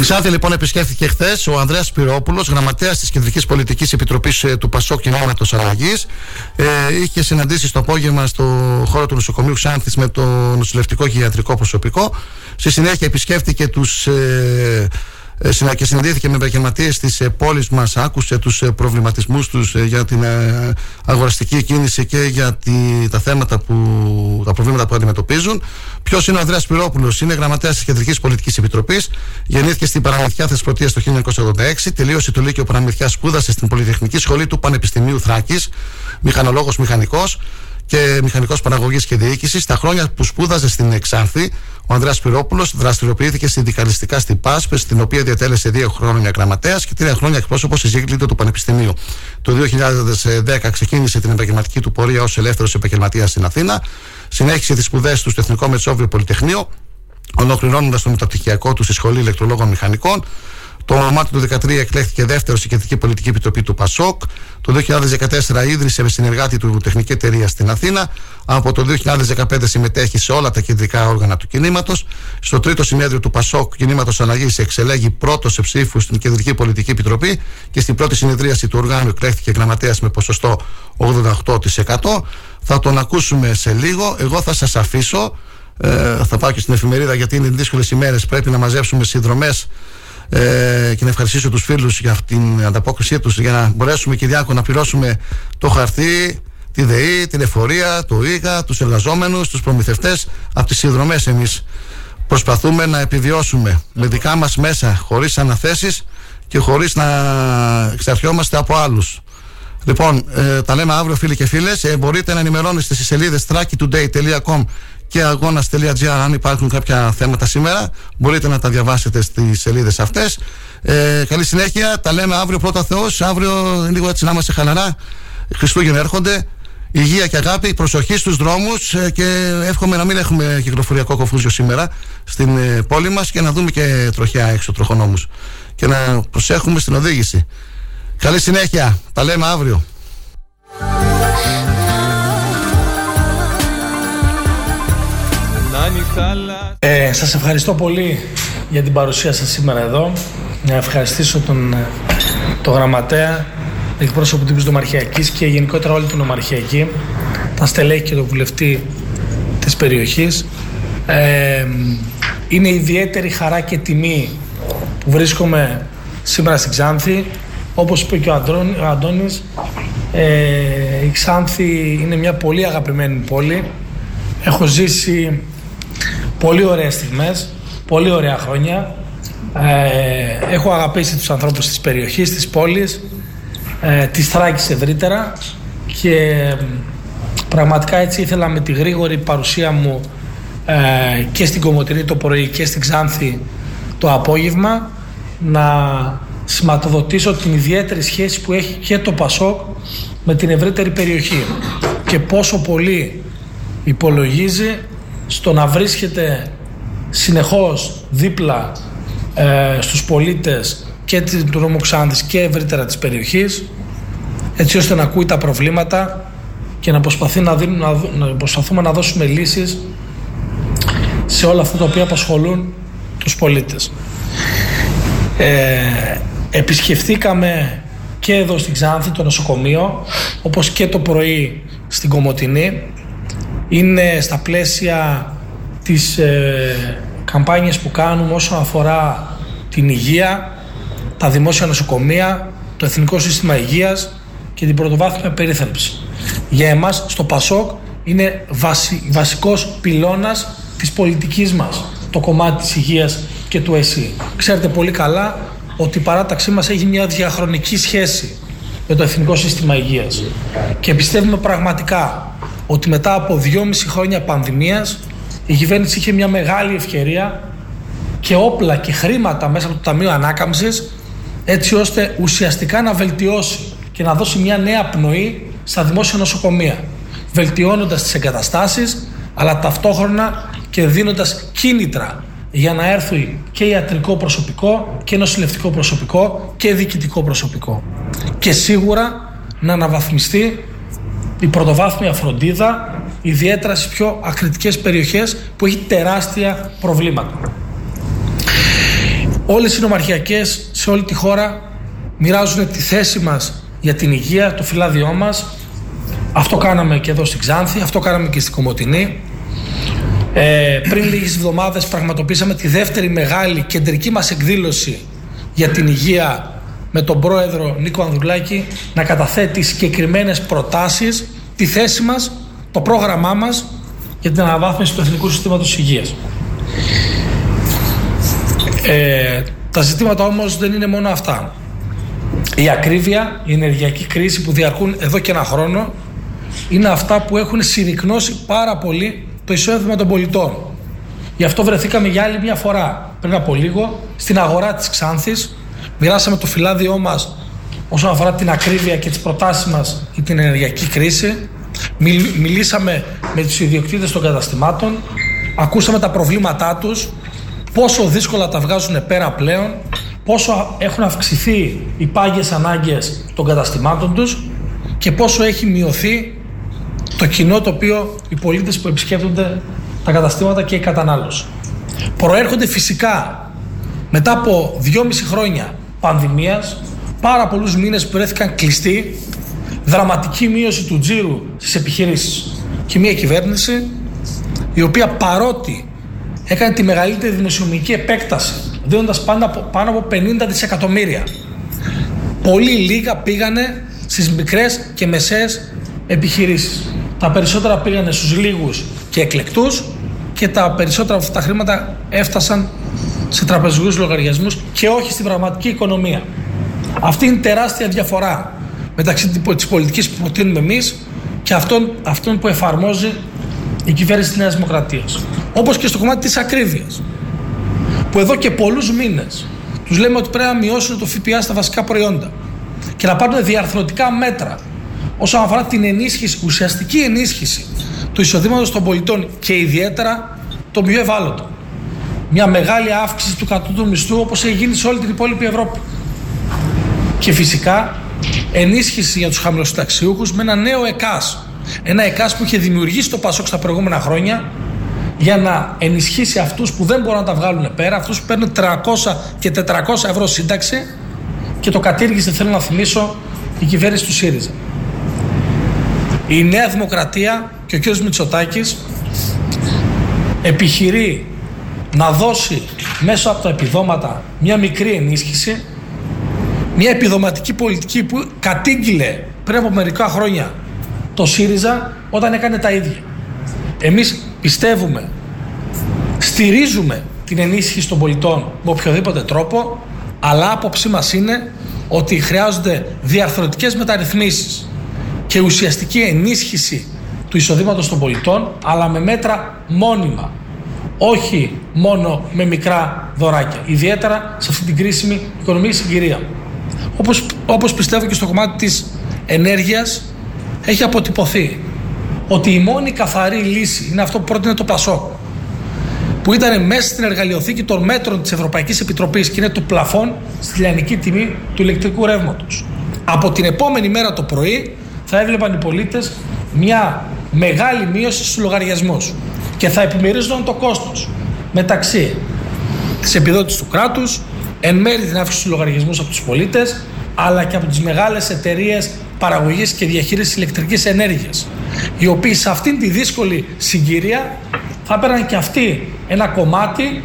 Ξάνθη λοιπόν επισκέφθηκε χθες ο Ανδρέας Σπυρόπουλος, γραμματέας της Κεντρικής Πολιτικής Επιτροπής ε, του Πασό Κοινόματος Αλλαγής. Ε, είχε συναντήσει το απόγευμα στο χώρο του νοσοκομείου Ξάνθης με το νοσηλευτικό και ιατρικό προσωπικό. Στη συνέχεια επισκέφθηκε τους ε, ε, συνα- και συναντήθηκε με επαγγελματίες της πόλης μας, άκουσε τους προβληματισμούς τους για την ε, αγοραστική κίνηση και για τη- τα θέματα που, τα προβλήματα που αντιμετωπίζουν. Ποιος είναι ο Ανδρέας Πυρόπουλος, είναι γραμματέας της Κεντρικής Πολιτικής Επιτροπής, γεννήθηκε στην Παραμεθιά Θεσπρωτεία το 1986, τελείωσε το Λύκειο Παραμεθιά, σπούδασε στην Πολυτεχνική Σχολή του Πανεπιστημίου Θράκης, μηχανολόγος μηχανικός και μηχανικός παραγωγής και διοίκησης. Στα χρόνια που σπούδαζε στην Εξάνθη, ο Ανδρέας Πυρόπουλος δραστηριοποιήθηκε συνδικαλιστικά στην ΠΑΣΠ, στην οποία διατέλεσε δύο χρόνια γραμματέας και τρία χρόνια εκπρόσωπος εισήγγλητο του Πανεπιστημίου. Το 2010 ξεκίνησε την επαγγελματική του πορεία ως ελεύθερος επαγγελματίας στην Αθήνα. Συνέχισε τις σπουδές του στο Εθνικό Μετσόβιο Πολυτεχνείο, ολοκληρώνοντας το μεταπτυχιακό του στη Σχολή Ηλεκτρολόγων Μηχανικών. Το Μάρτιο του 2013 εκλέχθηκε δεύτερο στην Κεντρική Πολιτική Επιτροπή του ΠΑΣΟΚ. Το 2014 ίδρυσε με συνεργάτη του Τεχνική Εταιρεία στην Αθήνα. Από το 2015 συμμετέχει σε όλα τα κεντρικά όργανα του κινήματος. Στο τρίτο συνέδριο του ΠΑΣΟΚ Κινήματος Αλλαγή εξελέγει πρώτος σε ψήφους στην Κεντρική Πολιτική Επιτροπή και στην πρώτη συνεδρίαση του οργάνου εκλέχθηκε γραμματέας με ποσοστό 88%. Θα τον ακούσουμε σε λίγο. Εγώ θα σας αφήσω. Ε, θα πάω και στην εφημερίδα γιατί είναι δύσκολες ημέρες. Πρέπει να μαζέψουμε συνδρομές ε, και να ευχαριστήσω τους φίλους για την ανταπόκρισή τους για να μπορέσουμε Κυριάκο να πληρώσουμε το χαρτί τη ΔΕΗ, την εφορία, το ΙΓΑ, τους εργαζόμενους, τους προμηθευτές. Από τις συνδρομές εμείς προσπαθούμε να επιβιώσουμε με δικά μας μέσα χωρίς αναθέσεις και χωρίς να εξαρτιόμαστε από άλλους. Λοιπόν, ε, τα λέμε αύριο φίλοι και φίλες. Ε, μπορείτε να ενημερώνεστε στις σελίδες trackytoday.com και αγώνα.gr αν υπάρχουν κάποια θέματα σήμερα μπορείτε να τα διαβάσετε στις σελίδες αυτές. Ε, καλή συνέχεια, τα λέμε αύριο πρώτα Θεός. Αύριο λίγο έτσι να είμαστε χαλαρά Χριστούγεννα έρχονται. Υγεία και αγάπη, προσοχή στους δρόμους ε, και εύχομαι να μην έχουμε κυκλοφοριακό κοφούζιο σήμερα στην ε, πόλη μας και να δούμε και τροχιά έξω τροχονόμους. Και να προσέχουμε στην οδήγηση. Καλή συνέχεια, τα λέμε αύριο Ε, σας ευχαριστώ πολύ για την παρουσία σας σήμερα εδώ. Να ευχαριστήσω τον, το γραμματέα, εκπρόσωπο της Νομαρχιακής και γενικότερα όλη την Νομαρχιακή, τα στελέχη και τον βουλευτή της περιοχής. Ε, είναι ιδιαίτερη χαρά και τιμή που βρίσκομαι σήμερα στην Ξάνθη. Όπως είπε και ο, ο Αντώνης, ε, η Ξάνθη είναι μια πολύ αγαπημένη πόλη. Έχω ζήσει πολύ ωραίες στιγμές, πολύ ωραία χρόνια. Ε, έχω αγαπήσει τους ανθρώπους της περιοχής, της πόλης, ε, της Θράκης ευρύτερα. Και πραγματικά έτσι ήθελα με τη γρήγορη παρουσία μου ε, και στην Κομωτινή το πρωί και στην Ξάνθη το απόγευμα να σηματοδοτήσω την ιδιαίτερη σχέση που έχει και το Πασόκ με την ευρύτερη περιοχή. Και πόσο πολύ υπολογίζει στο να βρίσκεται συνεχώς δίπλα ε, στους πολίτες και του νομού Ξάνθης και ευρύτερα της περιοχής έτσι ώστε να ακούει τα προβλήματα και να, προσπαθεί να, δίνουν, να, να προσπαθούμε να δώσουμε λύσεις σε όλα αυτά τα οποία απασχολούν τους πολίτες. Ε, επισκεφθήκαμε και εδώ στην Ξάνθη το νοσοκομείο όπως και το πρωί στην Κομωτινή είναι στα πλαίσια της ε, καμπάνιας που κάνουμε όσον αφορά την υγεία, τα δημόσια νοσοκομεία, το Εθνικό Σύστημα Υγείας και την πρωτοβάθμια περίθαλψη. Για εμάς στο ΠΑΣΟΚ είναι βασι, βασικός πυλώνας της πολιτικής μας το κομμάτι της υγείας και του ΕΣΥ. Ξέρετε πολύ καλά ότι η παράταξή μας έχει μια διαχρονική σχέση με το Εθνικό Σύστημα Υγείας και πιστεύουμε πραγματικά ότι μετά από δυόμιση χρόνια πανδημίας η κυβέρνηση είχε μια μεγάλη ευκαιρία και όπλα και χρήματα μέσα από το Ταμείο Ανάκαμψης έτσι ώστε ουσιαστικά να βελτιώσει και να δώσει μια νέα πνοή στα δημόσια νοσοκομεία βελτιώνοντας τις εγκαταστάσεις αλλά ταυτόχρονα και δίνοντας κίνητρα για να έρθει και ιατρικό προσωπικό και νοσηλευτικό προσωπικό και διοικητικό προσωπικό. Και σίγουρα να αναβαθμιστεί η πρωτοβάθμια φροντίδα, ιδιαίτερα στις πιο ακριτικές περιοχές που έχει τεράστια προβλήματα. Όλες οι νομαρχιακές σε όλη τη χώρα μοιράζουν τη θέση μας για την υγεία, το φυλάδιό μας. Αυτό κάναμε και εδώ στην Ξάνθη, αυτό κάναμε και στην Κομωτινή. Ε, πριν λίγες εβδομάδες πραγματοποίησαμε τη δεύτερη μεγάλη κεντρική μας εκδήλωση για την υγεία με τον πρόεδρο Νίκο Ανδρουλάκη να καταθέτει συγκεκριμένες προτάσεις, τη θέση μας, το πρόγραμμά μας για την αναβάθμιση του Εθνικού Συστήματος Υγείας. Ε, τα ζητήματα όμως δεν είναι μόνο αυτά. Η ακρίβεια, η ενεργειακή κρίση που διαρκούν εδώ και ένα χρόνο είναι αυτά που έχουν συρρυκνώσει πάρα πολύ το εισόδημα των πολιτών. Γι' αυτό βρεθήκαμε για άλλη μια φορά πριν από λίγο στην αγορά της Ξάνθης Μοιράσαμε το φυλάδιό μας όσον αφορά την ακρίβεια και τις προτάσεις μας για την ενεργειακή κρίση. Μιλήσαμε με τους ιδιοκτήτες των καταστημάτων, ακούσαμε τα προβλήματά τους, πόσο δύσκολα τα βγάζουν πέρα πλέον, πόσο έχουν αυξηθεί οι πάγιες ανάγκες των καταστημάτων τους και πόσο έχει μειωθεί το κοινό το οποίο οι πολίτες που επισκέπτονται τα καταστήματα και η κατανάλωση. Προέρχονται φυσικά μετά από δυόμιση χρόνια πανδημίας, πάρα πολλούς μήνες που βρέθηκαν κλειστοί, δραματική μείωση του τζίρου στις επιχειρήσεις και μια κυβέρνηση η οποία παρότι έκανε τη μεγαλύτερη δημοσιονομική επέκταση δίνοντας πάνω από, πάνω από 50 δισεκατομμύρια πολύ λίγα πήγανε στις μικρές και μεσαίες επιχειρήσεις. Τα περισσότερα πήγανε στους λίγους και εκλεκτούς και τα περισσότερα από αυτά τα χρήματα έφτασαν σε τραπεζικούς λογαριασμούς και όχι στην πραγματική οικονομία. Αυτή είναι τεράστια διαφορά μεταξύ της πολιτικής που προτείνουμε εμείς και αυτόν, αυτόν που εφαρμόζει η κυβέρνηση της Νέας Δημοκρατίας. Όπως και στο κομμάτι της ακρίβειας, που εδώ και πολλούς μήνες τους λέμε ότι πρέπει να μειώσουν το ΦΠΑ στα βασικά προϊόντα και να πάρουν διαρθρωτικά μέτρα όσον αφορά την ενίσχυση, ουσιαστική ενίσχυση του εισοδήματος των πολιτών και ιδιαίτερα το πιο ευάλωτο. Μια μεγάλη αύξηση του κατώτου μισθού όπως έχει γίνει σε όλη την υπόλοιπη Ευρώπη. Και φυσικά ενίσχυση για τους χαμηλοσυνταξιούχους με ένα νέο ΕΚΑΣ. Ένα ΕΚΑΣ που είχε δημιουργήσει το ΠΑΣΟΚ στα προηγούμενα χρόνια για να ενισχύσει αυτούς που δεν μπορούν να τα βγάλουν πέρα, αυτούς που παίρνουν 300 και 400 ευρώ σύνταξη και το κατήργησε, θέλω να θυμίσω, η κυβέρνηση του ΣΥΡΙΖΑ. Η Νέα Δημοκρατία και ο κ. Μητσοτάκης επιχειρεί να δώσει μέσω από τα επιδόματα μια μικρή ενίσχυση, μια επιδοματική πολιτική που κατήγγειλε πριν από μερικά χρόνια το ΣΥΡΙΖΑ όταν έκανε τα ίδια. Εμείς πιστεύουμε, στηρίζουμε την ενίσχυση των πολιτών με οποιοδήποτε τρόπο, αλλά άποψή μας είναι ότι χρειάζονται διαρθρωτικές μεταρρυθμίσεις και ουσιαστική ενίσχυση του εισοδήματος των πολιτών, αλλά με μέτρα μόνιμα. Όχι μόνο με μικρά δωράκια. Ιδιαίτερα σε αυτή την κρίσιμη οικονομική συγκυρία. Όπως, όπως πιστεύω και στο κομμάτι της ενέργειας, έχει αποτυπωθεί ότι η μόνη καθαρή λύση είναι αυτό που πρότεινε το Πασόκ που ήταν μέσα στην εργαλειοθήκη των μέτρων της Ευρωπαϊκής Επιτροπής και είναι το πλαφόν στη λιανική τιμή του ηλεκτρικού ρεύματος. Από την επόμενη μέρα το πρωί θα έβλεπαν οι πολίτες μια μεγάλη μείωση στους λογαριασμούς και θα επιμερίζονταν το κόστος μεταξύ της επιδότησης του κράτους, εν μέρει την αύξηση του λογαριασμούς από τους πολίτες, αλλά και από τις μεγάλες εταιρείες παραγωγής και διαχείρισης ηλεκτρικής ενέργειας, οι οποίοι σε αυτήν τη δύσκολη συγκυρία θα έπαιρναν και αυτοί ένα κομμάτι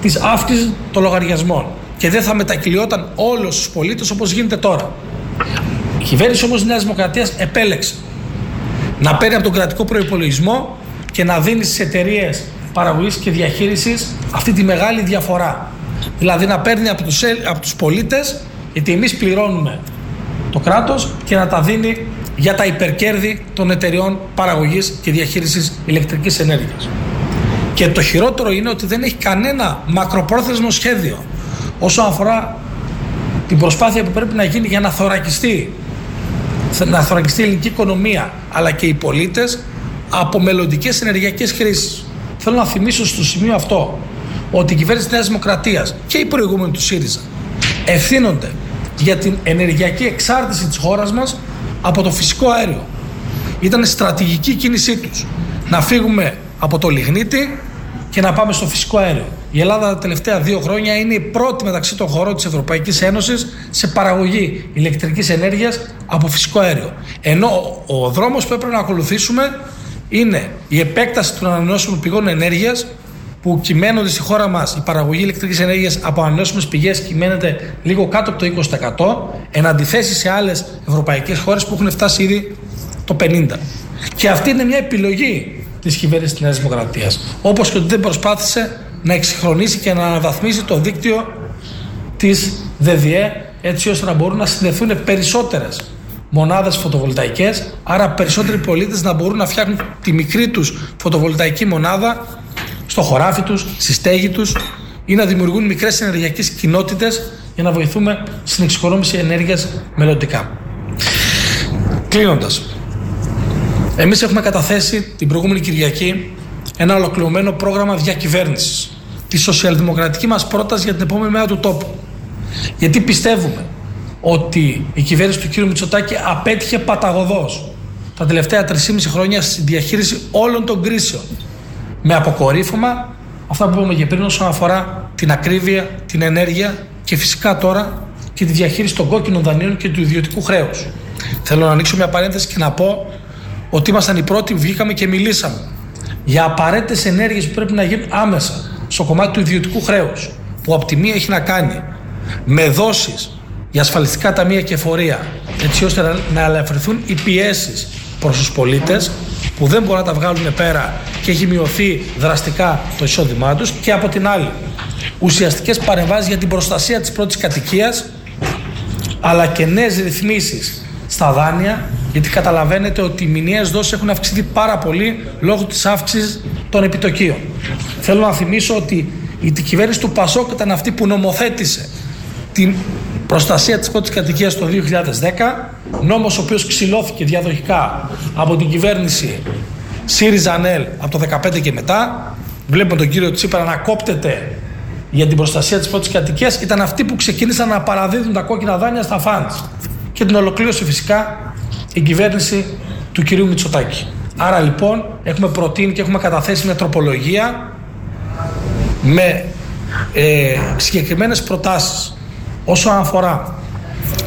της αύξησης των λογαριασμών και δεν θα μετακυλιόταν όλος στους πολίτες όπως γίνεται τώρα. Η κυβέρνηση όμως της Νέας Δημοκρατίας επέλεξε να παίρνει από τον κρατικό προϋπολογισμό και να δίνεις στις εταιρείες παραγωγής και διαχείρισης αυτή τη μεγάλη διαφορά. Δηλαδή να παίρνει από τους, από τους πολίτες, γιατί εμείς πληρώνουμε το κράτος και να τα δίνει για τα υπερκέρδη των εταιριών παραγωγής και διαχείρισης ηλεκτρικής ενέργειας. Και το χειρότερο είναι ότι δεν έχει κανένα μακροπρόθεσμο σχέδιο όσον αφορά την προσπάθεια που πρέπει να γίνει για να θωρακιστεί, να θωρακιστεί η ελληνική οικονομία αλλά και οι πολίτες από μελλοντικές ενεργειακές κρίσεις. Θέλω να θυμίσω στο σημείο αυτό ότι η κυβέρνηση της Νέας Δημοκρατίας και οι προηγούμενοι του ΣΥΡΙΖΑ ευθύνονται για την ενεργειακή εξάρτηση της χώρας μας από το φυσικό αέριο. Ήταν στρατηγική κίνησή τους να φύγουμε από το λιγνίτη και να πάμε στο φυσικό αέριο. Η Ελλάδα τα τελευταία δύο χρόνια είναι η πρώτη μεταξύ των χωρών της Ευρωπαϊκής Ένωσης σε παραγωγή ηλεκτρικής ενέργειας από φυσικό αέριο. Ενώ ο δρόμος που έπρεπε να ακολουθήσουμε είναι η επέκταση των ανανεώσιμων πηγών ενέργειας που κυμαίνονται στη χώρα μας η παραγωγή ηλεκτρικής ενέργειας από ανανεώσιμες πηγές κυμαίνεται λίγο κάτω από το 20%, εν αντιθέσει σε άλλες ευρωπαϊκές χώρες που έχουν φτάσει ήδη το 50%. Και αυτή είναι μια επιλογή της κυβέρνησης της Νέας Δημοκρατίας. Όπως και ότι δεν προσπάθησε να εξυγχρονίσει και να αναβαθμίσει το δίκτυο της ΔΔΕ έτσι ώστε να μπορούν να συνδεθούν περισσότερες μονάδες φωτοβολταϊκές άρα περισσότεροι πολίτες να μπορούν να φτιάχνουν τη μικρή τους φωτοβολταϊκή μονάδα στο χωράφι τους, στη στέγη τους ή να δημιουργούν μικρές ενεργειακές κοινότητες για να βοηθούμε στην εξοικονόμηση ενέργειας μελλοντικά. Κλείνοντας, εμείς έχουμε καταθέσει την προηγούμενη Κυριακή ένα ολοκληρωμένο πρόγραμμα διακυβέρνησης. Τη σοσιαλδημοκρατική μας πρόταση για την επόμενη μέρα του τόπου. Γιατί πιστεύουμε ότι η κυβέρνηση του κ. Μητσοτάκη απέτυχε παταγωδός τα τελευταία 3,5 χρόνια στη διαχείριση όλων των κρίσεων με αποκορύφωμα αυτά που είπαμε και πριν όσον αφορά την ακρίβεια, την ενέργεια και φυσικά τώρα και τη διαχείριση των κόκκινων δανείων και του ιδιωτικού χρέους. Θέλω να ανοίξω μια παρένθεση και να πω ότι ήμασταν οι πρώτοι που βγήκαμε και μιλήσαμε για απαραίτητες ενέργειες που πρέπει να γίνουν άμεσα στο κομμάτι του ιδιωτικού χρέους. Που από τη μία έχει να κάνει με δόσεις για ασφαλιστικά ταμεία και φορεία, έτσι ώστε να ελαφρυνθούν οι πιέσεις προς τους πολίτες που δεν μπορούν να τα βγάλουν πέρα και έχει μειωθεί δραστικά το εισόδημά τους και από την άλλη ουσιαστικές παρεμβάσεις για την προστασία της πρώτης κατοικίας αλλά και νέες ρυθμίσεις στα δάνεια γιατί καταλαβαίνετε ότι οι μηνιαίες δόσεις έχουν αυξηθεί πάρα πολύ λόγω της αύξησης των επιτοκίων. Θέλω να θυμίσω ότι η κυβέρνηση του Πασόκ ήταν αυτή που νομοθέτησε την προστασία της πρώτης κατοικίας το 2010, νόμος ο οποίος ξυλώθηκε διαδοχικά από την κυβέρνηση ΣΥΡΙΖΑ ΝΕΛ από το 2015 και μετά. Βλέπουμε τον κύριο Τσίπρα να κόπτεται για την προστασία της πρώτης κατοικίας. Ήταν αυτοί που ξεκίνησαν να παραδίδουν τα κόκκινα δάνεια στα φαντς. Και την ολοκλήρωσε φυσικά η κυβέρνηση του κυρίου Μητσοτάκη. Άρα λοιπόν έχουμε προτείνει και έχουμε καταθέσει μια τροπολογία με ε, συγκεκριμένες προτάσεις όσον αφορά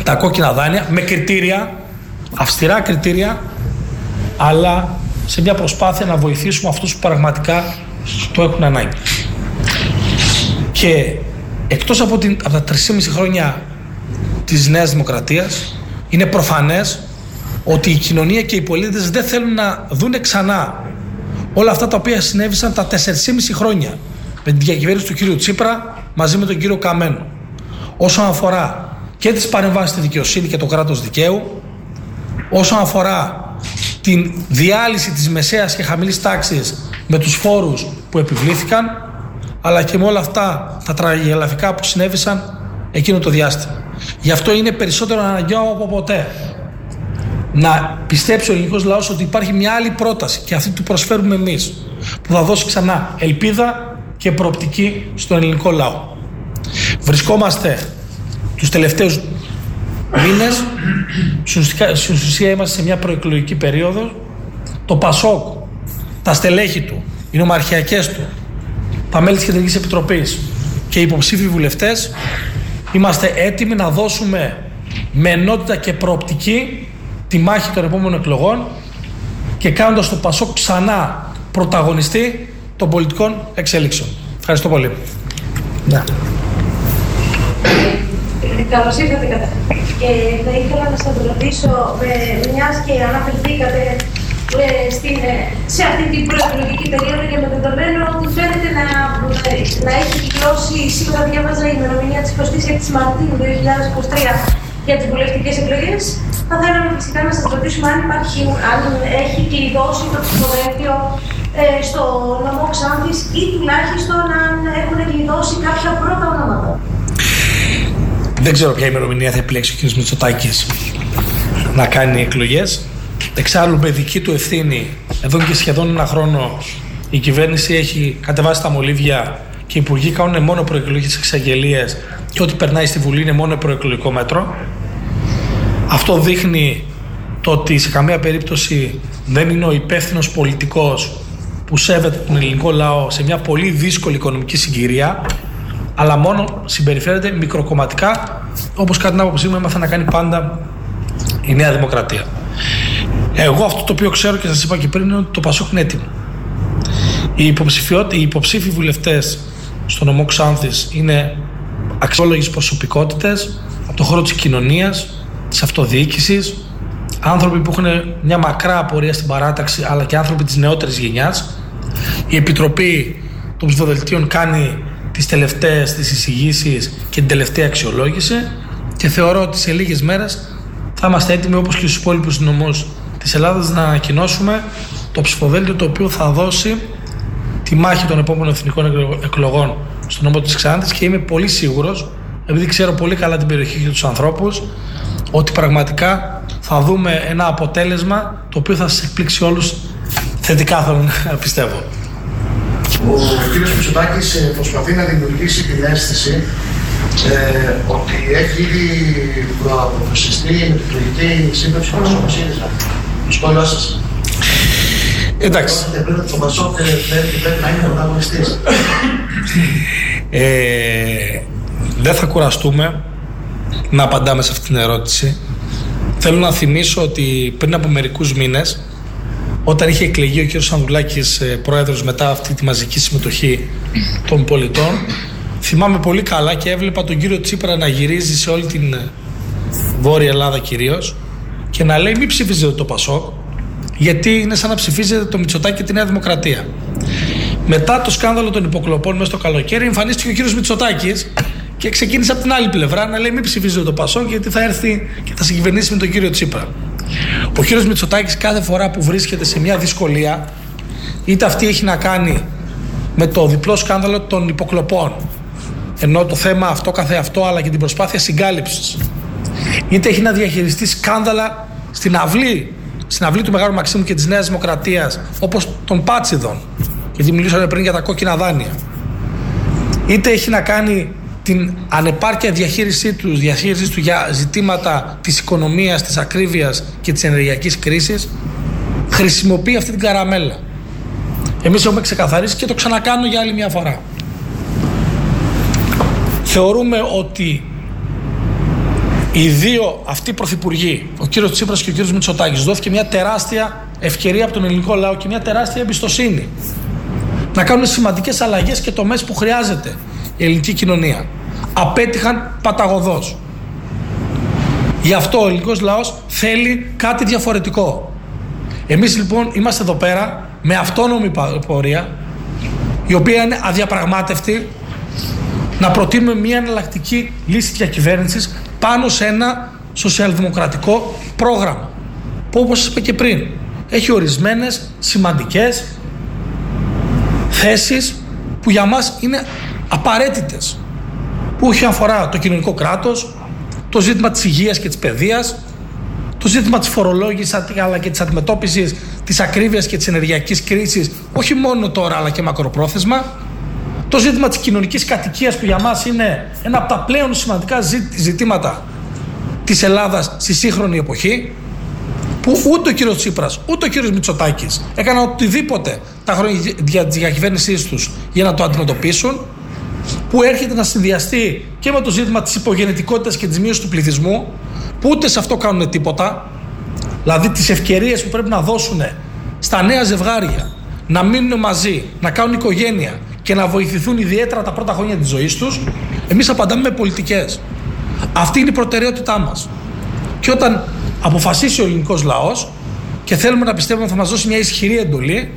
τα κόκκινα δάνεια με κριτήρια, αυστηρά κριτήρια αλλά σε μια προσπάθεια να βοηθήσουμε αυτούς που πραγματικά το έχουν ανάγκη. Και εκτός από, την, από τα 3,5 χρόνια της Νέας Δημοκρατίας είναι προφανές ότι η κοινωνία και οι πολίτες δεν θέλουν να δούνε ξανά όλα αυτά τα οποία συνέβησαν τα 4,5 χρόνια με την διακυβέρνηση του κύριου Τσίπρα μαζί με τον κύριο Καμένο. Όσον αφορά και τις παρεμβάσεις στη δικαιοσύνη και το κράτος δικαίου, όσον αφορά την διάλυση της μεσαίας και χαμηλής τάξης με τους φόρους που επιβλήθηκαν, αλλά και με όλα αυτά τα τραγελαφικά που συνέβησαν εκείνο το διάστημα. Γι' αυτό είναι περισσότερο αναγκαίο από ποτέ να πιστέψει ο ελληνικός λαός ότι υπάρχει μια άλλη πρόταση και αυτή του προσφέρουμε εμείς, που θα δώσει ξανά ελπίδα και προοπτική στον ελληνικό λαό. Βρισκόμαστε τους τελευταίους μήνες, στην ουσία είμαστε σε μια προεκλογική περίοδο, το ΠΑΣΟΚ, τα στελέχη του, οι νομαρχιακές του, τα μέλη της Κεντρικής Επιτροπής και οι υποψήφοι βουλευτές, είμαστε έτοιμοι να δώσουμε με ενότητα και προοπτική τη μάχη των επόμενων εκλογών και κάνοντας το Πασόκ ξανά πρωταγωνιστή των πολιτικών εξέλιξεων. Ευχαριστώ πολύ. Ναι. Καλώς ήρθατε κατά. Και θα ήθελα να σας ρωτήσω, μιας και αναφερθήκατε ε, στην, ε, σε αυτή την προεκλογική περίοδο και με δεδομένο ότι φαίνεται να, να έχει κυκλώσει, σήμερα διάβαζα η ημερομηνία της 26η Μαρτίου 2023 για τις βουλευτικές εκλογές. Θα θέλαμε φυσικά να σας ρωτήσουμε αν, υπάρχει, αν έχει κλειδώσει το ψηφοδέλτιο ε, στο νομό Ξάνθης ή τουλάχιστον αν έχουν κλειδώσει κάποια πρώτα ονόματα. Δεν ξέρω ποια ημερομηνία θα επιλέξει ο κ. Μητσοτάκης να κάνει εκλογές. Εξάλλου, με δική του ευθύνη, εδώ και σχεδόν ένα χρόνο η κυβέρνηση έχει κατεβάσει τα μολύβια και οι υπουργοί κάνουν μόνο προεκλογικές εξαγγελίες και ό,τι περνάει στη Βουλή είναι μόνο προεκλογικό μέτρο. Αυτό δείχνει το ότι σε καμία περίπτωση δεν είναι ο υπεύθυνος πολιτικός που σέβεται τον ελληνικό λαό σε μια πολύ δύσκολη οικονομική συγκυρία, αλλά μόνο συμπεριφέρεται μικροκομματικά, όπως κατά την άποψή μου έμαθα να κάνει πάντα η Νέα Δημοκρατία. Εγώ αυτό το οποίο ξέρω και σας είπα και πριν είναι ότι το Πασόκ είναι έτοιμο. Οι, οι υποψήφοι βουλευτές στο νομό Ξάνθης είναι αξιόλογες προσωπικότητες από το χώρο της κοινωνίας, της αυτοδιοίκησης, άνθρωποι που έχουν μια μακρά απορία στην παράταξη αλλά και άνθρωποι της νεότερης γενιάς. Η Επιτροπή των Ψηφοδελτίων κάνει τις τελευταίες τις εισηγήσεις και την τελευταία αξιολόγηση και θεωρώ ότι σε λίγες μέρες θα είμαστε έτοιμοι όπως και στους υπόλοιπους νομούς της Ελλάδας να ανακοινώσουμε το ψηφοδέλτιο το οποίο θα δώσει τη μάχη των επόμενων εθνικών εκλογών στον νόμο της Ξάνθης και είμαι πολύ σίγουρος επειδή ξέρω πολύ καλά την περιοχή και τους ανθρώπους ότι πραγματικά θα δούμε ένα αποτέλεσμα το οποίο θα σας εκπλήξει όλους θετικά θέλω να πιστεύω. Ο κ. Μητσοτάκης ε, προσπαθεί να δημιουργήσει την αίσθηση ε, ότι έχει ήδη προαποφασιστεί με την εκλογική σύμπραξη του Πασόκ ΣΥΡΙΖΑ. Το σχόλιο σας. Εντάξει. Το Πασόκ ε, πρέπει να είναι πρωταγωνιστής. Ε, δεν θα κουραστούμε να απαντάμε σε αυτή την ερώτηση. Θέλω να θυμίσω ότι πριν από μερικούς μήνες όταν είχε εκλεγεί ο κ. Σανδουλάκης ε, πρόεδρος μετά αυτή τη μαζική συμμετοχή των πολιτών θυμάμαι πολύ καλά και έβλεπα τον κύριο Τσίπρα να γυρίζει σε όλη την ε, Βόρεια Ελλάδα κυρίως και να λέει μην ψηφίζετε το Πασόκ γιατί είναι σαν να ψηφίζετε το Μητσοτάκι και τη Νέα Δημοκρατία. Μετά το σκάνδαλο των υποκλοπών μέσα στο καλοκαίρι, εμφανίστηκε ο κύριος Μητσοτάκης και ξεκίνησε από την άλλη πλευρά να λέει: Μην ψηφίζετε το Πασόκ, γιατί θα έρθει και θα συγκυβερνήσει με τον κύριο Τσίπρα. Ο κύριος Μητσοτάκης κάθε φορά που βρίσκεται σε μια δυσκολία, είτε αυτή έχει να κάνει με το διπλό σκάνδαλο των υποκλοπών, ενώ το θέμα αυτό καθεαυτό αλλά και την προσπάθεια συγκάλυψης, είτε έχει να διαχειριστεί σκάνδαλα στην αυλή, στην αυλή του Μεγάλου Μαξίμου και της Νέας Δημοκρατίας, όπως των Πάτσιδων, γιατί μιλήσαμε πριν για τα κόκκινα δάνεια, είτε έχει να κάνει την ανεπάρκεια διαχείρισή τους, διαχείρισή τους για ζητήματα της οικονομίας, της ακρίβειας και της ενεργειακής κρίσης, χρησιμοποιεί αυτή την καραμέλα. Εμείς έχουμε ξεκαθαρίσει και το ξανακάνω για άλλη μια φορά. Θεωρούμε ότι οι δύο αυτοί πρωθυπουργοί, ο κύριος Τσίπρας και ο κύριος Μητσοτάκης, δόθηκε μια τεράστια ευκαιρία από τον ελληνικό λαό και μια τεράστια εμπιστοσύνη να κάνουν σημαντικές αλλαγές και τομές που χρειάζεται η ελληνική κοινωνία. Απέτυχαν παταγωδός. Γι' αυτό ο ελληνικός λαός θέλει κάτι διαφορετικό. Εμείς λοιπόν είμαστε εδώ πέρα με αυτόνομη πορεία η οποία είναι αδιαπραγμάτευτη να προτείνουμε μια εναλλακτική λύση διακυβέρνησης πάνω σε ένα σοσιαλδημοκρατικό πρόγραμμα που όπως σας είπα και πριν έχει ορισμένες σημαντικές θέσεις που για μας είναι απαραίτητες που έχει αφορά το κοινωνικό κράτος, το ζήτημα της υγείας και της παιδείας, το ζήτημα της φορολόγησης αλλά και της αντιμετώπισης της ακρίβειας και της ενεργειακής κρίσης όχι μόνο τώρα αλλά και μακροπρόθεσμα, το ζήτημα της κοινωνικής κατοικίας που για μας είναι ένα από τα πλέον σημαντικά ζητήματα της Ελλάδας στη σύγχρονη εποχή που ούτε ο κύριος Τσίπρας ούτε ο κύριος Μητσοτάκης έκαναν οτιδήποτε τα χρόνια της διακυβέρνησής τους για να το αντιμετωπίσουν που έρχεται να συνδυαστεί και με το ζήτημα της υπογενετικότητας και της μείωσης του πληθυσμού που ούτε σε αυτό κάνουν τίποτα. Δηλαδή τις ευκαιρίες που πρέπει να δώσουν στα νέα ζευγάρια να μείνουν μαζί, να κάνουν οικογένεια και να βοηθηθούν ιδιαίτερα τα πρώτα χρόνια της ζωής τους εμείς απαντάμε με πολιτικές. Αυτή είναι η προτεραιότητά μας. Και όταν αποφασίσει ο ελληνικός λαός και θέλουμε να πιστεύουμε ότι θα μας δώσει μια ισχυρή εντολή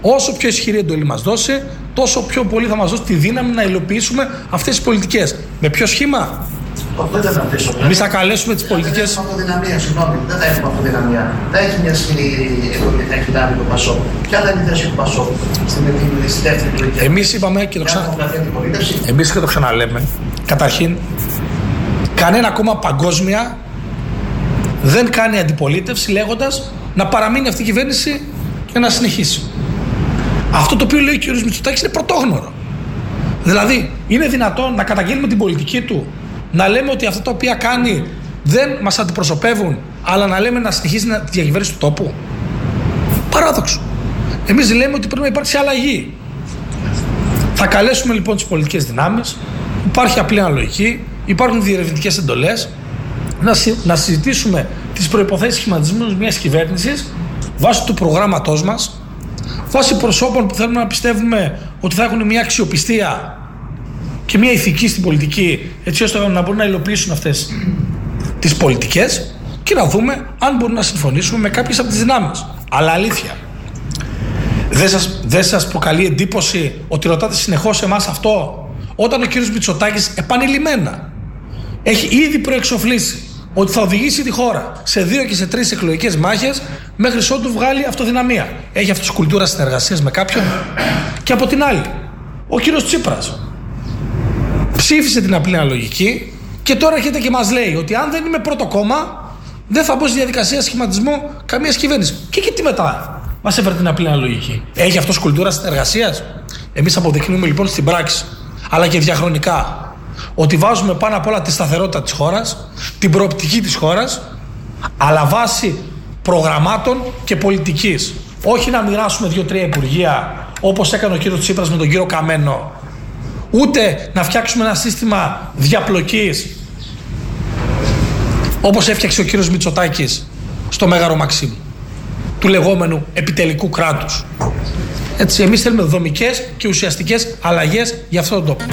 όσο πιο ισχυρή εντολή μας δώσει τόσο πιο πολύ θα μας δώσει τη δύναμη να υλοποιήσουμε αυτές τις πολιτικές. Με ποιο σχήμα; Εμεί θα καλέσουμε τις πολιτικέ. Δεν θα έχουμε αυτοδυναμία, συγγνώμη. Δεν θα έχουμε αυτοδυναμία. Θα έχει μια ισχυρή εντολή, θα έχει το Πασό. Ποια θα είναι η θέση του Πασό στην δεύτερη εκλογική. Εμείς είπαμε και το, ξα... Εμείς και το ξαναλέμε. Καταρχήν, κανένα κόμμα παγκόσμια δεν κάνει αντιπολίτευση λέγοντας να παραμείνει αυτή η κυβέρνηση και να συνεχίσει. Αυτό το οποίο λέει ο κ. Μητσοτάκης είναι πρωτόγνωρο. Δηλαδή, είναι δυνατόν να καταγγείλουμε την πολιτική του, να λέμε ότι αυτά τα οποία κάνει δεν μας αντιπροσωπεύουν, αλλά να λέμε να συνεχίσει τη διακυβέρνηση του τόπου. Παράδοξο. Εμείς λέμε ότι πρέπει να υπάρξει αλλαγή. Θα καλέσουμε λοιπόν τις πολιτικές δυνάμεις. Υπάρχει απλή αναλογική. Υπάρχουν διερευνητικές εντολές. Να, να συζητήσουμε τις προποθέσει σχηματισμούς μιας κυβέρνησης βάσει του προγράμματός μας, βάσει προσώπων που θέλουμε να πιστεύουμε ότι θα έχουν μια αξιοπιστία και μια ηθική στην πολιτική, έτσι ώστε να μπορούν να υλοποιήσουν αυτές τις πολιτικές και να δούμε αν μπορούμε να συμφωνήσουμε με κάποιες από τις δυνάμεις. Αλλά αλήθεια. Δεν σας, δεν σας προκαλεί εντύπωση ότι ρωτάτε συνεχώς εμάς αυτό; Όταν ο κύριος Μητσοτάκης επανειλημμένα έχει ήδη προεξοφλήσει ότι θα οδηγήσει τη χώρα σε δύο και σε τρεις εκλογικές μάχες μέχρι ότου βγάλει αυτοδυναμία. Έχει αυτός κουλτούρα συνεργασίας με κάποιον. Και από την άλλη, ο κύριος Τσίπρας ψήφισε την απλή αναλογική και τώρα έρχεται και μας λέει ότι αν δεν είμαι πρώτο κόμμα, δεν θα μπω στη διαδικασία σχηματισμού καμίας κυβέρνησης. Και, και τι μετά μας έφερε την απλή αναλογική. Έχει αυτός κουλτούρα συνεργασίας. Εμείς αποδεικνύουμε λοιπόν στην πράξη, αλλά και διαχρονικά, ότι βάζουμε πάνω απ' όλα τη σταθερότητα της χώρας, την προοπτική της χώρας, αλλά βάσει προγραμμάτων και πολιτικής. Όχι να μοιράσουμε δύο-τρία υπουργεία όπως έκανε ο κύριος Τσίπρας με τον κύριο Καμένο. Ούτε να φτιάξουμε ένα σύστημα διαπλοκής όπως έφτιαξε ο κύριος Μητσοτάκης στο Μέγαρο Μαξίμου του λεγόμενου επιτελικού κράτους. Έτσι, εμείς θέλουμε δομικές και ουσιαστικές αλλαγές για αυτόν τον τόπο.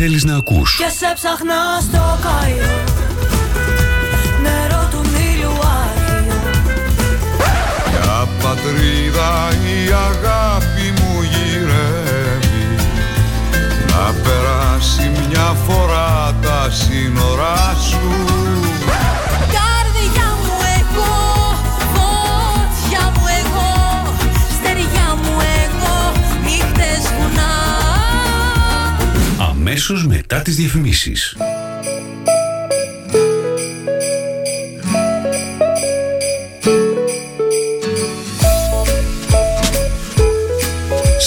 Θέλεις να ακούς. Και σε ψάχνα στο Καϊρό Νερό του μήλου άδειο Για πατρίδα η αγάπη μου γυρεύει. Να περάσει μια φορά τα σύνορά σου Αμέσως μετά τις διαφημίσεις.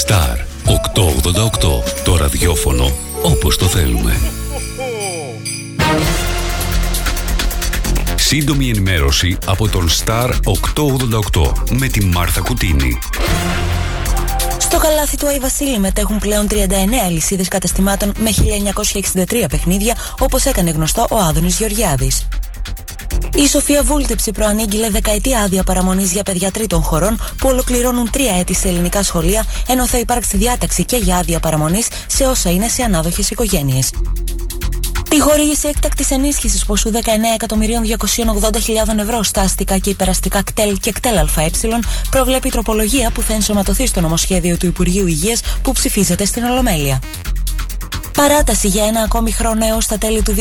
Star 888. Το ραδιόφωνο όπως το θέλουμε. Σύντομη ενημέρωση από τον Star 888 με τη Μάρθα Κουτίνη. Στο καλάθι του Άι Βασίλη μετέχουν πλέον 39 αλυσίδες καταστημάτων με 1963 παιχνίδια, όπως έκανε γνωστό ο Άδωνης Γεωργιάδης. Η Σοφία Βούλτεψη προανήγγειλε δεκαετία άδεια παραμονής για παιδιά τρίτων χωρών που ολοκληρώνουν τρία έτη σε ελληνικά σχολεία, ενώ θα υπάρξει διάταξη και για άδεια παραμονής σε όσα είναι σε ανάδοχες οικογένειες. Τη χορήγηση έκτακτης ενίσχυσης ποσού 19.280.000 ευρώ στα αστικά και υπεραστικά κτέλ και κτέλ ΑΕ προβλέπει η τροπολογία που θα ενσωματωθεί στο νομοσχέδιο του Υπουργείου Υγείας που ψηφίζεται στην Ολομέλεια. Παράταση για ένα ακόμη χρόνο έως τα τέλη του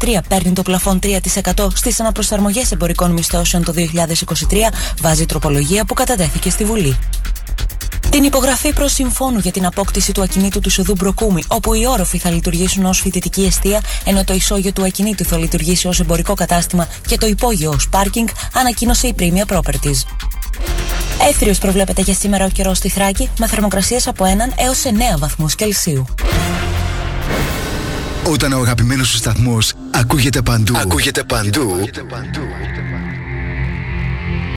2023 παίρνει το πλαφόν 3% στις αναπροσαρμογές εμπορικών μισθώσεων το 2023, βάζει τροπολογία που κατατέθηκε στη Βουλή. Την υπογραφή προ συμφώνου για την απόκτηση του ακινήτου του Σοδού Μπροκούμη, όπου οι όροφοι θα λειτουργήσουν ως φοιτητική αιστεία, ενώ το ισόγειο του ακινήτου θα λειτουργήσει ως εμπορικό κατάστημα και το υπόγειο ως πάρκινγκ, ανακοίνωσε η Premia Properties. Έθριος προβλέπεται για σήμερα ο καιρός στη Θράκη, με θερμοκρασίες από 1 έως 9 βαθμούς Κελσίου. Όταν ο αγαπημένος σου σταθμός ακούγεται παντού. Ακούγεται παντού.